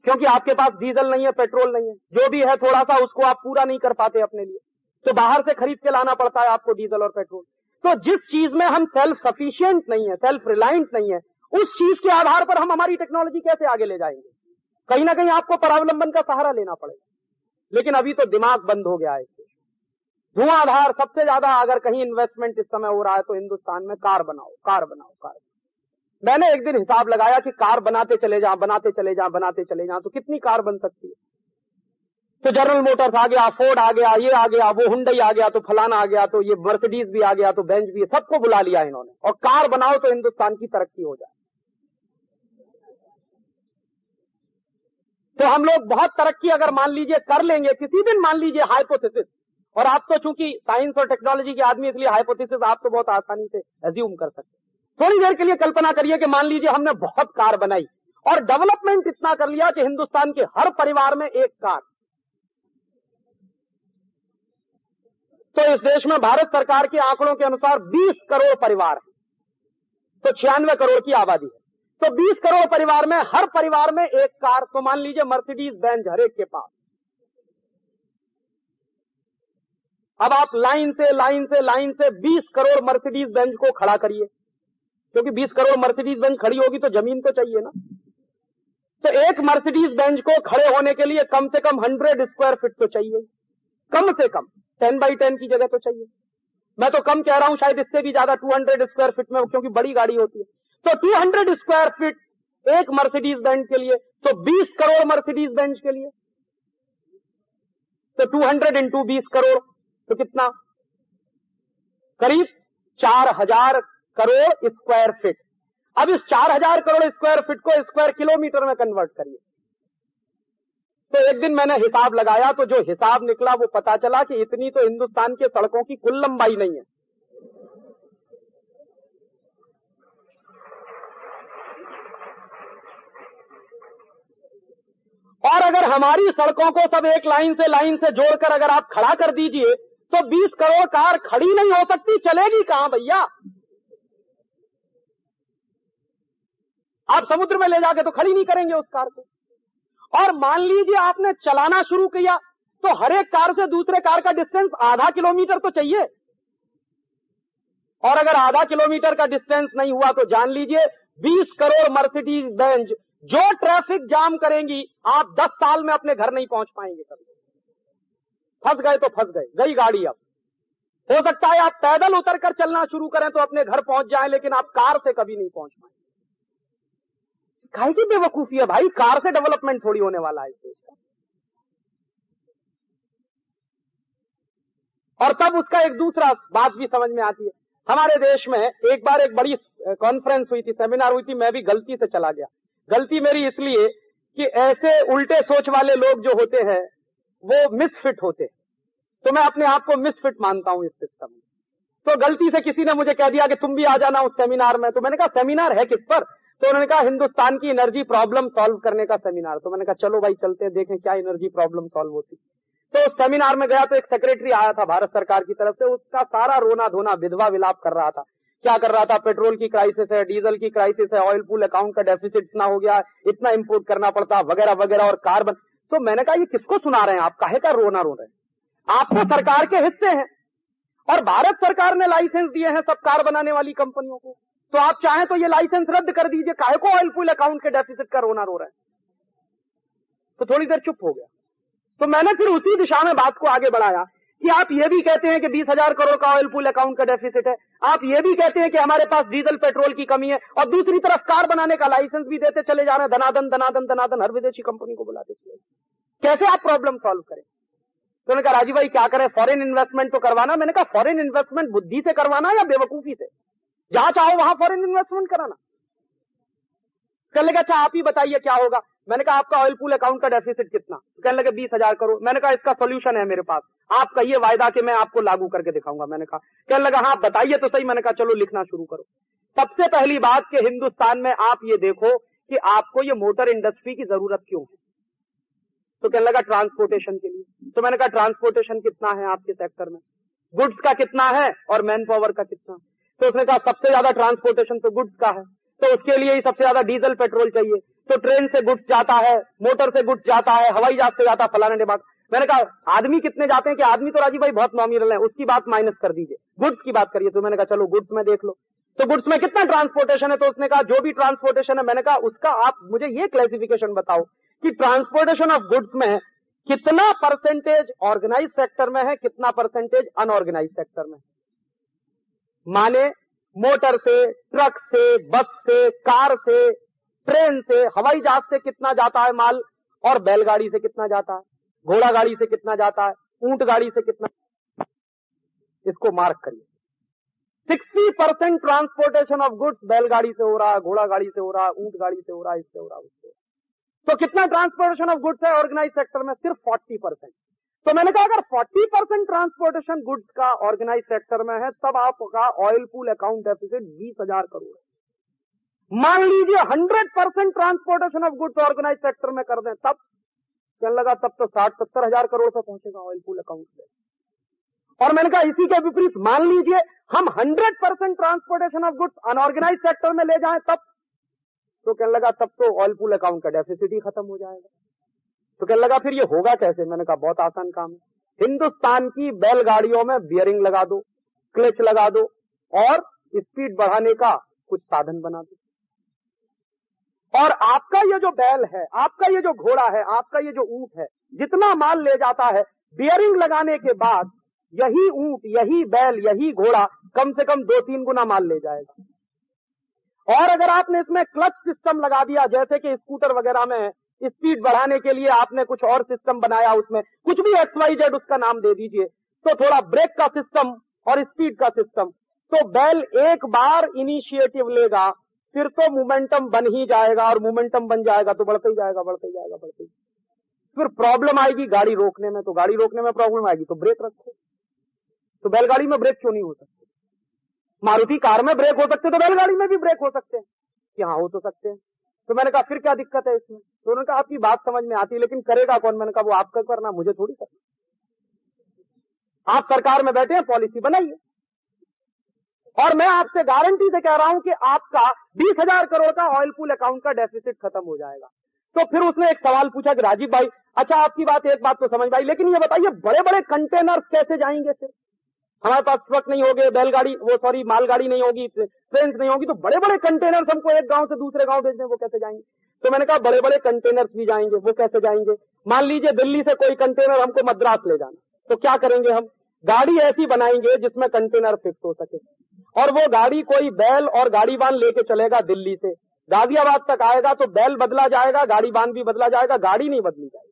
क्योंकि आपके पास डीजल नहीं है, पेट्रोल नहीं है, जो भी है थोड़ा सा उसको आप पूरा नहीं कर पाते अपने लिए। तो बाहर से खरीद के लाना पड़ता है आपको डीजल और पेट्रोल। तो जिस चीज़ में हम सेल्फ सफिशियंट नहीं है सेल्फ रिलायंट नहीं है उस चीज़ के आधार पर हम हमारी टेक्नोलॉजी कैसे आगे ले जाएँगे? कहीं ना कहीं आपको परावलंबन का सहारा लेना पड़ेगा। लेकिन अभी तो दिमाग बंद हो गया है धुआंधार सबसे ज़्यादा अगर कहीं इन्वेस्टमेंट इस समय हो रहा है तो हिंदुस्तान में कार बनाओ कार बनाओ, कार। मैंने एक दिन हिसाब लगाया कि कार बनाते चले जाओ, बनाते चले जाओ, बनाते चले जाओ तो कितनी कार बन सकती है? तो जनरल मोटर्स आ गया फोर्ड आ गया, ये आ गया, वो हुंडई आ गया तो फलाना आ गया तो ये मर्सिडीज भी आ गया तो बेंच भी सबको बुला लिया इन्होंने। और कार बनाओ तो हिंदुस्तान की तरक्की हो जाए। तो हम लोग बहुत तरक्की अगर मान लीजिए कर लेंगे, किसी दिन मान लीजिए हाइपोथेसिस और आप तो चूँकि साइंस और टेक्नोलॉजी के आदमी इसलिए हाइपोथेसिस आप तो बहुत आसानी से एज्यूम कर सकते थोड़ी देर के लिए कल्पना करिए कि मान लीजिए हमने बहुत कार बनाई और डेवलपमेंट इतना कर लिया कि हिंदुस्तान के हर परिवार में एक कार। तो इस देश में भारत सरकार के आंकड़ों के अनुसार 20 करोड़ परिवार है। तो छियानवे करोड़ की आबादी है। तो 20 करोड़ परिवार में, हर परिवार में एक कार तो मान लीजिए मर्सिडीज बेंज हर एक के पास। अब आप लाइन से लाइन से लाइन से 20 करोड़ मर्सिडीज बेंच को खड़ा करिए। क्योंकि 20 करोड़ मर्सिडीज बेंच खड़ी होगी तो ज़मीन तो चाहिए ना। तो एक मर्सिडीज बेंच को खड़े होने के लिए कम से कम 100 स्क्वायर फीट तो चाहिए। कम से कम, टेन बाई टेन की जगह तो चाहिए। मैं तो कम कह रहा हूँ, शायद इससे भी ज़्यादा 200 स्क्वायर फीट में, क्योंकि बड़ी गाड़ी होती है। तो 200 स्क्वायर फीट एक मर्सिडीज बेंच के लिए तो 20 करोड़ मर्सिडीज बेंच के लिए। तो 200 हंड्रेड इंटू बीस करोड़ तो कितना? करीब चार हज़ार करोड़ स्क्वायर फीट अब इस चार हज़ार करोड़ स्क्वायर फीट को स्क्वायर किलोमीटर में कन्वर्ट करिए। तो एक दिन मैंने हिसाब लगाया तो जो हिसाब निकला, वो पता चला कि इतनी तो हिंदुस्तान के सड़कों की कुल लंबाई नहीं है। और अगर हमारी सड़कों को सब एक लाइन से लाइन से जोड़कर अगर आप खड़ा कर दीजिए तो 20 करोड़ कार खड़ी नहीं हो सकती, चलेगी कहाँ भैया? आप समुद्र में ले जाके तो खड़ी नहीं करेंगे उस कार को। और मान लीजिए आपने चलाना शुरू किया तो हर एक कार से दूसरे कार का डिस्टेंस आधा किलोमीटर तो चाहिए। और अगर आधा किलोमीटर का डिस्टेंस नहीं हुआ तो जान लीजिए 20 करोड़ मर्सिडीज बेंच जो ट्रैफ़िक जाम करेंगी, आप 10 साल में अपने घर नहीं पहुँच पाएँगे कभी। फंस गए तो फंस गए, गई गाड़ी अब। हो सकता है आप पैदल उतर कर चलना शुरू करें तो अपने घर पहुँच जाए, लेकिन आप कार से कभी नहीं पहुँच पाए खाई की बेवकूफ़ी है भाई, कार से डेवलपमेंट थोड़ी होने वाला है देश का। और तब उसका एक दूसरा बात भी समझ में आती है। हमारे देश में एक बार एक बड़ी कॉन्फ्रेंस हुई थी सेमिनार हुई थी, मैं भी गलती से चला गया। गलती मेरी इसलिए कि ऐसे उल्टे सोच वाले लोग जो होते हैं, वो मिसफिट होते हैं। तो मैं अपने आप को मिसफिट मानता हूँ इस सिस्टम में। तो गलती से किसी ने मुझे कह दिया कि तुम भी आ जाना उस सेमिनार में। तो मैंने कहा सेमिनार है किस पर? तो उन्होंने कहा, हिंदुस्तान की एनर्जी प्रॉब्लम सॉल्व करने का सेमिनार तो मैंने कहा, चलो भाई, चलते हैं, देखें क्या एनर्जी प्रॉब्लम सॉल्व होती तो उस सेमिनार में गया तो एक सेक्रेटरी आया था भारत सरकार की तरफ़ से। उसका सारा रोना धोना विधवा विलाप कर रहा था। क्या कर रहा था? पेट्रोल की क्राइसिस है, डीजल की क्राइसिस है ऑयल पूल अकाउंट का डेफिसिट इतना हो गया, इतना इम्पोर्ट करना पड़ता, वगैरह वगैरह, और कार्बन तो मैंने कहा, ये किसको सुना रहे हैं आप? काहे का रोना रो रहे हैं? आप तो सरकार के हिस्से हैं, और भारत सरकार ने लाइसेंस दिए हैं सब कार बनाने वाली कंपनियों को। तो आप चाहें तो ये लाइसेंस रद्द कर दीजिए। काहे को ऑयल पुल अकाउंट के डेफिसिट का रोना रो रहे हैं? तो थोड़ी देर चुप हो गया। तो मैंने फिर उसी दिशा में बात को आगे बढ़ाया। कि आप ये भी कहते हैं कि बीस हज़ार करोड़ का ऑयल पूल अकाउंट का डेफिसिट है। आप ये भी कहते हैं कि हमारे पास डीजल पेट्रोल की कमी है और दूसरी तरफ़ कार बनाने का लाइसेंस भी देते चले जा रहे हैं। धनादन धनादन धनादन हर विदेशी कंपनी को बुलाते चले कैसे आप प्रॉब्लम सॉल्व करें? तो मैंने कहा, राजीव भाई, क्या करें? फॉरेन इन्वेस्टमेंट तो करवाना। मैंने कहा फॉरेन इन्वेस्टमेंट बुद्धि से करवाना या बेवकूफ़ी से? जहाँ चाहो वहाँ फॉरेन इन्वेस्टमेंट कराना। कहने लगा अच्छा आप ही बताइए क्या होगा? मैंने कहा, आपका ऑयल पूल अकाउंट का डेफिसिट कितना? तो कहने लगे, बीस हज़ार करोड़। मैंने कहा, इसका सोल्यूशन है मेरे पास। आपका ये वायदा कि मैं आपको लागू करके दिखाऊँगा, मैंने कहा। कहने लगा हाँ बताइए तो सही। मैंने कहा, चलो, लिखना शुरू करो। सबसे पहली बात कि हिंदुस्तान में आप ये देखो कि आपको ये मोटर इंडस्ट्री की ज़रूरत क्यों है? तो कहने लगा ट्रांसपोर्टेशन के लिए। तो मैंने कहा ट्रांसपोर्टेशन कितना है आपके सेक्टर में? गुड्स का कितना है और मैन पावर का कितना? तो उसने कहा, सबसे ज़्यादा ट्रांसपोर्टेशन तो गुड्स का है। तो उसके लिए ही सबसे ज़्यादा डीजल, पेट्रोल चाहिए। तो ट्रेन से गुड्स जाता है, मोटर से गुड्स जाता है, हवाई जहाज़ से जाता है, फलाने बाद मैंने कहा, आदमी कितने जाते हैं कि आदमी तो राजीव भाई बहुत नॉमिनल है, उसकी बात माइनस कर दीजिए। गुड्स की बात करिए तो मैंने कहा, चलो गुड्स में देख लो। तो गुड्स में कितना ट्रांसपोर्टेशन है? तो उसने कहा, जो भी ट्रांसपोर्टेशन है, मैंने कहा, उसका आप मुझे ये क्लासिफिकेशन बताओ कि ट्रांसपोर्टेशन ऑफ़ गुड्स में कितना परसेंटेज ऑर्गेनाइज सेक्टर में है, कितना परसेंटेज अनऑर्गेनाइज सेक्टर में माने मोटर से, ट्रक से, बस से, कार से, ट्रेन से, हवाई जहाज़ से कितना जाता है माल और बैलगाड़ी से कितना जाता है घोड़ा गाड़ी से कितना जाता है ऊँट गाड़ी से कितना इसको मार्क करिए। Sixty percent transportation of goods बैलगाड़ी से हो रहा है घोड़ा गाड़ी से हो रहा है ऊँट गाड़ी से हो रहा है, इससे हो रहा है, उससे तो कितना ट्रांसपोर्टेशन ऑफ़ गुड्स है ऑर्गेनाइज सेक्टर में? सिर्फ़ फोर्टी परसेंट। तो मैंने कहा, अगर फोर्टी परसेंट ट्रांसपोर्टेशन गुड्स का ऑर्गेनाइज सेक्टर में है, तब आपका ऑयल पूल अकाउंट डेफिसिट बीस हज़ार करोड़ है। मान लीजिए hundred percent transportation of goods organise sector में कर दें, तब कहने लगा, तब तो साठ सत्तर हज़ार करोड़ पे पहुंचेगा ऑयल पूल अकाउंट में और मैंने कहा, इसी के विपरीत, मान लीजिए हम 100 percent transportation of goods unorganise sector में ले जाएँ, तब तो कहने लगा, तब तो ऑयल पूल अकाउंट का डेफिसिट ही खत्म हो जाएगा। तो कहने लगा, फिर ये होगा कैसे? मैंने कहा, बहुत आसान काम है। हिंदुस्तान की बैलगाड़ियों में बियरिंग लगा दो क्लच लगा दो और स्पीड बढ़ाने का कुछ साधन बना दो। और आपका ये जो बैल है, आपका ये जो घोड़ा है, आपका ये जो ऊँट है, जितना माल ले जाता है बियरिंग लगाने के बाद यही ऊँट, यही बैल, यही घोड़ा कम से कम दो तीन गुना माल ले जाएगा। और अगर आपने इसमें क्लच सिस्टम लगा दिया, जैसे कि स्कूटर वगैरह में स्पीड बढ़ाने के लिए आपने कुछ और सिस्टम बनाया उसमें। कुछ भी एक्स वाई जेड उसका नाम दे दीजिए। तो थोड़ा ब्रेक का सिस्टम और स्पीड का सिस्टम। तो बैल एक बार इनिशिएटिव लेगा, फिर तो मोमेंटम बन ही जाएगा और मोमेंटम बन जाएगा तो बढ़ते ही जाएगा, बढ़ते ही जाएगा, बढ़ते ही फिर प्रॉब्लम आएगी गाड़ी रोकने में तो गाड़ी रोकने में प्रॉब्लम आएगी तो ब्रेक रखो। तो बैलगाड़ी में ब्रेक क्यों नहीं हो सकते? मारुति कार में ब्रेक हो सकते तो बैलगाड़ी में भी ब्रेक हो सकते हैं। कि हाँ हो तो सकते हैं। तो मैंने कहा, फिर क्या दिक्कत है इसमें? तो उन्होंने कहा, आपकी बात समझ में आती है, लेकिन करेगा कौन? मैंने कहा, वो आपका करना, मुझे थोड़ी करना। आप सरकार में बैठे हैं, पॉलिसी बनाइए। और मैं आपसे गारंटी से कह रहा हूँ कि आपका बीस हज़ार करोड़ का ऑयल पूल अकाउंट का डेफिसिट खत्म हो जाएगा। तो फिर उसने एक सवाल पूछा कि राजीव भाई अच्छा आपकी बात, एक बात तो समझ भाई लेकिन ये बताइए बड़े बड़े कंटेनर्स कैसे जाएँगे फिर? हमारे पास ट्रक नहीं होगे, बैलगाड़ी, वो सॉरी मालगाड़ी नहीं होगी ट्रेन नहीं होगी तो बड़े बड़े कंटेनर्स हमको एक गाँव से दूसरे गाँव भेजने वो कैसे जाएँगे? तो मैंने कहा बड़े बड़े कंटेनर्स भी जाएँगे, वो कैसे जाएँगे? मान लीजिए दिल्ली से कोई कंटेनर हमको मद्रास ले जाना तो क्या करेंगे हम? गाड़ी ऐसी बनाएँगे जिसमें कंटेनर फिक्स हो सके। और वो गाड़ी कोई बैल और गाड़ी बाँध लेके चलेगा दिल्ली से। गाजियाबाद तक आएगा तो बैल बदला जाएगा गाड़ी बाँध भी बदला जाएगा, गाड़ी नहीं बदली जाएगी।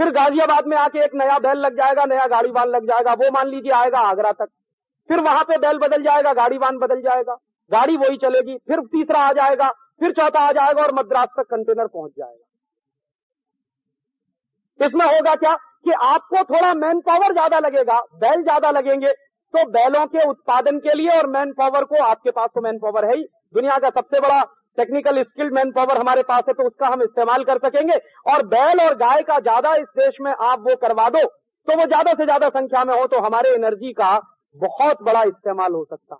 फिर गाजियाबाद में आके एक नया बैल लग जाएगा, नया गाड़ी बाँध लग जाएगा, वो मान लीजिए आएगा आगरा तक। फिर वहाँ पे बैल बदल जाएगा गाड़ी बाँध बदल जाएगा, गाड़ी वही चलेगी, फिर तीसरा आ जाएगा, फिर चौथा आ जाएगा और मद्रास तक कंटेनर पहुँच जाएगा। इसमें होगा क्या कि आपको थोड़ा मैन पावर ज़्यादा लगेगा, बैल ज़्यादा लगेंगे तो बैलों के उत्पादन के लिए और मैन पावर को, आपके पास तो मैन पावर है ही, दुनिया का सबसे बड़ा टेक्निकल स्किल्ड मैन पावर हमारे पास है तो उसका हम इस्तेमाल कर सकेंगे। और बैल और गाय का ज़्यादा इस देश में आप वो करवा दो तो वो ज़्यादा से ज़्यादा संख्या में हो तो हमारे एनर्जी का बहुत बड़ा इस्तेमाल हो सकता।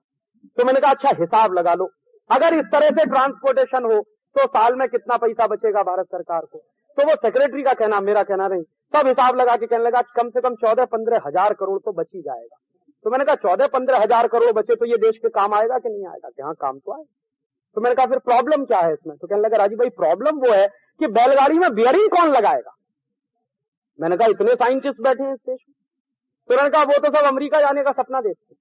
तो मैंने कहा अच्छा हिसाब लगा लो। अगर इस तरह से ट्रांसपोर्टेशन हो तो साल में कितना पैसा बचेगा भारत सरकार को? तो वो सेक्रेटरी का कहना, मेरा कहना नहीं। सब हिसाब लगा के कहने लगा, कम से कम चौदह पंद्रह हज़ार करोड़ तो बच जाएगा। तो मैंने कहा चौदह पंद्रह हज़ार करोड़ बचे तो ये देश के काम आएगा कि नहीं आएगा? कि हाँ काम तो आए तो मैंने कहा, फिर प्रॉब्लम क्या है इसमें? तो कहने लगा राजीव भाई प्रॉब्लम वो है कि बैलगाड़ी में बियरिंग कौन लगाएगा? मैंने कहा, इतने साइंटिस्ट बैठे हैं इस देश में। तो मैंने कहा, वो तो सब अमेरिका जाने का सपना देखते हैं।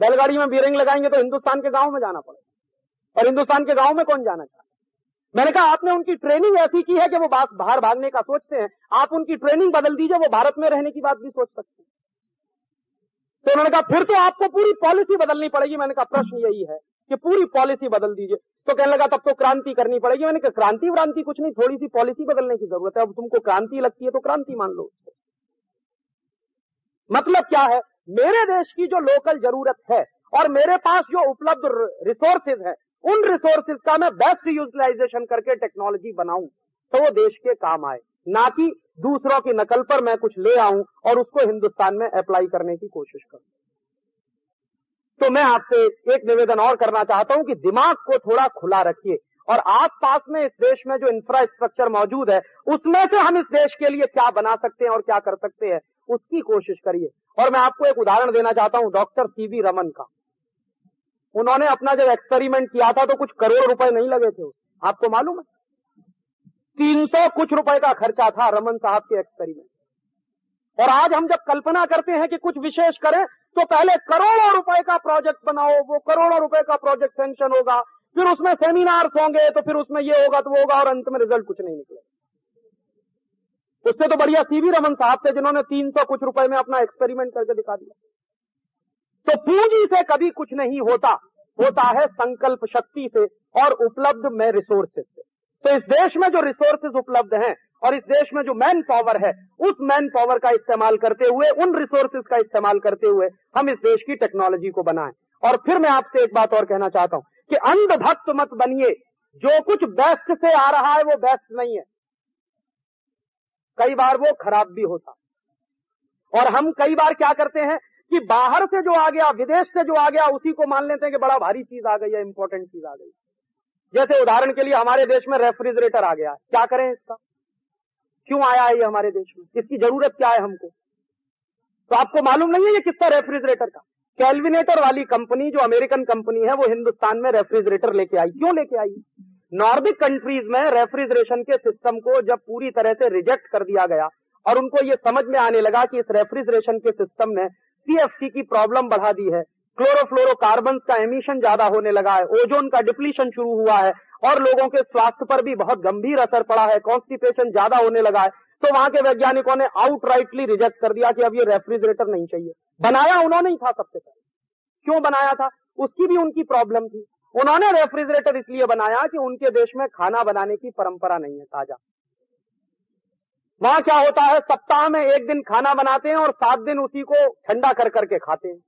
बैलगाड़ी में बियरिंग लगाएँगे तो हिंदुस्तान के गाँव में जाना पड़ेगा। और हिंदुस्तान के गाँव में कौन जाना चाहता मैंने कहा, आपने उनकी ट्रेनिंग ऐसी की है कि वो बाहर भागने का सोचते हैं। आप उनकी ट्रेनिंग बदल दीजिए, वो भारत में रहने की बात भी सोच सकते हैं। तो उन्होंने कहा, फिर तो आपको पूरी पॉलिसी बदलनी पड़ेगी। मैंने कहा, प्रश्न यही है कि पूरी पॉलिसी बदल दीजिए। तो कहने लगा, तब तो क्रांति करनी पड़ेगी। मैंने कहा, क्रांति व्रांति कुछ नहीं थोड़ी सी पॉलिसी बदलने की ज़रूरत है। अब तुमको क्रांति लगती है तो क्रांति मान लो मतलब क्या है? मेरे देश की जो लोकल ज़रूरत है और मेरे पास जो उपलब्ध रिसोर्सेज है, उन रिसोर्सेज का मैं बेस्ट यूटिलाइजेशन करके टेक्नोलॉजी बनाऊँ तो वो देश के काम आए। ना कि दूसरों की नकल पर मैं कुछ ले आऊँ और उसको हिंदुस्तान में अप्लाई करने की कोशिश करूँ। तो मैं आपसे एक निवेदन और करना चाहता हूँ कि दिमाग को थोड़ा खुला रखिए। और आस पास में इस देश में जो इंफ्रास्ट्रक्चर मौजूद है, उसमें से हम इस देश के लिए क्या बना सकते हैं और क्या कर सकते हैं, उसकी कोशिश करिए। और मैं आपको एक उदाहरण देना चाहता हूँ डॉक्टर सीवी रमन का। उन्होंने अपना जब एक्सपेरिमेंट किया था तो कुछ करोड़ रुपए नहीं लगे थे। आपको मालूम है? तीन सौ कुछ रुपए का खर्चा था रमन साहब के एक्सपेरिमेंट और आज हम जब कल्पना करते हैं कि कुछ विशेष करें तो पहले करोड़ों रुपए का प्रोजेक्ट बनाओ, वो करोड़ों रुपए का प्रोजेक्ट सेंक्शन होगा, फिर उसमें सेमिनार्स होंगे तो फिर उसमें ये होगा तो वो होगा, और अंत में रिज़ल्ट कुछ नहीं निकलेगा। उससे तो बढ़िया सीवी रमन साहब थे, जिन्होंने तीन सौ कुछ रुपए में अपना एक्सपेरिमेंट करके दिखा दिया। तो पूंजी से कभी कुछ नहीं होता होता है संकल्प शक्ति से और उपलब्ध में रिसोर्सेज से। तो इस देश में जो रिसोर्सेज उपलब्ध हैं और इस देश में जो मैन पावर है, उस मैन पावर का इस्तेमाल करते हुए, उन रिसोर्सेज का इस्तेमाल करते हुए हम इस देश की टेक्नोलॉजी को बनाएँ। और फिर मैं आपसे एक बात और कहना चाहता हूँ कि अंधभक्त मत बनिए। जो कुछ बेस्ट से आ रहा है, वो बेस्ट नहीं है। कई बार वो खराब भी होता। और हम कई बार क्या करते हैं कि बाहर से जो आ गया, विदेश से जो आ गया, उसी को मान लेते हैं कि बड़ा भारी चीज़ आ गई है इंपॉर्टेंट चीज़ आ गई जैसे उदाहरण के लिए हमारे देश में रेफ्रिजरेटर आ गया। क्या करें इसका? क्यों आया है ये हमारे देश में? इसकी ज़रूरत क्या है हमको? तो आपको मालूम नहीं है ये किसका रेफ्रिजरेटर का कैलविनेटर वाली कंपनी, जो अमेरिकन कंपनी है, वो हिंदुस्तान में रेफ्रिजरेटर लेके आई। क्यों लेके आई? नॉर्दिक कंट्रीज़ में रेफ्रिजरेशन के सिस्टम को जब पूरी तरह से रिजेक्ट कर दिया गया, और उनको ये समझ में आने लगा कि इस रेफ्रिजरेशन के सिस्टम ने सीएफसी की प्रॉब्लम बढ़ा दी है क्लोरोफ्लोरोकार्बन का एमिशन ज़्यादा होने लगा है, ओजोन का डिप्लीशन शुरू हुआ है और लोगों के स्वास्थ्य पर भी बहुत गंभीर असर पड़ा है। कॉन्स्टिपेशन ज़्यादा होने लगा है। तो वहाँ के वैज्ञानिकों ने आउटराइटली रिजेक्ट कर दिया कि अब ये रेफ्रिजरेटर नहीं चाहिए। बनाया उन्होंने ही था सबसे पहले। क्यों बनाया था? उसकी भी उनकी प्रॉब्लम थी। उन्होंने रेफ्रिजरेटर इसलिए बनाया कि उनके देश में खाना बनाने की परंपरा नहीं है ताज़ा। वहाँ क्या होता है? सप्ताह में एक दिन खाना बनाते हैं और सात दिन उसी को ठंडा कर करके खाते हैं।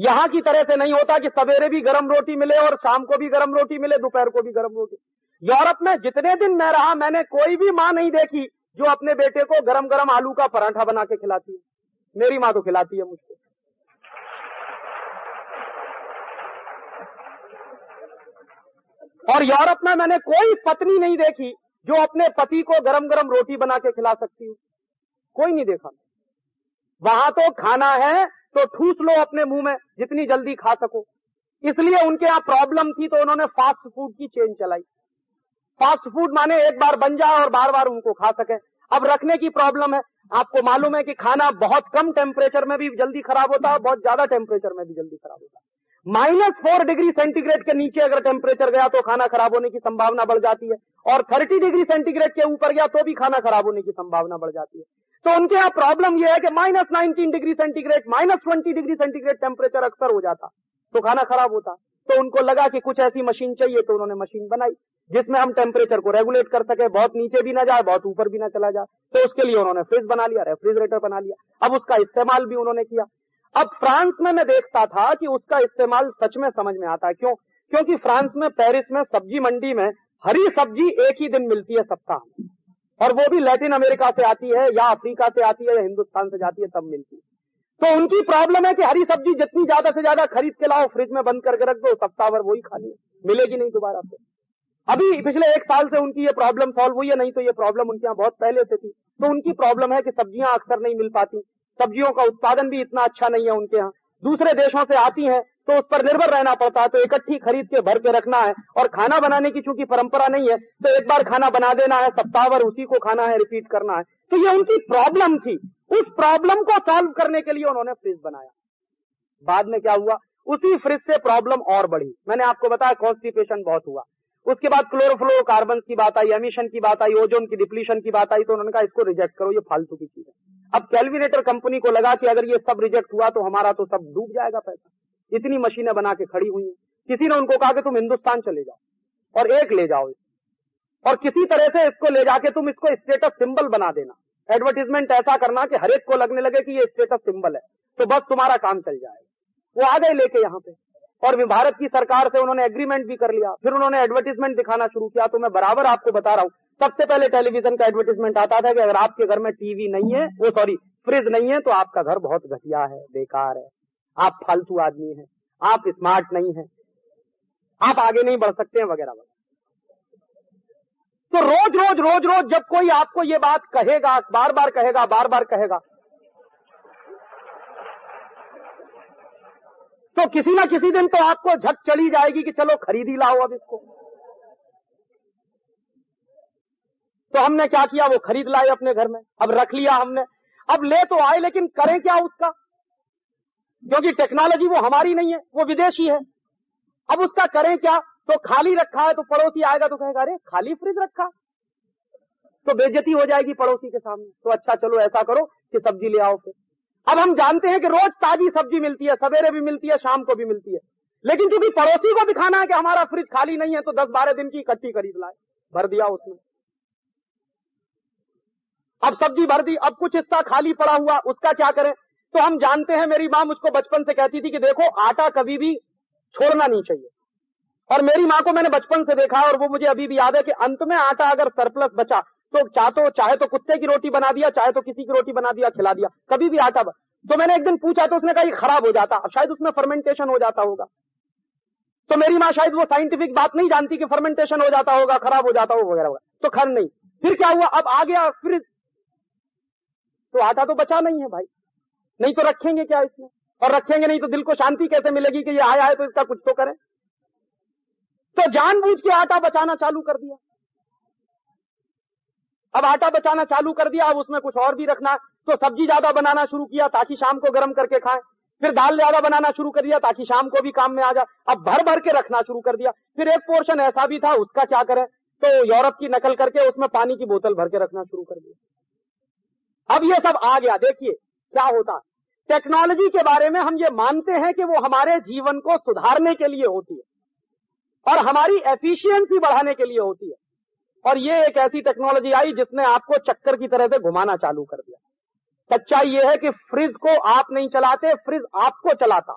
यहाँ की तरह से नहीं होता कि सवेरे भी गर्म रोटी मिले और शाम को भी गर्म रोटी मिले, दोपहर को भी गर्म रोटी। यूरोप में जितने दिन मैं रहा, मैंने कोई भी माँ नहीं देखी जो अपने बेटे को गरम गरम आलू का पराठा बना के खिलाती है। मेरी माँ तो खिलाती है मुझको। और यूरोप में मैंने कोई पत्नी नहीं देखी जो अपने पति को गरम गरम रोटी बना के खिला सकती हो। कोई नहीं देखा। वहाँ तो खाना है तो ठूस लो अपने मुँह में, जितनी जल्दी खा सको। इसलिए उनके यहाँ प्रॉब्लम थी तो उन्होंने फास्ट फ़ूड की चेन चलाई। फास्ट फ़ूड माने एक बार बन जाए और बार बार उनको खा सके। अब रखने की प्रॉब्लम है। आपको मालूम है कि खाना बहुत कम टेम्परेचर में भी जल्दी खराब होता है बहुत ज़्यादा टेम्परेचर में भी जल्दी खराब होता है। माइनस फोर डिग्री सेंटीग्रेड के नीचे अगर टेम्परेचर गया तो खाना खराब होने की संभावना बढ़ जाती है। और थर्टी डिग्री सेंटीग्रेड के ऊपर गया तो भी खाना खराब होने की संभावना बढ़ जाती है। तो उनके यहाँ प्रॉब्लम यह है कि minus nineteen degree centigrade minus twenty degree centigrade temperature अक्सर हो जाता। तो खाना खराब होता। तो उनको लगा कि कुछ ऐसी मशीन चाहिए तो उन्होंने मशीन बनाई, जिसमें हम टेम्परेचर को रेगुलेट कर सके, बहुत नीचे भी ना जाए, बहुत ऊपर भी ना चला जाए। तो उसके लिए उन्होंने फ्रिज बना लिया रेफ्रिजरेटर बना लिया। अब उसका इस्तेमाल भी उन्होंने किया। अब फ्रांस में मैं देखता था कि उसका इस्तेमाल सच में समझ में आता है। क्यों? क्योंकि फ्रांस में, पेरिस में, सब्ज़ी मंडी में हरी सब्ज़ी एक ही दिन मिलती है सप्ताह में। और वो भी लैटिन अमेरिका से आती है या अफ्रीका से आती है या हिंदुस्तान से जाती है तब मिलती है। तो उनकी प्रॉब्लम है कि हरी सब्ज़ी जितनी ज़्यादा से ज़्यादा खरीद के लाओ फ्रिज में बंद करके रख दो सप्ताह भर वही खानी मिलेगी नहीं दोबारा से। अभी पिछले एक साल से उनकी ये प्रॉब्लम सॉल्व हुई है, नहीं तो ये प्रॉब्लम उनके यहाँ बहुत पहले से थी। तो उनकी प्रॉब्लम है कि सब्ज़ियाँ अक्सर नहीं मिल पाती। सब्जियों का उत्पादन भी इतना अच्छा नहीं है उनके यहाँ। दूसरे देशों से आती हैं तो उस पर निर्भर रहना पड़ता है। तो इकट्ठी खरीद के भर के रखना है और खाना बनाने की चूँकि परंपरा नहीं है तो एक बार खाना बना देना है सप्ताह भर उसी को खाना है रिपीट करना है। तो ये उनकी प्रॉब्लम थी। उस प्रॉब्लम को सॉल्व करने के लिए उन्होंने फ्रिज बनाया। बाद में क्या हुआ? उसी फ्रिज से प्रॉब्लम और बढ़ी। मैंने आपको बताया कॉन्स्टिपेशन बहुत हुआ। उसके बाद क्लोरोफ्लो कार्बन की बात आई एमिशन की बात आई ओजोन की डिप्लीशन की बात आई तो उन्होंने कहा, इसको रिजेक्ट करो, ये फालतू की चीज़ है। अब कैलविनेटर कंपनी को लगा कि अगर ये सब रिजेक्ट हुआ तो हमारा तो सब डूब जाएगा पैसा। इतनी मशीनें बना के खड़ी हुई किसी ने उनको कहा कि तुम हिंदुस्तान चले जाओ और एक ले जाओ और किसी तरह से इसको ले जाके तुम इसको स्टेटस सिंबल बना देना। एडवर्टीजमेंट ऐसा करना कि हर एक को लगने लगे कि ये स्टेटस सिंबल है। तो बस तुम्हारा काम चल जाएगा। वो आ गए लेके यहाँ पे। और भारत की सरकार से उन्होंने एग्रीमेंट भी कर लिया। फिर उन्होंने एडवर्टीजमेंट दिखाना शुरू किया। तो मैं बराबर आपको बता रहा हूँ। सबसे पहले टेलीविज़न का एडवर्टीजमेंट आता था कि अगर आपके घर में टीवी नहीं है वो सॉरी फ्रिज नहीं है तो आपका घर बहुत घटिया है, बेकार है। आप फालतू आदमी हैं, आप स्मार्ट नहीं है, आप आगे नहीं बढ़ सकते हैं वगैरह वगैरह। तो रोज रोज रोज रोज जब कोई आपको ये बात कहेगा, बार बार कहेगा, बार बार कहेगा तो किसी ना किसी दिन तो आपको झक चली जाएगी कि चलो खरीदी लाओ अब इसको। तो हमने क्या किया? वो खरीद लाए अपने घर में, अब रख लिया हमने। अब ले तो आए, लेकिन करें क्या उसका? क्योंकि टेक्नोलॉजी वो हमारी नहीं है, वो विदेशी है। अब उसका करें क्या? तो खाली रखा है तो पड़ोसी आएगा तो कहेगा, अरे, खाली फ्रिज रखा। तो बेजती हो जाएगी पड़ोसी के सामने। तो अच्छा चलो, ऐसा करो कि सब्ज़ी ले आओ फिर। अब हम जानते हैं कि रोज ताजी सब्ज़ी मिलती है, सवेरे भी मिलती है, शाम को भी मिलती है। लेकिन क्योंकि पड़ोसी को दिखाना है कि हमारा फ्रिज खाली नहीं है तो दस बारह दिन की इकट्ठी खरीद लाए, भर दिया उसने। अब सब्ज़ी भर दी, अब कुछ हिस्सा खाली पड़ा हुआ, उसका क्या करें? तो हम जानते हैं मेरी माँ मुझको बचपन से कहती थी कि देखो, आटा कभी भी छोड़ना नहीं चाहिए। और मेरी माँ को मैंने बचपन से देखा और वो मुझे अभी भी याद है कि अंत में आटा अगर सरप्लस बचा तो चाहे तो चाहे तो कुत्ते की रोटी बना दिया, चाहे तो किसी की रोटी बना दिया, खिला दिया, कभी भी आटा तो मैंने एक दिन पूछा तो उसने कहा, ये खराब हो जाता शायद उसमें फर्मेंटेशन हो जाता होगा। तो मेरी माँ शायद वो साइंटिफिक बात नहीं जानती कि फर्मेंटेशन हो जाता होगा, खराब हो जाता होगा, वगैरह तो खर नहीं। फिर क्या हुआ? अब आ गया, फिर तो आटा तो बचा नहीं है भाई। नहीं तो रखेंगे क्या इसमें? और रखेंगे नहीं तो दिल को शांति कैसे मिलेगी कि ये आया है तो इसका कुछ तो करें? तो जानबूझ के आटा बचाना चालू कर दिया। अब आटा बचाना चालू कर दिया, अब उसमें कुछ और भी रखना। तो सब्ज़ी ज़्यादा बनाना शुरू किया ताकि शाम को गर्म करके खाएँ। फिर दाल ज़्यादा बनाना शुरू कर दिया ताकि शाम को भी काम में आ जाए। अब भर भर के रखना शुरू कर दिया। फिर एक पोर्शन ऐसा भी था, उसका क्या करें? तो यूरोप की नकल करके उसमें पानी की बोतल भर के रखना शुरू कर दिया। अब ये सब आ गया। देखिए, क्या होता टेक्नोलॉजी के बारे में हम ये मानते हैं कि वो हमारे जीवन को सुधारने के लिए होती है और हमारी एफिशिएंसी बढ़ाने के लिए होती है। और ये एक ऐसी टेक्नोलॉजी आई जिसने आपको चक्कर की तरह से घुमाना चालू कर दिया। सच्चाई ये है कि फ्रिज को आप नहीं चलाते फ्रिज आपको चलाता।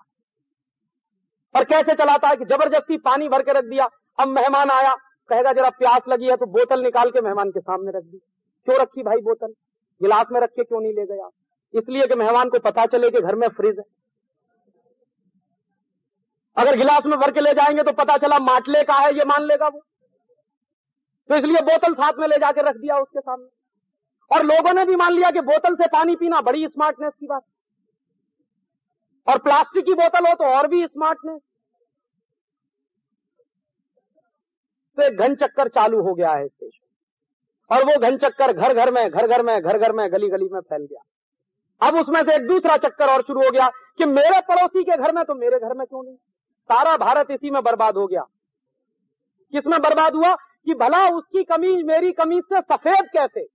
और कैसे चलाता है कि ज़बरदस्ती पानी भर के रख दिया, अब मेहमान आया, कहेगा जरा प्यास लगी है तो बोतल निकाल के मेहमान के सामने रख दी। क्यों रखी भाई बोतल? गिलास में रख के क्यों नहीं ले गया? इसलिए कि मेहमान को पता चले कि घर में फ्रिज है। अगर गिलास में भर के ले जाएँगे तो पता चला माटले का है, ये मान लेगा वो। तो इसलिए बोतल साथ में ले जाके रख दिया उसके सामने। और लोगों ने भी मान लिया कि बोतल से पानी पीना बड़ी स्मार्टनेस की बात। और प्लास्टिक की बोतल हो तो और भी स्मार्टनेस तो एक घन चक्कर चालू हो गया है देश और वो घन चक्कर घर घर में घर घर में घर घर में गली गली में फैल गया। अब उसमें से एक दूसरा चक्कर और शुरू हो गया कि मेरे पड़ोसी के घर में तो मेरे घर में क्यों नहीं? सारा भारत इसी में बर्बाद हो गया। किसमें बर्बाद हुआ? कि भला उसकी कमीज, मेरी कमीज से सफ़ेद कैसे?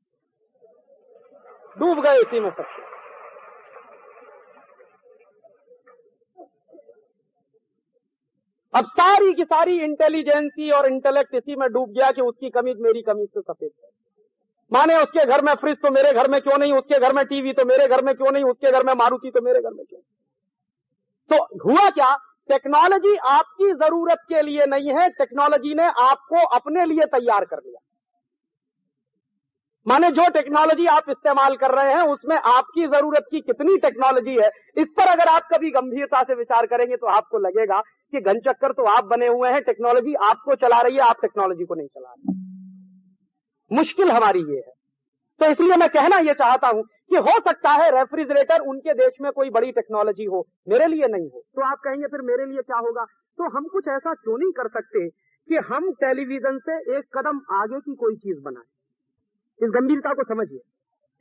डूब गए इसी में सबसे अब सारी की सारी इंटेलिजेंसी और इंटेलेक्ट इसी में डूब गया कि उसकी कमीज मेरी कमीज से सफ़ेद है। माने उसके घर में फ्रिज तो मेरे घर में क्यों नहीं? उसके घर में टीवी तो मेरे घर में क्यों नहीं? उसके घर में मारुति तो मेरे घर में क्यों? तो हुआ क्या? टेक्नोलॉजी आपकी ज़रूरत के लिए नहीं है टेक्नोलॉजी ने आपको अपने लिए तैयार कर लिया माने जो टेक्नोलॉजी आप इस्तेमाल कर रहे हैं, उसमें आपकी ज़रूरत की कितनी टेक्नोलॉजी है, इस पर अगर आप कभी गंभीरता से विचार करेंगे तो आपको लगेगा कि घन चक्कर तो आप बने हुए हैं टेक्नोलॉजी आपको चला रही है, आप टेक्नोलॉजी को नहीं चला रहे। मुश्किल हमारी ये है। तो इसलिए मैं कहना यह चाहता हूँ कि हो सकता है रेफ्रिजरेटर उनके देश में कोई बड़ी टेक्नोलॉजी हो मेरे लिए नहीं हो। तो आप कहेंगे फिर मेरे लिए क्या होगा? तो हम कुछ ऐसा क्यों नहीं कर सकते कि हम टेलीविज़न से एक कदम आगे की कोई चीज़ बनाए? इस गंभीरता को समझिए।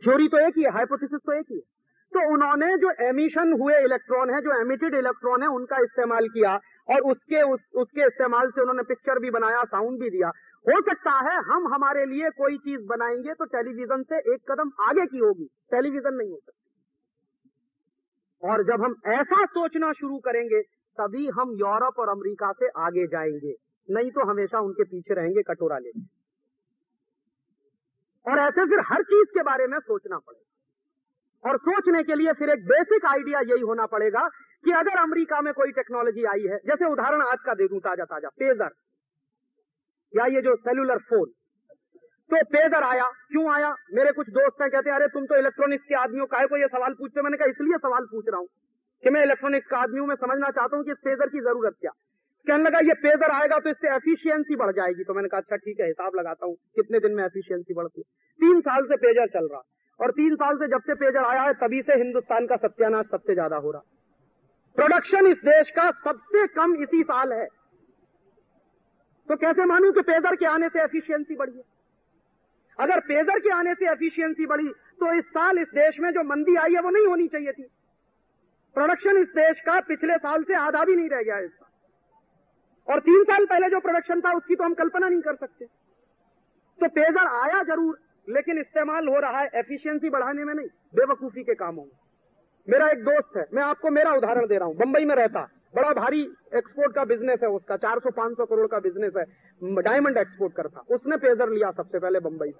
थ्योरी तो एक ही है हाइपोथेसिस तो एक ही है। तो उन्होंने जो एमिशन हुए इलेक्ट्रॉन है जो एमिटेड इलेक्ट्रॉन है उनका इस्तेमाल किया और उसके उस, उसके इस्तेमाल से उन्होंने पिक्चर भी बनाया साउंड भी दिया। हो सकता है हम हमारे लिए कोई चीज़ बनाएँगे तो टेलीविज़न से एक कदम आगे की होगी। टेलीविज़न नहीं हो सकती। और जब हम ऐसा सोचना शुरू करेंगे, तभी हम यूरोप और अमेरिका से आगे जाएँगे। नहीं तो हमेशा उनके पीछे रहेंगे कटोरा लेके। और ऐसे फिर हर चीज़ के बारे में सोचना पड़ेगा। और सोचने के लिए फिर एक बेसिक आइडिया यही होना पड़ेगा कि अगर अमेरिका में कोई टेक्नोलॉजी आई है, जैसे उदाहरण आज का दे दूँ ताज़ा ताज़ा पेजर या ये जो सेलुलर फ़ोन तो पेजर आया। क्यों आया? मेरे कुछ दोस्त हैं, कहते हैं, अरे, तुम तो इलेक्ट्रॉनिक्स के आदमियों का है को ये सवाल पूछते मैंने कहा, इसलिए सवाल पूछ रहा हूँ कि मैं इलेक्ट्रॉनिक्स का आदमी हूँ, मैं समझना चाहता हूँ कि इस पेजर की ज़रूरत क्या कहने लगा, ये पेजर आएगा तो इससे एफिशिएंसी बढ़ जाएगी। तो मैंने कहा अच्छा ठीक है, हिसाब लगाता हूँ, कितने दिन में एफिशिएंसी बढ़ती है? तीन साल से पेजर चल रहा। और तीन साल से जब से पेजर आया है, तभी से हिंदुस्तान का सत्यानाश सबसे ज़्यादा हो रहा। प्रोडक्शन इस देश का सबसे कम इसी साल है। तो कैसे मानूं कि पेजर के आने से एफिशिएंसी बढ़ी है? अगर पेजर के आने से एफिशिएंसी बढ़ी तो इस साल इस देश में जो मंदी आई है, वो नहीं होनी चाहिए थी। प्रोडक्शन इस देश का पिछले साल से आधा भी नहीं रह गया इस साल और तीन साल पहले जो प्रोडक्शन था, उसकी तो हम कल्पना नहीं कर सकते। तो पेजर आया ज़रूर, लेकिन इस्तेमाल हो रहा है एफिशिएंसी बढ़ाने में नहीं, बेवकूफ़ी के कामों में। मेरा एक दोस्त है, मैं आपको मेरा उदाहरण दे रहा हूँ, बंबई में रहता। बड़ा भारी एक्सपोर्ट का बिज़नेस है उसका 400-500 करोड़ का बिज़नेस है। डायमंड एक्सपोर्ट करता उसने पेजर लिया सबसे पहले बंबई।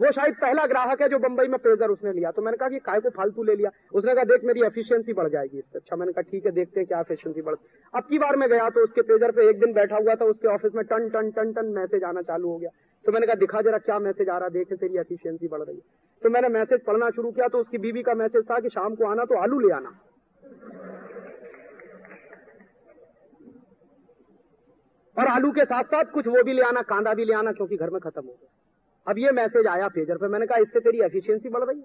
वो शायद पहला ग्राहक है जो बंबई में पेजर उसने लिया। तो मैंने कहा कि काय को फालतू ले लिया? उसने कहा, देख, मेरी एफिशिएंसी बढ़ जाएगी इससे। अच्छा मैंने कहा, ठीक है, देखते हैं क्या एफिशिएंसी बढ़ अब की बार मैं गया तो उसके पेजर पे एक दिन बैठा हुआ था, उसके ऑफ़िस में टन टन टन टन मैसेज आना चालू हो गया। तो मैंने कहा, दिखा जरा क्या मैसेज आ रहा देखे, तेरी एफिशियंसी बढ़ रही है। तो मैंने मैसेज पढ़ना शुरू किया तो उसकी बीवी का मैसेज था कि शाम को आना तो आलू ले आना। और आलू के साथ साथ कुछ वो भी ले आना, कांदा भी ले आना, क्योंकि घर में खत्म हो गया। अब ये मैसेज आया पेजर पे, मैंने कहा, इससे तेरी एफिशिएंसी बढ़ रही है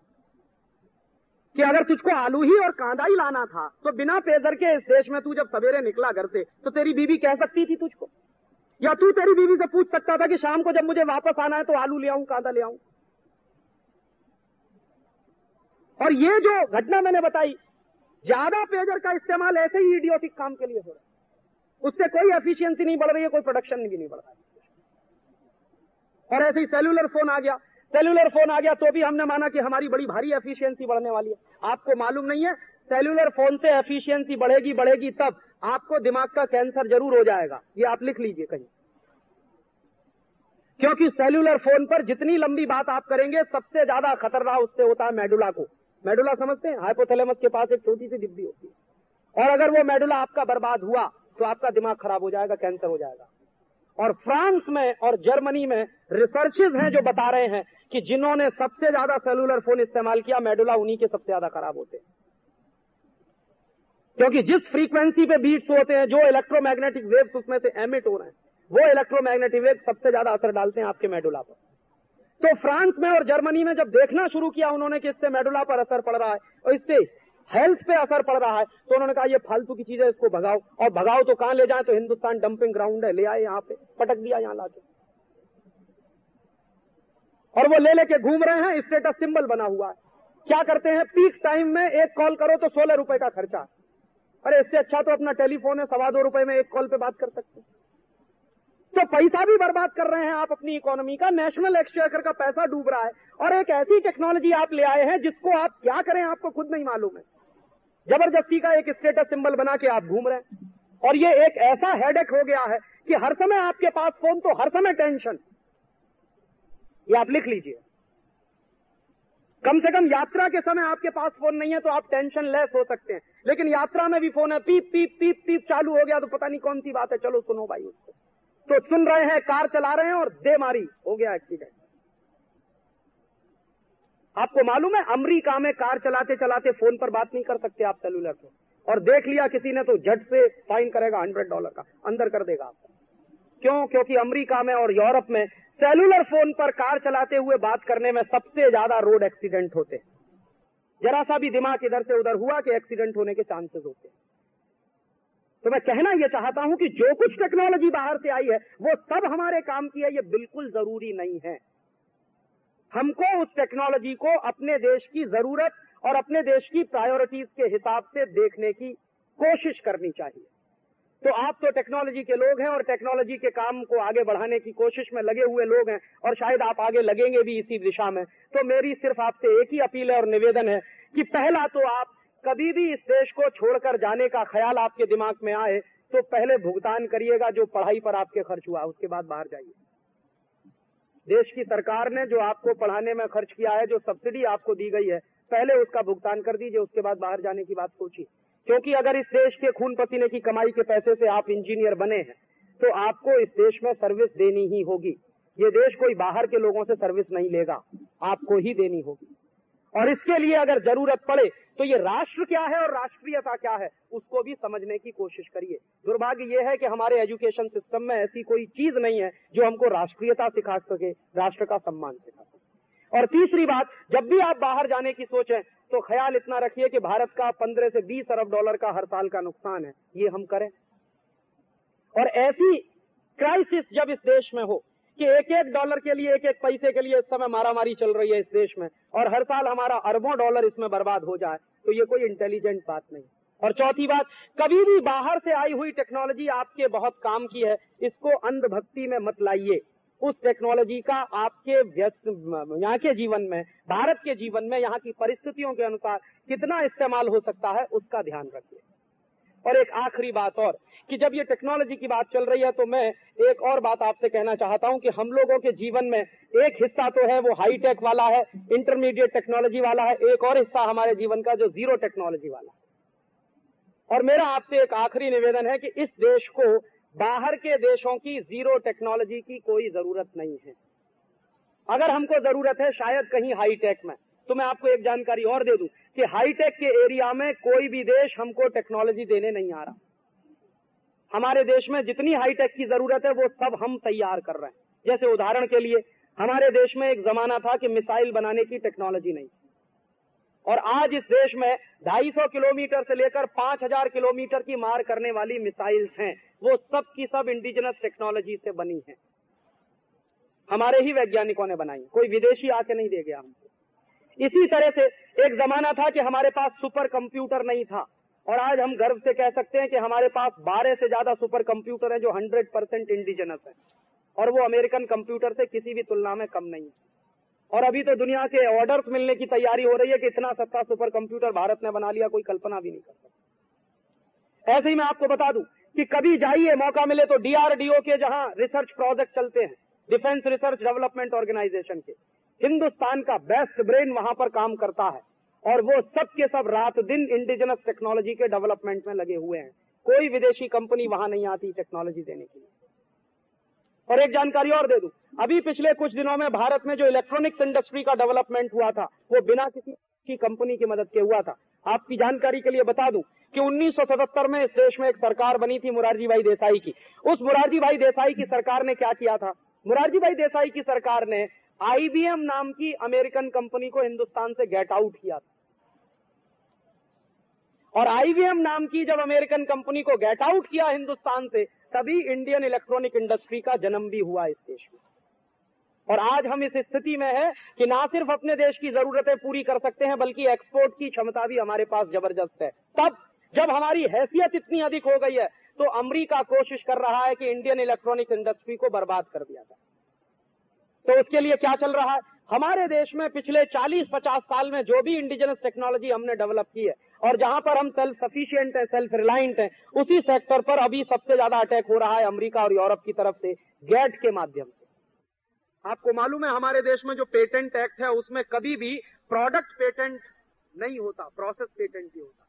कि अगर तुझको आलू ही और कांदा ही लाना था तो बिना पेजर के इस देश में तू जब सवेरे निकला घर से तो तेरी बीवी कह सकती थी तुझको। या तू तेरी बीवी से पूछ सकता था कि शाम को जब मुझे वापस आना है तो आलू ले आऊँ, कांदा ले आऊँ? और ये जो घटना मैंने बताई, ज़्यादा पेजर का इस्तेमाल ऐसे ही इडियोटिक काम के लिए हो रहा है। उससे कोई एफिशिएंसी नहीं बढ़ रही है, कोई प्रोडक्शन भी नहीं बढ़ रहा है। और ऐसे ही सेल्यूलर फ़ोन आ गया। सेल्यूलर फ़ोन आ गया तो भी हमने माना कि हमारी बड़ी भारी एफिशिएंसी बढ़ने वाली है। आपको मालूम नहीं है सेल्यूलर फ़ोन से एफिशिएंसी बढ़ेगी बढ़ेगी तब आपको दिमाग का कैंसर ज़रूर हो जाएगा। ये आप लिख लीजिए कहीं। क्योंकि सेल्यूलर फ़ोन पर जितनी लंबी बात आप करेंगे, सबसे ज़्यादा खतरनाक उससे होता है मेडुला को। मेडुला समझते हैं? हाइपोथैलेमस के पास एक छोटी सी डिब्बी होती है। और अगर वो मेडुला आपका बर्बाद हुआ तो आपका दिमाग खराब हो जाएगा, कैंसर हो जाएगा। और फ्रांस में और जर्मनी में रिसर्चेज हैं जो बता रहे हैं कि जिन्होंने सबसे ज़्यादा सेलुलर फ़ोन इस्तेमाल किया, मेडुला उन्हीं के सबसे ज़्यादा खराब होते हैं। क्योंकि जिस फ्रीक्वेंसी पे बीट्स होते हैं, जो इलेक्ट्रोमैग्नेटिक वेव्स उसमें से एमिट हो रहे हैं, वो इलेक्ट्रोमैग्नेटिक वेव सबसे ज़्यादा असर डालते हैं आपके मेडुला पर। तो फ्रांस में और जर्मनी में जब देखना शुरू किया उन्होंने कि इससे मेडुला पर असर पड़ रहा है, और इससे हेल्थ पे असर पड़ रहा है। तो उन्होंने कहा, ये फालतू की चीज़ है इसको भगाओ। और भगाओ तो कहाँ ले जाए? तो हिंदुस्तान डंपिंग ग्राउंड है। ले आए यहाँ पे। पटक दिया यहाँ लाके। और वो ले लेके घूम रहे हैं। स्टेटस सिंबल बना हुआ है। क्या करते हैं? पीक टाइम में एक कॉल करो तो सोलह रुपए का खर्चा। अरे, इससे अच्छा तो अपना टेलीफोन है। सवा दो रुपए में एक कॉल पे बात कर सकते हैं। तो पैसा भी बर्बाद कर रहे हैं आप अपनी इकोनॉमी का। नेशनल एक्सचेकर का पैसा डूब रहा है। और एक ऐसी टेक्नोलॉजी आप ले आए हैं जिसको आप क्या करें, आपको खुद नहीं मालूम है। ज़बरदस्ती का एक स्टेटस सिंबल बना के आप घूम रहे हैं। और ये एक ऐसा हेडेक हो गया है कि हर समय आपके पास फ़ोन तो हर समय टेंशन ये आप लिख लीजिए। कम से कम यात्रा के समय आपके पास फ़ोन नहीं है तो आप टेंशन लेस हो सकते हैं। लेकिन यात्रा में भी फ़ोन है, पीप पीप पीप पीप चालू हो गया तो पता नहीं कौन सी बात है। चलो सुनो भाई उसको। तो सुन रहे हैं, कार चला रहे हैं और दे मारी। हो गया एक्सीडेंट आपको मालूम है, अमरीका में कार चलाते चलाते फ़ोन पर बात नहीं कर सकते आप सेलुलर पे और देख लिया किसी ने तो झट से फाइन करेगा हंड्रेड डॉलर का, अंदर कर देगा आपको। क्यों? क्योंकि अमेरिका में और यूरोप में सेलुलर फ़ोन पर कार चलाते हुए बात करने में सबसे ज़्यादा रोड एक्सीडेंट होते हैं। जरा सा भी दिमाग इधर से उधर हुआ कि एक्सीडेंट होने के चांसेस होते हैं। तो मैं कहना यह चाहता हूँ कि जो कुछ टेक्नोलॉजी बाहर से आई है, वो सब हमारे काम की है, ये बिल्कुल ज़रूरी नहीं है। हमको उस टेक्नोलॉजी को अपने देश की ज़रूरत और अपने देश की प्रायोरिटीज के हिसाब से देखने की कोशिश करनी चाहिए। तो आप तो टेक्नोलॉजी के लोग हैं और टेक्नोलॉजी के काम को आगे बढ़ाने की कोशिश में लगे हुए लोग हैं और शायद आप आगे लगेंगे भी इसी दिशा में। तो मेरी सिर्फ़ आपसे एक ही अपील है और निवेदन है कि पहला तो आप कभी भी इस देश को छोड़कर जाने का ख्याल आपके दिमाग में आए तो पहले भुगतान करिएगा जो पढ़ाई पर आपके खर्च हुआ, उसके बाद बाहर जाइए। देश की सरकार ने जो आपको पढ़ाने में खर्च किया है, जो सब्सिडी आपको दी गई है, पहले उसका भुगतान कर दीजिए, उसके बाद बाहर जाने की बात सोचिए। क्योंकि अगर इस देश के खून पसीने की कमाई के पैसे से आप इंजीनियर बने हैं तो आपको इस देश में सर्विस देनी ही होगी। ये देश कोई बाहर के लोगों से सर्विस नहीं लेगा, आपको ही देनी होगी। और इसके लिए अगर ज़रूरत पड़े तो ये राष्ट्र क्या है और राष्ट्रीयता क्या है, उसको भी समझने की कोशिश करिए। दुर्भाग्य ये है कि हमारे एजुकेशन सिस्टम में ऐसी कोई चीज़ नहीं है जो हमको राष्ट्रीयता सिखा सके, राष्ट्र का सम्मान सिखा सके। और तीसरी बात, जब भी आप बाहर जाने की सोचें तो ख्याल इतना रखिए कि भारत का पंद्रह से बीस अरब डॉलर का हर साल का नुकसान है, ये हम करें। और ऐसी क्राइसिस जब इस देश में हो कि एक एक डॉलर के लिए एक एक पैसे के लिए इस समय मारामारी चल रही है इस देश में। और हर साल हमारा अरबों डॉलर इसमें बर्बाद हो जाए तो ये कोई इंटेलिजेंट बात नहीं। और चौथी बात, कभी भी बाहर से आई हुई टेक्नोलॉजी आपके बहुत काम की है, इसको अंधभक्ति में मत लाइए। उस टेक्नोलॉजी का आपके व्यस्त, यहाँ के जीवन में, भारत के जीवन में, यहाँ की परिस्थितियों के अनुसार कितना इस्तेमाल हो सकता है, उसका ध्यान रखिए। और एक आखिरी बात और, कि जब ये टेक्नोलॉजी की बात चल रही है तो मैं एक और बात आपसे कहना चाहता हूँ कि हम लोगों के जीवन में एक हिस्सा तो है, वो हाई टेक वाला है इंटरमीडिएट टेक्नोलॉजी वाला है, एक और हिस्सा हमारे जीवन का जो ज़ीरो टेक्नोलॉजी वाला है। और मेरा आपसे एक आखिरी निवेदन है कि इस देश को बाहर के देशों की ज़ीरो टेक्नोलॉजी की कोई ज़रूरत नहीं है। अगर हमको ज़रूरत है, शायद कहीं हाईटेक में। तो मैं आपको एक जानकारी और दे दूँ कि हाईटेक के एरिया में कोई भी देश हमको टेक्नोलॉजी देने नहीं आ रहा। हमारे देश में जितनी हाईटेक की ज़रूरत है, वो सब हम तैयार कर रहे हैं। जैसे उदाहरण के लिए, हमारे देश में एक जमाना था कि मिसाइल बनाने की टेक्नोलॉजी नहीं और आज इस देश में 250 किलोमीटर से लेकर 5000 किलोमीटर की मार करने वाली मिसाइल्स हैं। वो सब की सब इंडिजिनस टेक्नोलॉजी से बनी है। हमारे ही वैज्ञानिकों ने बनाई। कोई विदेशी आके नहीं दे गया हमको। इसी तरह से एक जमाना था कि हमारे पास सुपर कंप्यूटर नहीं था। और आज हम गर्व से कह सकते हैं कि हमारे पास 12 से ज़्यादा सुपर कंप्यूटर है जो 100 परसेंट इंडिजिनस है। और वो अमेरिकन कंप्यूटर से किसी भी तुलना में कम नहीं है। और अभी तो दुनिया के ऑर्डर्स मिलने की तैयारी हो रही है कि इतना सस्ता सुपर कंप्यूटर भारत ने बना लिया, कोई कल्पना भी नहीं कर सकता। ऐसे ही मैं आपको बता दूँ कि कभी जाइए, मौका मिले तो डीआरडीओ के जहाँ रिसर्च प्रोजेक्ट चलते हैं डिफेंस रिसर्च डेवलपमेंट ऑर्गेनाइजेशन के। हिंदुस्तान का बेस्ट ब्रेन वहाँ पर काम करता है। और वो सब के सब रात दिन इंडिजिनस टेक्नोलॉजी के डेवलपमेंट में लगे हुए हैं। कोई विदेशी कंपनी वहाँ नहीं आती टेक्नोलॉजी देने के लिए। और एक जानकारी और दे दूँ। अभी पिछले कुछ दिनों में भारत में जो इलेक्ट्रॉनिक्स इंडस्ट्री का डेवलपमेंट हुआ था, वो बिना किसी की कंपनी की मदद के हुआ था। आपकी जानकारी के लिए बता दूँ कि 1977 में इस देश में एक सरकार बनी थी मुरारजी भाई देसाई की। उस मुरारजी भाई देसाई की सरकार ने क्या किया था? मुरारजी भाई देसाई की सरकार ने आईबीएम नाम की अमेरिकन कंपनी को हिंदुस्तान से गेट आउट किया था। और आईवीएम नाम की जब अमेरिकन कंपनी को गेट आउट किया हिंदुस्तान से, तभी इंडियन इलेक्ट्रॉनिक इंडस्ट्री का जन्म भी हुआ इस देश में। और आज हम इस स्थिति में है कि ना सिर्फ़ अपने देश की जरूरतें पूरी कर सकते हैं, बल्कि एक्सपोर्ट की क्षमता भी हमारे पास ज़बरदस्त है। तब जब हमारी हैसियत इतनी अधिक हो गई है तो अमरीका कोशिश कर रहा है कि इंडियन इलेक्ट्रॉनिक इंडस्ट्री को बर्बाद कर दिया जाए। तो उसके लिए क्या चल रहा है? हमारे देश में पिछले 40-50 साल में जो भी इंडिजिनस टेक्नोलॉजी हमने डेवलप की है, और जहाँ पर हम सेल्फ सफिशियंट है सेल्फ रिलायंट है, उसी सेक्टर पर अभी सबसे ज़्यादा अटैक हो रहा है अमेरिका और यूरोप की तरफ़ से गैट के माध्यम से। आपको मालूम है, हमारे देश में जो पेटेंट एक्ट है, उसमें कभी भी प्रोडक्ट पेटेंट नहीं होता प्रोसेस पेटेंट ही होता।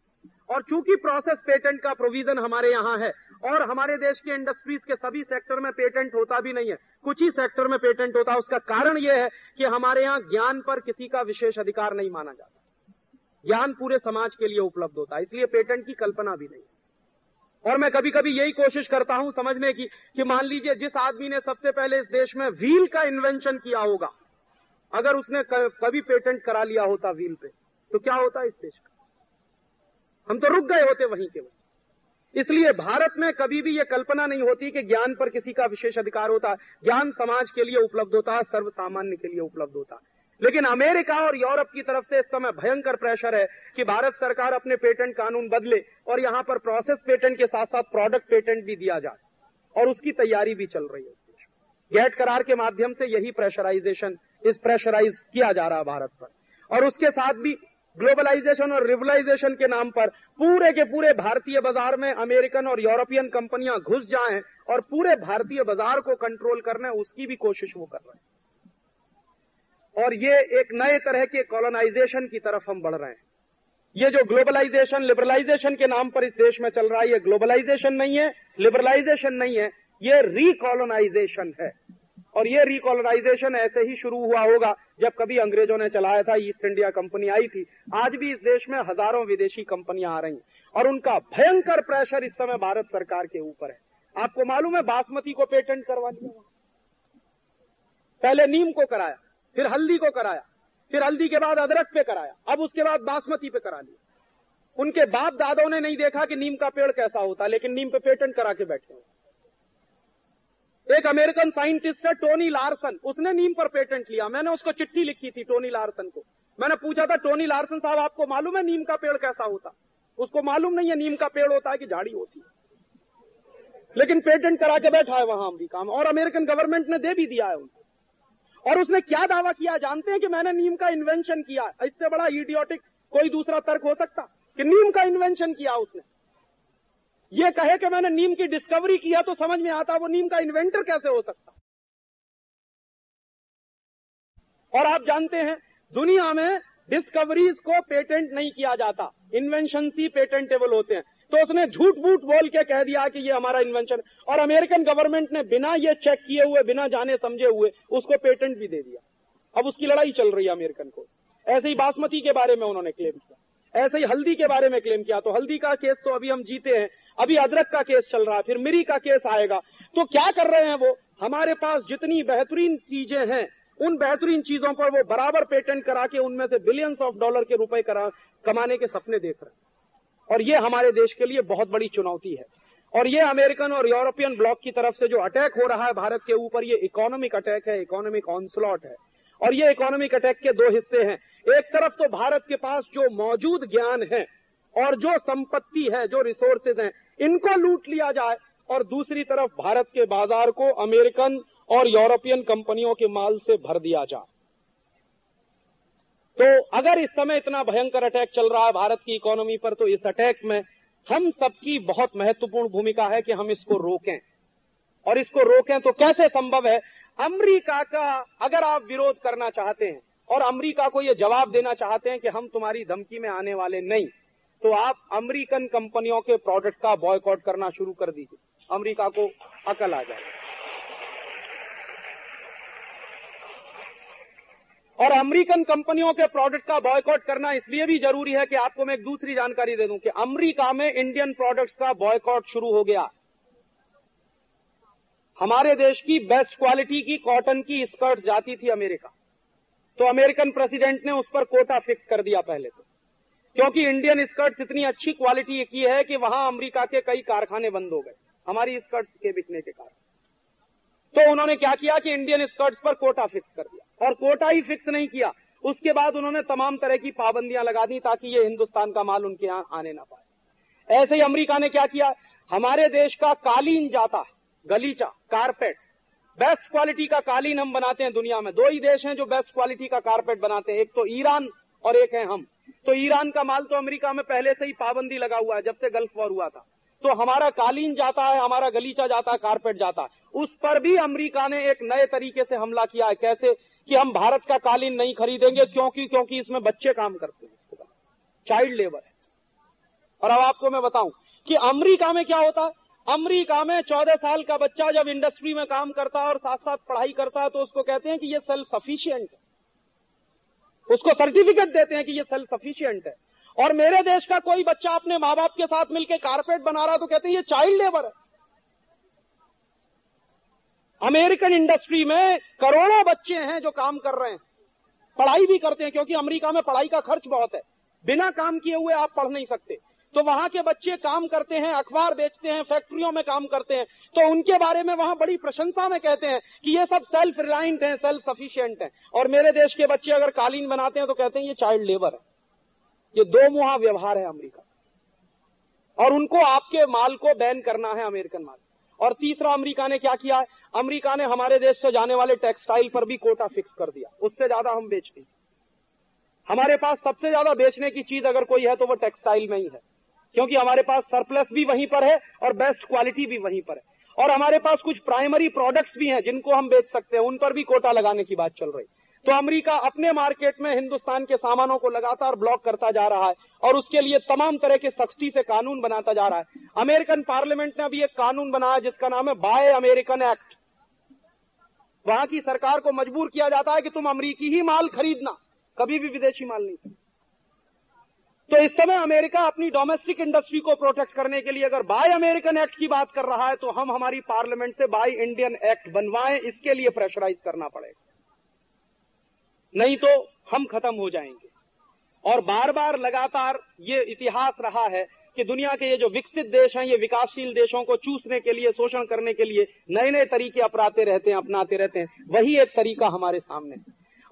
और चूँकि प्रोसेस पेटेंट का प्रोविज़न हमारे यहाँ है, और हमारे देश के इंडस्ट्रीज़ के सभी सेक्टर में पेटेंट होता भी नहीं है, कुछ ही सेक्टर में पेटेंट होता है उसका कारण यह है कि हमारे यहाँ ज्ञान पर किसी का विशेष अधिकार नहीं माना जाता। ज्ञान पूरे समाज के लिए उपलब्ध होता है, इसलिए पेटेंट की कल्पना भी नहीं और मैं कभी कभी यही कोशिश करता हूँ समझने की, कि मान लीजिए जिस आदमी ने सबसे पहले इस देश में व्हील का इन्वेंशन किया होगा, अगर उसने कभी पेटेंट करा लिया होता व्हील पे तो क्या होता इस देश का? हम तो रुक गए होते वहीं के वहीं। इसलिए भारत में कभी भी यह कल्पना नहीं होती कि ज्ञान पर किसी का विशेष अधिकार होता। ज्ञान समाज के लिए उपलब्ध होता है सर्व सामान्य के लिए उपलब्ध होता। लेकिन अमेरिका और यूरोप की तरफ़ से इस समय भयंकर प्रेशर है कि भारत सरकार अपने पेटेंट कानून बदले और यहाँ पर प्रोसेस पेटेंट के साथ साथ प्रोडक्ट पेटेंट भी दिया जाए। और उसकी तैयारी भी चल रही है गैट करार के माध्यम से यही प्रेशराइजेशन इस प्रेशराइज किया जा रहा है भारत पर। और उसके साथ भी ग्लोबलाइजेशन और रिवलाइजेशन के नाम पर पूरे के पूरे भारतीय बाज़ार में अमेरिकन और यूरोपियन कंपनियाँ घुस जाएँ और पूरे भारतीय बाज़ार को कंट्रोल करने उसकी भी कोशिश वो कर रहे हैं। और ये एक नए तरह के कॉलोनाइजेशन की तरफ़ हम बढ़ रहे हैं। ये जो ग्लोबलाइजेशन लिबरलाइजेशन के नाम पर इस देश में चल रहा है, ये ग्लोबलाइजेशन नहीं है लिबरलाइजेशन नहीं है, ये रिकॉलोनाइजेशन है। और ये रिकॉलोनाइजेशन ऐसे ही शुरू हुआ होगा जब कभी अंग्रेज़ों ने चलाया था ईस्ट इंडिया कंपनी आई थी। आज भी इस देश में हज़ारों विदेशी कंपनियाँ आ रही और उनका भयंकर प्रेशर इस समय भारत सरकार के ऊपर है। आपको मालूम है बासमती को पेटेंट करवा दिया पहले नीम को कराया, फिर हल्दी को कराया, फिर हल्दी के बाद अदरक पे कराया, अब उसके बाद बासमती पे करा लिया। उनके बाप दादों ने नहीं देखा कि नीम का पेड़ कैसा होता, लेकिन नीम पे पेटेंट करा के बैठे एक अमेरिकन साइंटिस्ट है, टोनी लार्सन। उसने नीम पर पेटेंट लिया। मैंने उसको चिट्ठी लिखी थी, टोनी लार्सन को। मैंने पूछा था, टोनी लार्सन साहब, आपको मालूम है नीम का पेड़ कैसा होता? उसको मालूम नहीं है नीम का पेड़ होता है कि झाड़ी होती है। लेकिन पेटेंट करा के बैठा है वहाँ अमरीका में, और अमेरिकन गवर्नमेंट ने दे भी दिया है उनको। और उसने क्या दावा किया? जानते हैं कि मैंने नीम का इन्वेंशन किया। इससे बड़ा इडियोटिक कोई दूसरा तर्क हो सकता कि नीम का इन्वेंशन किया उसने। ये कहे कि मैंने नीम की डिस्कवरी किया तो समझ में आता वो नीम का इन्वेंटर कैसे हो सकता और आप जानते हैं, दुनिया में डिस्कवरीज को पेटेंट नहीं किया जाता। इन्वेंशन ही पेटेंटेबल होते हैं। तो उसने झूठ बूठ बोल के कह दिया कि ये हमारा इन्वेंशन और अमेरिकन गवर्नमेंट ने बिना ये चेक किए हुए, बिना जाने समझे हुए, उसको पेटेंट भी दे दिया। अब उसकी लड़ाई चल रही है अमेरिकन को। ऐसे ही बासमती के बारे में उन्होंने क्लेम किया। ऐसे ही हल्दी के बारे में क्लेम किया। तो हल्दी का केस तो अभी हम जीते हैं। अभी अदरक का केस चल रहा है, फिर मिरी का केस आएगा। तो क्या कर रहे हैं वो? हमारे पास जितनी बेहतरीन चीज़ें हैं, उन बेहतरीन चीज़ों पर वो बराबर पेटेंट करा के उनमें से बिलियंस ऑफ़ डॉलर के रुपए कमाने के सपने देख रहे हैं। और ये हमारे देश के लिए बहुत बड़ी चुनौती है। और ये अमेरिकन और यूरोपियन ब्लॉक की तरफ़ से जो अटैक हो रहा है भारत के ऊपर, ये इकोनॉमिक अटैक है इकोनॉमिक ऑनस्लॉट है। और ये इकोनॉमिक अटैक के दो हिस्से हैं। एक तरफ़ तो भारत के पास जो मौजूद ज्ञान है और जो संपत्ति है, जो रिसोर्सेज हैं इनको लूट लिया जाए और दूसरी तरफ़ भारत के बाज़ार को अमेरिकन और यूरोपियन कंपनियों के माल से भर दिया जाए। तो अगर इस समय इतना भयंकर अटैक चल रहा है भारत की इकोनॉमी पर तो इस अटैक में हम सबकी बहुत महत्वपूर्ण भूमिका है कि हम इसको रोकें। और इसको रोकें तो कैसे संभव है? अमरीका का अगर आप विरोध करना चाहते हैं और अमरीका को यह जवाब देना चाहते हैं कि हम तुम्हारी धमकी में आने वाले नहीं तो आप अमरीकन कंपनियों के प्रोडक्ट का बॉयकॉट करना शुरू कर दीजिए। अमरीका को अकल आ जाए। और अमेरिकन कंपनियों के प्रोडक्ट का बॉयकॉट करना इसलिए भी ज़रूरी है कि आपको मैं एक दूसरी जानकारी दे दूँ कि अमेरिका में इंडियन प्रोडक्ट्स का बॉयकॉट शुरू हो गया। हमारे देश की बेस्ट क्वालिटी की कॉटन की स्कर्ट जाती थी अमेरिका। तो अमेरिकन प्रेसिडेंट ने उस पर कोटा फिक्स कर दिया पहले तो। क्योंकि इंडियन स्कर्ट्स इतनी अच्छी क्वालिटी की है कि वहाँ अमेरिका के कई कारखाने बंद हो गए। हमारी स्कर्ट्स के बिकने के कारण। तो उन्होंने क्या किया कि इंडियन स्कर्ट्स पर कोटा फिक्स कर दिया। और कोटा ही फिक्स नहीं किया। उसके बाद उन्होंने तमाम तरह की पाबंदियाँ लगा दी ताकि ये हिंदुस्तान का माल उनके यहाँ आने ना पाए। ऐसे ही अमेरिका ने क्या किया? हमारे देश का कालीन जाता गलीचा कारपेट बेस्ट क्वालिटी का कालीन हम बनाते हैं दुनिया में। दो ही देश हैं जो बेस्ट क्वालिटी का कारपेट बनाते हैं। एक तो ईरान और एक है हम। तो ईरान का माल तो अमेरिका में पहले से ही पाबंदी लगा हुआ है जब से गल्फ वॉर हुआ था। तो हमारा कालीन जाता है, हमारा गलीचा जाता है कारपेट जाता है। उस पर भी अमेरिका ने एक नए तरीके से हमला किया है, कैसे? कि हम भारत का कालीन नहीं खरीदेंगे, क्योंकि क्योंकि इसमें बच्चे काम करते हैं चाइल्ड लेबर है। और अब आपको मैं बताऊँ कि अमेरिका में क्या होता है? अमेरिका में चौदह साल का बच्चा जब इंडस्ट्री में काम करता है और साथ साथ पढ़ाई करता है तो उसको कहते हैं कि ये सेल्फ सफिशियंट है। उसको सर्टिफिकेट देते हैं कि ये सेल्फ सफिशियंट है। और मेरे देश का कोई बच्चा अपने माँ बाप के साथ मिलकर कारपेट बना रहा तो कहते हैं, ये चाइल्ड लेबर है। अमेरिकन इंडस्ट्री में करोड़ों बच्चे हैं जो काम कर रहे हैं। पढ़ाई भी करते हैं, क्योंकि अमेरिका में पढ़ाई का खर्च बहुत है। बिना काम किए हुए आप पढ़ नहीं सकते। तो वहाँ के बच्चे काम करते हैं, अखबार बेचते हैं, फैक्ट्रियों में काम करते हैं। तो उनके बारे में वहाँ बड़ी प्रशंसा में कहते हैं कि ये सब सेल्फ रिलायंट हैं सेल्फ सफिशियंट हैं। और मेरे देश के बच्चे अगर कालीन बनाते हैं तो कहते हैं ये चाइल्ड लेबर है। ये दो मुहा व्यवहार है अमेरिका। और उनको आपके माल को बैन करना है अमेरिकन माल। और तीसरा, अमेरिका ने क्या किया है? अमेरिका ने हमारे देश से जाने वाले टेक्सटाइल पर भी कोटा फिक्स कर दिया। उससे ज़्यादा हम बेचते हमारे पास सबसे ज़्यादा बेचने की चीज़ अगर कोई है तो वो टेक्सटाइल में ही है। क्योंकि हमारे पास सरप्लस भी वहीं पर है और बेस्ट क्वालिटी भी वहीं पर है। और हमारे पास कुछ प्राइमरी प्रोडक्ट्स भी हैं जिनको हम बेच सकते हैं, उन पर भी कोटा लगाने की बात चल रही। तो अमेरिका अपने मार्केट में हिंदुस्तान के सामानों को लगातार ब्लॉक करता जा रहा है और उसके लिए तमाम तरह के सख्ती से कानून बनाता जा रहा है। अमेरिकन पार्लियामेंट ने अभी एक कानून बनाया जिसका नाम है बाय अमेरिकन एक्ट वहाँ की सरकार को मजबूर किया जाता है कि तुम अमरीकी ही माल खरीदना, कभी भी विदेशी माल नहीं तो इस समय अमेरिका अपनी डोमेस्टिक इंडस्ट्री को प्रोटेक्ट करने के लिए अगर बाय अमेरिकन एक्ट की बात कर रहा है तो हम हमारी पार्लियामेंट से बाय इंडियन एक्ट बनवाएँ, इसके लिए प्रेशराइज करना पड़ेगा। नहीं तो हम खत्म हो जाएँगे। और बार बार लगातार ये इतिहास रहा है कि दुनिया के ये जो विकसित देश हैं, ये विकासशील देशों को चूसने के लिए, शोषण करने के लिए नए नए तरीके अपनाते रहते हैं, अपनाते रहते हैं। वही एक तरीका हमारे सामने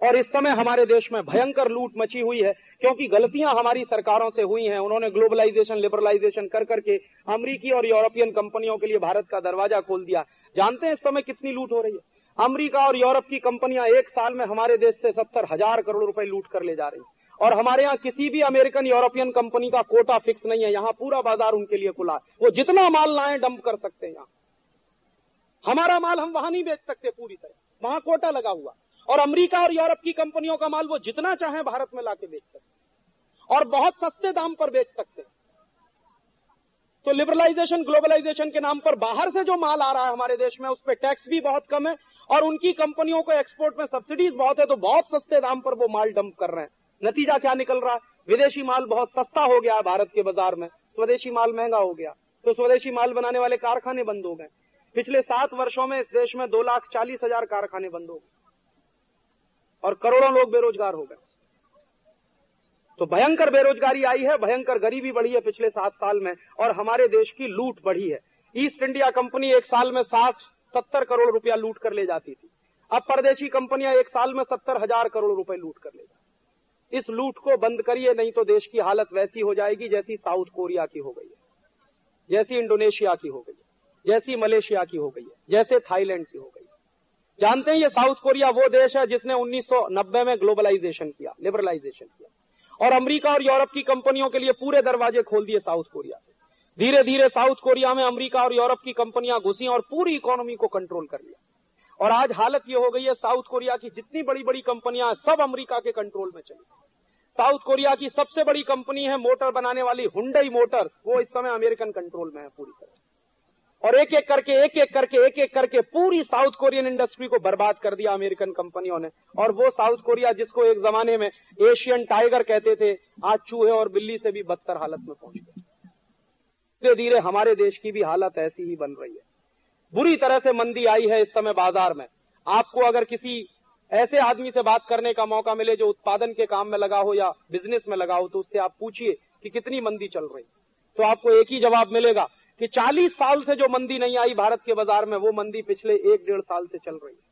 और इस समय हमारे देश में भयंकर लूट मची हुई है, क्योंकि गलतियाँ हमारी सरकारों से हुई हैं। उन्होंने ग्लोबलाइजेशन, लिबरलाइजेशन कर करके अमरीकी और यूरोपियन कंपनियों के लिए भारत का दरवाज़ा खोल दिया। जानते हैं इस समय कितनी लूट हो रही है? अमरीका और यूरोप की कंपनियाँ एक साल में हमारे देश से सत्तर हज़ार करोड़ रुपए लूट कर ले जा रही और हमारे यहाँ किसी भी अमेरिकन, यूरोपियन कंपनी का कोटा फिक्स नहीं है। यहाँ पूरा बाज़ार उनके लिए खुला है। वो जितना माल लाए, डंप कर सकते हैं यहाँ। हमारा माल हम वहाँ नहीं बेच सकते पूरी तरह। वहाँ कोटा लगा हुआ और अमेरिका और यूरोप की कंपनियों का माल वो जितना चाहे भारत में लाके बेच सकते और बहुत सस्ते दाम पर बेच सकते हैं। तो लिबरलाइजेशन ग्लोबलाइजेशन के नाम पर बाहर से जो माल आ रहा है हमारे देश में, उस पर टैक्स भी बहुत कम है और उनकी कंपनियों को एक्सपोर्ट में सब्सिडीज बहुत है तो बहुत सस्ते दाम पर वो माल डंप कर रहे हैं। नतीजा क्या निकल रहा है? विदेशी माल बहुत सस्ता हो गया भारत के बाज़ार में। स्वदेशी माल महँगा हो गया। तो स्वदेशी माल बनाने वाले कारखाने बंद हो गए। पिछले सात वर्षों में इस देश में दो लाख चालीस हज़ार कारखाने बंद हो गए। और करोड़ों लोग बेरोजगार हो गए। तो भयंकर बेरोजगारी आई है, भयंकर गरीबी बढ़ी है पिछले सात साल में, और हमारे देश की लूट बढ़ी है। ईस्ट इंडिया कंपनी एक साल में साठ, सत्तर करोड़ रुपया लूट कर ले जाती थी। अब परदेशी कंपनियाँ एक साल में सत्तर हज़ार करोड़ रुपए लूट कर ले जाती। इस लूट को बंद करिए, नहीं तो देश की हालत वैसी हो जाएगी जैसी साउथ कोरिया की हो गई है। जैसी इंडोनेशिया की हो गई है, जैसी मलेशिया की हो गई है, जैसे थाईलैंड की हो गई जानते हैं ये साउथ कोरिया वो देश है जिसने 1990 में ग्लोबलाइजेशन किया, लिबरलाइजेशन किया। और अमेरिका और यूरोप की कंपनियों के लिए पूरे दरवाजे खोल दिए साउथ कोरिया से। धीरे धीरे साउथ कोरिया में अमेरिका और यूरोप की कंपनियाँ घुसी और पूरी इकोनॉमी को कंट्रोल कर लिया। और आज हालत ये हो गई है, साउथ कोरिया की जितनी बड़ी बड़ी कंपनियाँ सब अमरीका के कंट्रोल में चली। साउथ कोरिया की सबसे बड़ी कंपनी है मोटर बनाने वाली, हुंडई मोटर्स, वो इस समय अमेरिकन कंट्रोल में है पूरी तरह और एक एक करके, एक एक करके, एक एक करके पूरी साउथ कोरियन इंडस्ट्री को बर्बाद कर दिया अमेरिकन कंपनियों ने। और वो साउथ कोरिया जिसको एक जमाने में एशियन टाइगर कहते थे, आज चूहे और बिल्ली से भी बदतर हालत में पहुँच गए। धीरे धीरे हमारे देश की भी हालत ऐसी ही बन रही है। बुरी तरह से मंदी आई है इस समय बाज़ार में। आपको अगर किसी ऐसे आदमी से बात करने का मौका मिले जो उत्पादन के काम में लगा हो या बिज़नेस में लगा हो तो उससे आप पूछिए कि कितनी मंदी चल रही तो आपको एक ही जवाब मिलेगा कि 40 साल से जो मंदी नहीं आई भारत के बाज़ार में, वो मंदी पिछले एक डेढ़ साल से चल रही है।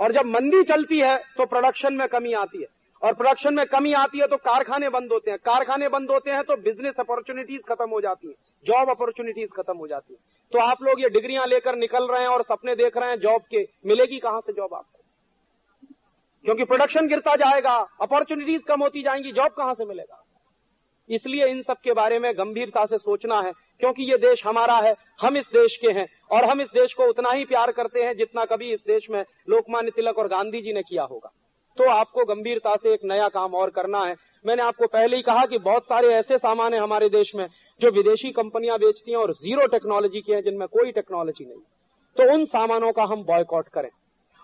और जब मंदी चलती है तो प्रोडक्शन में कमी आती है। और प्रोडक्शन में कमी आती है तो कारखाने बंद होते हैं। कारखाने बंद होते हैं तो बिज़नेस अपॉर्चुनिटीज़ खत्म हो जाती है। जॉब अपॉर्चुनिटीज़ खत्म हो जाती है। तो आप लोग ये डिग्रियाँ लेकर निकल रहे हैं और सपने देख रहे हैं जॉब के। मिलेगी कहाँ से जॉब आपको? क्योंकि प्रोडक्शन गिरता जाएगा अपॉर्चुनिटीज़ कम होती जाएँगी जॉब कहाँ से मिलेगा? इसलिए इन सब के बारे में गंभीरता से सोचना है, क्योंकि ये देश हमारा है, हम इस देश के हैं, और हम इस देश को उतना ही प्यार करते हैं जितना कभी इस देश में लोकमान्य तिलक और गांधी जी ने किया होगा। तो आपको गंभीरता से एक नया काम और करना है। मैंने आपको पहले ही कहा कि बहुत सारे ऐसे सामान है हमारे देश में जो विदेशी कंपनियाँ बेचती हैं और ज़ीरो टेक्नोलॉजी की हैं, जिनमें कोई टेक्नोलॉजी नहीं। तो उन सामानों का हम बॉयकॉट करें।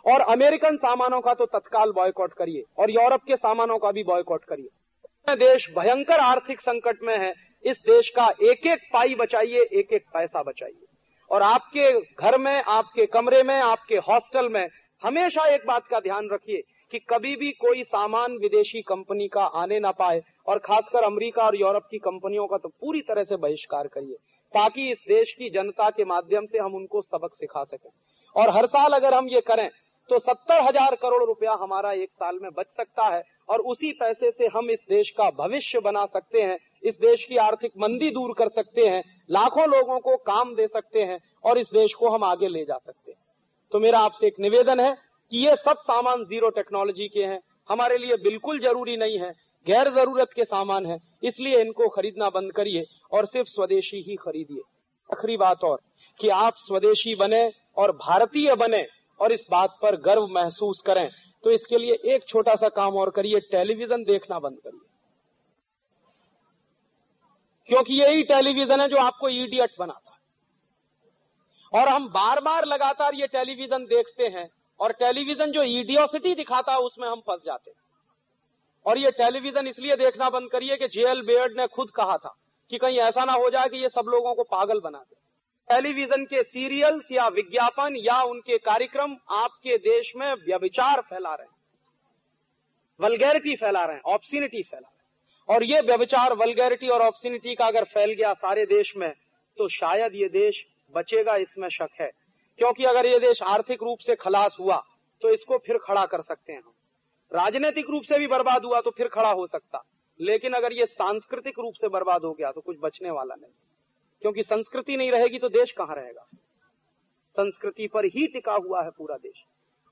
और अमेरिकन सामानों का तो तत्काल बॉयकॉट करिए, और यूरोप के सामानों का भी बॉयकॉट करिए। देश भयंकर आर्थिक संकट में है, इस देश का एक एक पाई बचाइए एक एक पैसा बचाइए। और आपके घर में, आपके कमरे में, आपके हॉस्टल में हमेशा एक बात का ध्यान रखिए कि कभी भी कोई सामान विदेशी कंपनी का आने ना पाए और खासकर अमेरिका और यूरोप की कंपनियों का तो पूरी तरह से बहिष्कार करिए, ताकि इस देश की जनता के माध्यम से हम उनको सबक सिखा सकें। और हर साल अगर हम ये करें तो सत्तर हज़ार करोड़ रुपया हमारा एक साल में बच सकता है और उसी पैसे से हम इस देश का भविष्य बना सकते हैं, इस देश की आर्थिक मंदी दूर कर सकते हैं, लाखों लोगों को काम दे सकते हैं और इस देश को हम आगे ले जा सकते हैं। तो मेरा आपसे एक निवेदन है कि ये सब सामान ज़ीरो टेक्नोलॉजी के हैं, हमारे लिए बिल्कुल ज़रूरी नहीं है, गैर ज़रूरत के सामान है, इसलिए इनको खरीदना बंद करिए और सिर्फ़ स्वदेशी ही खरीदिए। आखिरी बात और, कि आप स्वदेशी बने और भारतीय बने और इस बात पर गर्व महसूस करें तो इसके लिए एक छोटा सा काम और करिए, टेलीविज़न देखना बंद करिए। क्योंकि यही टेलीविज़न है जो आपको इडियट बनाता है। और हम बार बार लगातार ये टेलीविज़न देखते हैं और टेलीविज़न जो इडियोसिटी दिखाता है, उसमें हम फंस जाते हैं। और ये टेलीविज़न इसलिए देखना बंद करिए कि जेएल बेयर्ड ने खुद कहा था कि कहीं ऐसा ना हो जाए कि ये सब लोगों को पागल बना दे। टेलीविज़न के सीरियल्स या विज्ञापन या उनके कार्यक्रम आपके देश में व्यभिचार फैला रहे हैं। वलगैरिटी फैला रहे हैं ऑप्सिनिटी फैला रहे हैं। और ये व्यभिचार, वलगैरिटी और ऑप्सिनिटी का अगर फैल गया सारे देश में तो शायद ये देश बचेगा, इसमें शक है। क्योंकि अगर ये देश आर्थिक रूप से खलास हुआ तो इसको फिर खड़ा कर सकते हैं हम। राजनीतिक रूप से भी बर्बाद हुआ तो फिर खड़ा हो सकता। लेकिन अगर ये सांस्कृतिक रूप से बर्बाद हो गया तो कुछ बचने वाला नहीं। क्योंकि संस्कृति नहीं रहेगी तो देश कहाँ रहेगा? संस्कृति पर ही टिका हुआ है पूरा देश।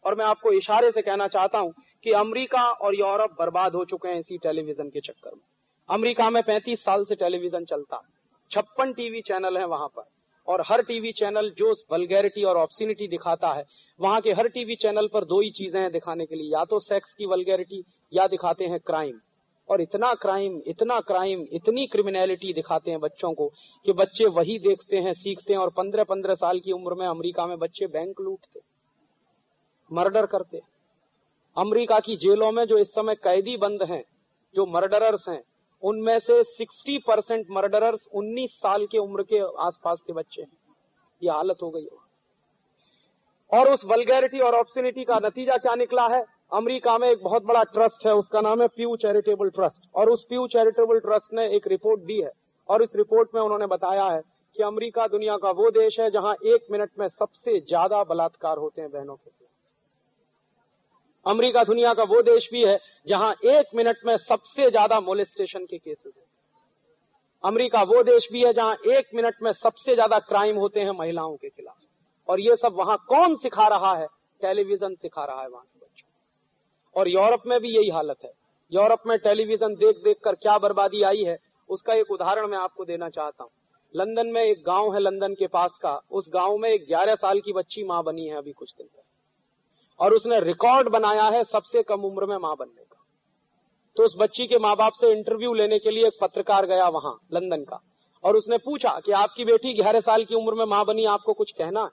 और मैं आपको इशारे से कहना चाहता हूँ कि अमेरिका और यूरोप बर्बाद हो चुके हैं इसी टेलीविज़न के चक्कर में। अमेरिका में 35 साल से टेलीविज़न चलता छप्पन टीवी चैनल है वहाँ पर। और हर टीवी चैनल जो वलगैरिटी और ऑप्सिनिटी दिखाता है, वहाँ के हर टीवी चैनल पर दो ही चीज़ें हैं दिखाने के लिए। या तो सेक्स की वलगैरिटी या दिखाते हैं क्राइम और इतना क्राइम इतना क्राइम इतनी क्रिमिनलिटी दिखाते हैं बच्चों को कि बच्चे वही देखते हैं, सीखते हैं और पंद्रह पंद्रह साल की उम्र में अमेरिका में बच्चे बैंक लूटते मर्डर करते। अमेरिका की जेलों में जो इस समय कैदी बंद हैं, जो मर्डरर्स हैं, उनमें से 60 परसेंट मर्डरर्स 19 साल के उम्र के आसपास के बच्चे हैं। ये हालत हो गई और उस वलगैरिटी और ऑप्शनिटी का नतीजा क्या निकला है? अमेरिका में एक बहुत बड़ा ट्रस्ट है, उसका नाम है प्यू चैरिटेबल ट्रस्ट और उस प्यू चैरिटेबल ट्रस्ट ने एक रिपोर्ट दी है। और इस रिपोर्ट में उन्होंने बताया है कि अमेरिका दुनिया का वो देश है, जहाँ एक मिनट में सबसे ज़्यादा बलात्कार होते हैं बहनों के अमेरिका दुनिया का वो देश भी है, जहाँ एक मिनट में सबसे ज़्यादा मोलिस्टेशन के केसेस है। अमेरिका वो देश भी है, जहाँ एक मिनट में सबसे ज़्यादा क्राइम होते हैं महिलाओं के खिलाफ। और ये सब वहाँ कौन सिखा रहा है? टेलीविज़न सिखा रहा है वहाँ। और यूरोप में भी यही हालत है। यूरोप में टेलीविज़न देख देख कर क्या बर्बादी आई है, उसका एक उदाहरण मैं आपको देना चाहता हूँ। लंदन में एक गाँव है लंदन के पास का, उस गाँव में एक ग्यारह साल की बच्ची माँ बनी है अभी कुछ दिन पहले। और उसने रिकॉर्ड बनाया है सबसे कम उम्र में माँ बनने का। तो उस बच्ची के माँ बाप से इंटरव्यू लेने के लिए एक पत्रकार गया वहाँ, लंदन का। और उसने पूछा कि आपकी बेटी ग्यारह साल की उम्र में माँ बनी, आपको कुछ कहना है?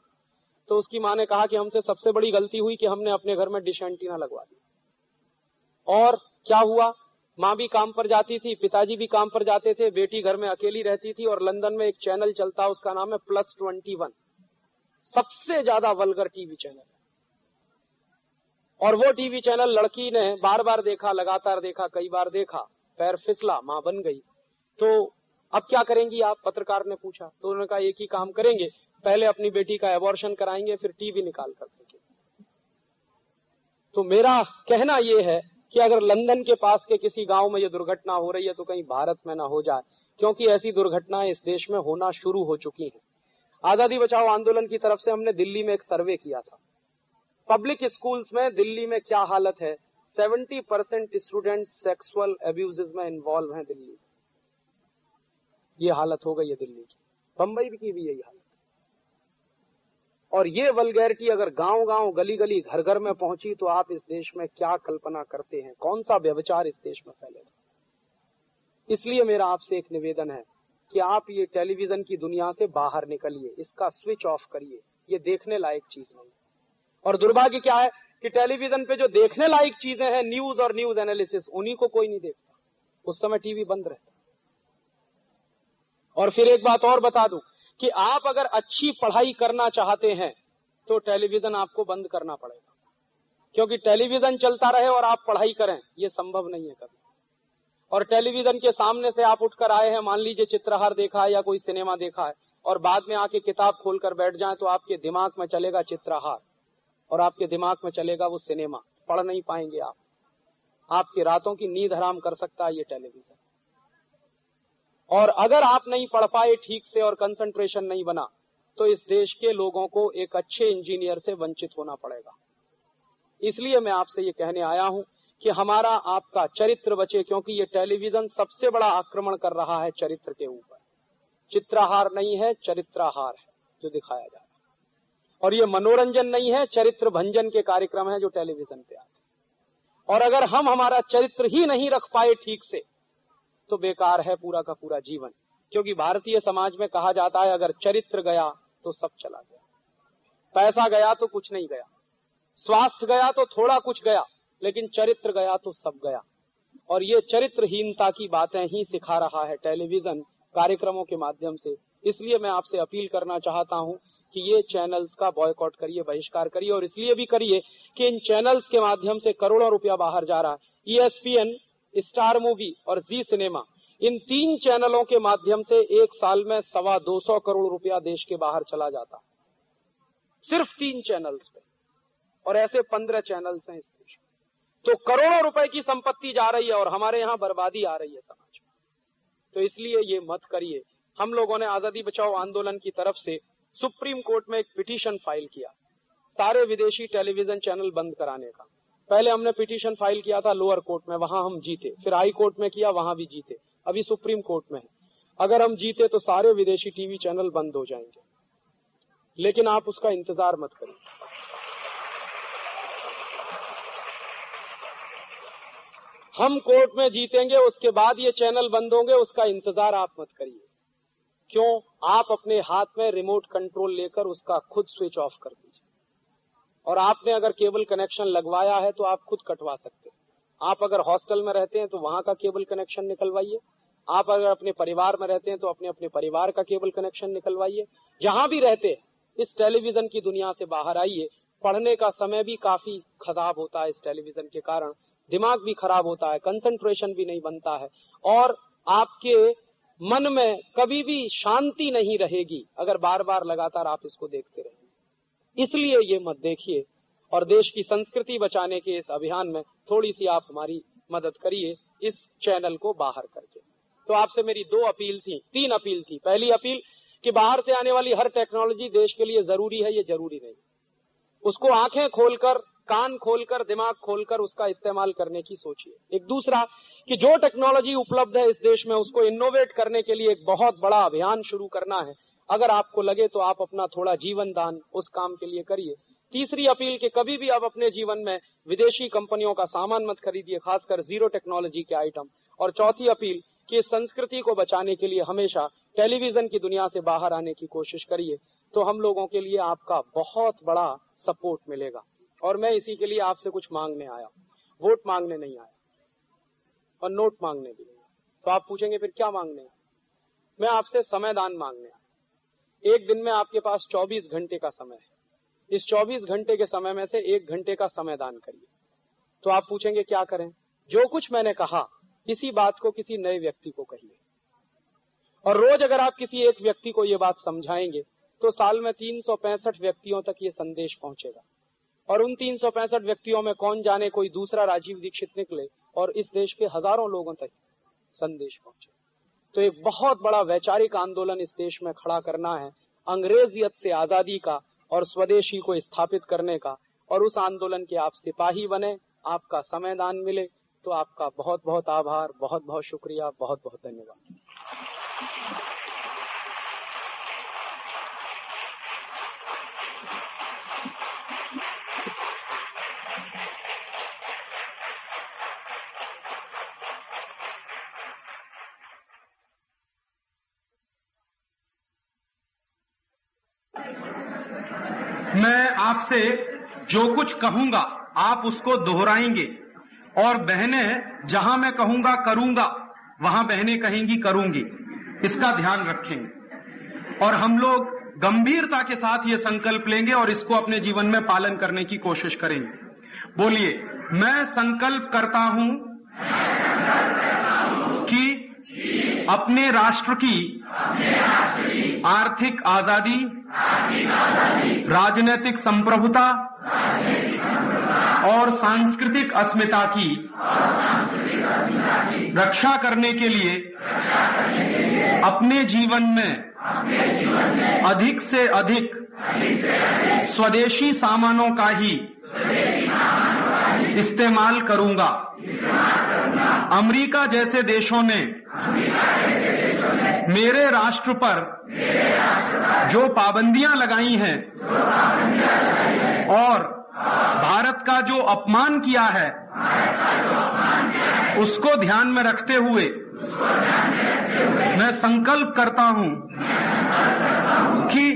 तो उसकी माँ ने कहा कि हमसे सबसे बड़ी गलती हुई कि हमने अपने घर में डिश एंटीना लगवा दी। और क्या हुआ? माँ भी काम पर जाती थी, पिताजी भी काम पर जाते थे, बेटी घर में अकेली रहती थी और लंदन में एक चैनल चलता, उसका नाम है प्लस ट्वेंटी वन। सबसे ज़्यादा वलगर टीवी चैनल। और वो टीवी चैनल लड़की ने बार बार देखा, लगातार देखा, कई बार देखा, पैर फिसला, माँ बन गई। तो अब क्या करेंगी आप? पत्रकार ने पूछा। तो उन्होंने कहा, एक ही काम करेंगे, पहले अपनी बेटी का एबॉर्शन कराएँगे, फिर टीवी निकाल कर देंगे। तो मेरा कहना यह है कि अगर लंदन के पास के किसी गाँव में ये दुर्घटना हो रही है तो कहीं भारत में ना हो जाए, क्योंकि ऐसी दुर्घटनाएँ इस देश में होना शुरू हो चुकी हैं। आज़ादी बचाओ आंदोलन की तरफ़ से हमने दिल्ली में एक सर्वे किया था। पब्लिक स्कूल्स में दिल्ली में क्या हालत है? 70 परसेंट स्टूडेंट सेक्सुअल एब्यूजेस में इन्वॉल्व हैं दिल्ली। ये हालत हो गई है दिल्ली की। बंबई की भी यही हालत। और ये वलगैरिटी अगर गाँव गाँव गली गली घर घर में पहुँची तो आप इस देश में क्या कल्पना करते हैं? कौन सा व्यवचार इस देश में फैलेगा इसलिए मेरा आपसे एक निवेदन है कि आप ये टेलीविज़न की दुनिया से बाहर निकलिए, इसका स्विच ऑफ़ करिए। ये देखने लायक चीज़ नहीं और दुर्भाग्य क्या है कि टेलीविज़न पे जो देखने लायक चीज़ें हैं, न्यूज़ और न्यूज़ एनालिसिस, उन्हीं को कोई नहीं देखता। उस समय टीवी बंद रहता। और फिर एक बात और बता दूँ कि आप अगर अच्छी पढ़ाई करना चाहते हैं तो टेलीविज़न आपको बंद करना पड़ेगा। क्योंकि टेलीविज़न चलता रहे और आप पढ़ाई करें, ये संभव नहीं है कभी। और टेलीविज़न के सामने से आप उठकर आए हैं, मान लीजिए चित्रहार देखा है या कोई सिनेमा देखा है, और बाद में आके किताब खोलकर बैठ जाए तो आपके दिमाग में चलेगा चित्रहार, और आपके दिमाग में चलेगा वो सिनेमा। पढ़ नहीं पाएँगे आप। आपकी रातों की नींद हराम कर सकता है ये टेलीविज़न। और अगर आप नहीं पढ़ पाए ठीक से और कंसंट्रेशन नहीं बना तो इस देश के लोगों को एक अच्छे इंजीनियर से वंचित होना पड़ेगा। इसलिए मैं आपसे ये कहने आया हूँ कि हमारा आपका चरित्र बचे, क्योंकि ये टेलीविज़न सबसे बड़ा आक्रमण कर रहा है चरित्र के ऊपर। चित्राहार नहीं है, चरित्राहार है, जो दिखाया जा रहा है। और ये मनोरंजन नहीं है, चरित्र भंजन के कार्यक्रम है जो टेलीविज़न पे आते और अगर हम हमारा चरित्र ही नहीं रख पाए ठीक से तो बेकार है पूरा का पूरा जीवन। क्योंकि भारतीय समाज में कहा जाता है, अगर चरित्र गया तो सब चला गया। पैसा गया तो कुछ नहीं गया। स्वास्थ्य गया तो थोड़ा कुछ गया, लेकिन चरित्र गया तो सब गया। और ये चरित्रहीनता की बातें ही सिखा रहा है टेलीविज़न कार्यक्रमों के माध्यम से। इसलिए मैं आपसे अपील करना चाहता हूँ कि ये चैनल्स का बॉयकॉट करिए, बहिष्कार करिए, और इसलिए भी करिए कि इन चैनल्स के माध्यम से करोड़ों रुपया बाहर जा रहा है। ईएसपीएन स्टार मूवी और जी सिनेमा, इन तीन चैनलों के माध्यम से एक साल में सवा दो सौ करोड़ रुपया देश के बाहर चला जाता। सिर्फ़ तीन चैनल्स पे, और ऐसे पंद्रह चैनल्स हैं इस देश में। तो करोड़ों रुपए की संपत्ति जा रही है और हमारे यहाँ बर्बादी आ रही है समाज में। तो इसलिए ये मत करिए। हम लोगों ने आज़ादी बचाओ आंदोलन की तरफ़ से सुप्रीम कोर्ट में एक पिटीशन फ़ाइल किया, सारे विदेशी टेलीविज़न चैनल बंद कराने का। पहले हमने पिटीशन फ़ाइल किया था लोअर कोर्ट में, वहाँ हम जीते। फिर हाई कोर्ट में किया, वहाँ भी जीते। अभी सुप्रीम कोर्ट में है। अगर हम जीते तो सारे विदेशी टीवी चैनल बंद हो जाएँगे। लेकिन आप उसका इंतज़ार मत करिए हम कोर्ट में जीतेंगे, उसके बाद ये चैनल बंद होंगे, उसका इंतज़ार आप मत करिए। क्यों? आप अपने हाथ में रिमोट कंट्रोल लेकर उसका खुद स्विच ऑफ़ कर दीजिए। और आपने अगर केबल कनेक्शन लगवाया है तो आप खुद कटवा सकते हैं। आप अगर हॉस्टल में रहते हैं तो वहाँ का केबल कनेक्शन निकलवाइए। आप अगर अपने परिवार में रहते हैं तो अपने अपने परिवार का केबल कनेक्शन निकलवाइए। जहाँ भी रहते हैं, इस टेलीविज़न की दुनिया से बाहर आइए। पढ़ने का समय भी काफ़ी खराब होता है इस टेलीविज़न के कारण। दिमाग भी खराब होता है कंसंट्रेशन भी नहीं बनता है। और आपके मन में कभी भी शांति नहीं रहेगी। अगर बार बार लगातार आप इसको देखते रहेंगे इसलिए ये मत देखिए और देश की संस्कृति बचाने के इस अभियान में थोड़ी सी आप हमारी मदद करिए, इस चैनल को बाहर करके। तो आपसे मेरी दो अपील थी, तीन अपील थी। पहली अपील कि बाहर से आने वाली हर टेक्नोलॉजी देश के लिए ज़रूरी है, ये ज़रूरी नहीं। उसको आँखें खोलकर, कान खोलकर, दिमाग खोलकर उसका इस्तेमाल करने की सोचिए। एक दूसरा कि जो टेक्नोलॉजी उपलब्ध है इस देश में, उसको इनोवेट करने के लिए एक बहुत बड़ा अभियान शुरू करना है। अगर आपको लगे तो आप अपना थोड़ा जीवन दान उस काम के लिए करिए। तीसरी अपील कि कभी भी आप अपने जीवन में विदेशी कंपनियों का सामान मत खरीदिए, खासकर ज़ीरो टेक्नोलॉजी के आइटम और चौथी अपील कि संस्कृति को बचाने के लिए हमेशा टेलीविज़न की दुनिया से बाहर आने की कोशिश करिए तो हम लोगों के लिए आपका बहुत बड़ा सपोर्ट मिलेगा। और मैं इसी के लिए आपसे कुछ मांगने आया। वोट मांगने नहीं आया। और नोट मांगने भी तो आप पूछेंगे, फिर क्या मांगने मैं आपसे समय दान मांगने आया। एक दिन में आपके पास 24 घंटे का समय है। इस 24 घंटे के समय में से एक घंटे का समय दान करिए। तो आप पूछेंगे, क्या करें? जो कुछ मैंने कहा, किसी बात को किसी नए व्यक्ति को कहिए। और रोज अगर आप किसी एक व्यक्ति को ये बात समझाएँगे तो साल में तीन सौ पैंसठ व्यक्तियों तक ये संदेश पहुंचेगा। और उन तीन सौ पैंसठ व्यक्तियों में कौन जाने कोई दूसरा राजीव दीक्षित निकले, और इस देश के हज़ारों लोगों तक संदेश पहुँचे। तो एक बहुत बड़ा वैचारिक आंदोलन इस देश में खड़ा करना है, अंग्रेजियत से आज़ादी का और स्वदेशी को स्थापित करने का। और उस आंदोलन के आप सिपाही बने, आपका समय दान मिले तो आपका बहुत बहुत आभार बहुत बहुत शुक्रिया बहुत बहुत धन्यवाद मैं आपसे जो कुछ कहूँगा, आप उसको दोहराएँगे। और बहने, जहाँ मैं कहूँगा, करूँगा, वहाँ बहने कहेंगी, करूँगी। इसका ध्यान रखेंगे। और हम लोग गंभीरता के साथ ये संकल्प लेंगे और इसको अपने जीवन में पालन करने की कोशिश करेंगे। बोलिए, मैं संकल्प करता हूँ कि अपने राष्ट्र की आर्थिक आज़ादी राजनीतिक संप्रभुता और सांस्कृतिक अस्मिता की रक्षा करने के लिए अपने जीवन में अधिक से अधिक स्वदेशी सामानों का ही इस्तेमाल करूँगा। अमेरिका जैसे देशों ने मेरे राष्ट्र पर जो पाबंदियाँ लगाई हैं और भारत का जो अपमान किया है उसको ध्यान में रखते हुए मैं संकल्प करता हूँ कि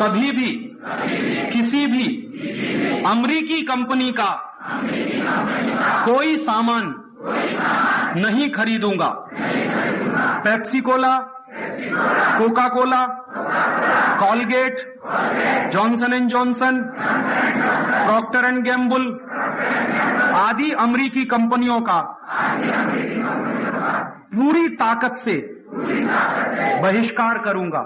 कभी भी किसी भी अमरीकी कंपनी का कोई सामान नहीं खरीदूँगा। Pepsi Cola Coca Cola Colgate, Johnson and Johnson Procter and Gamble आदि अमरीकी कंपनियों का पूरी ताकत से बहिष्कार करूँगा।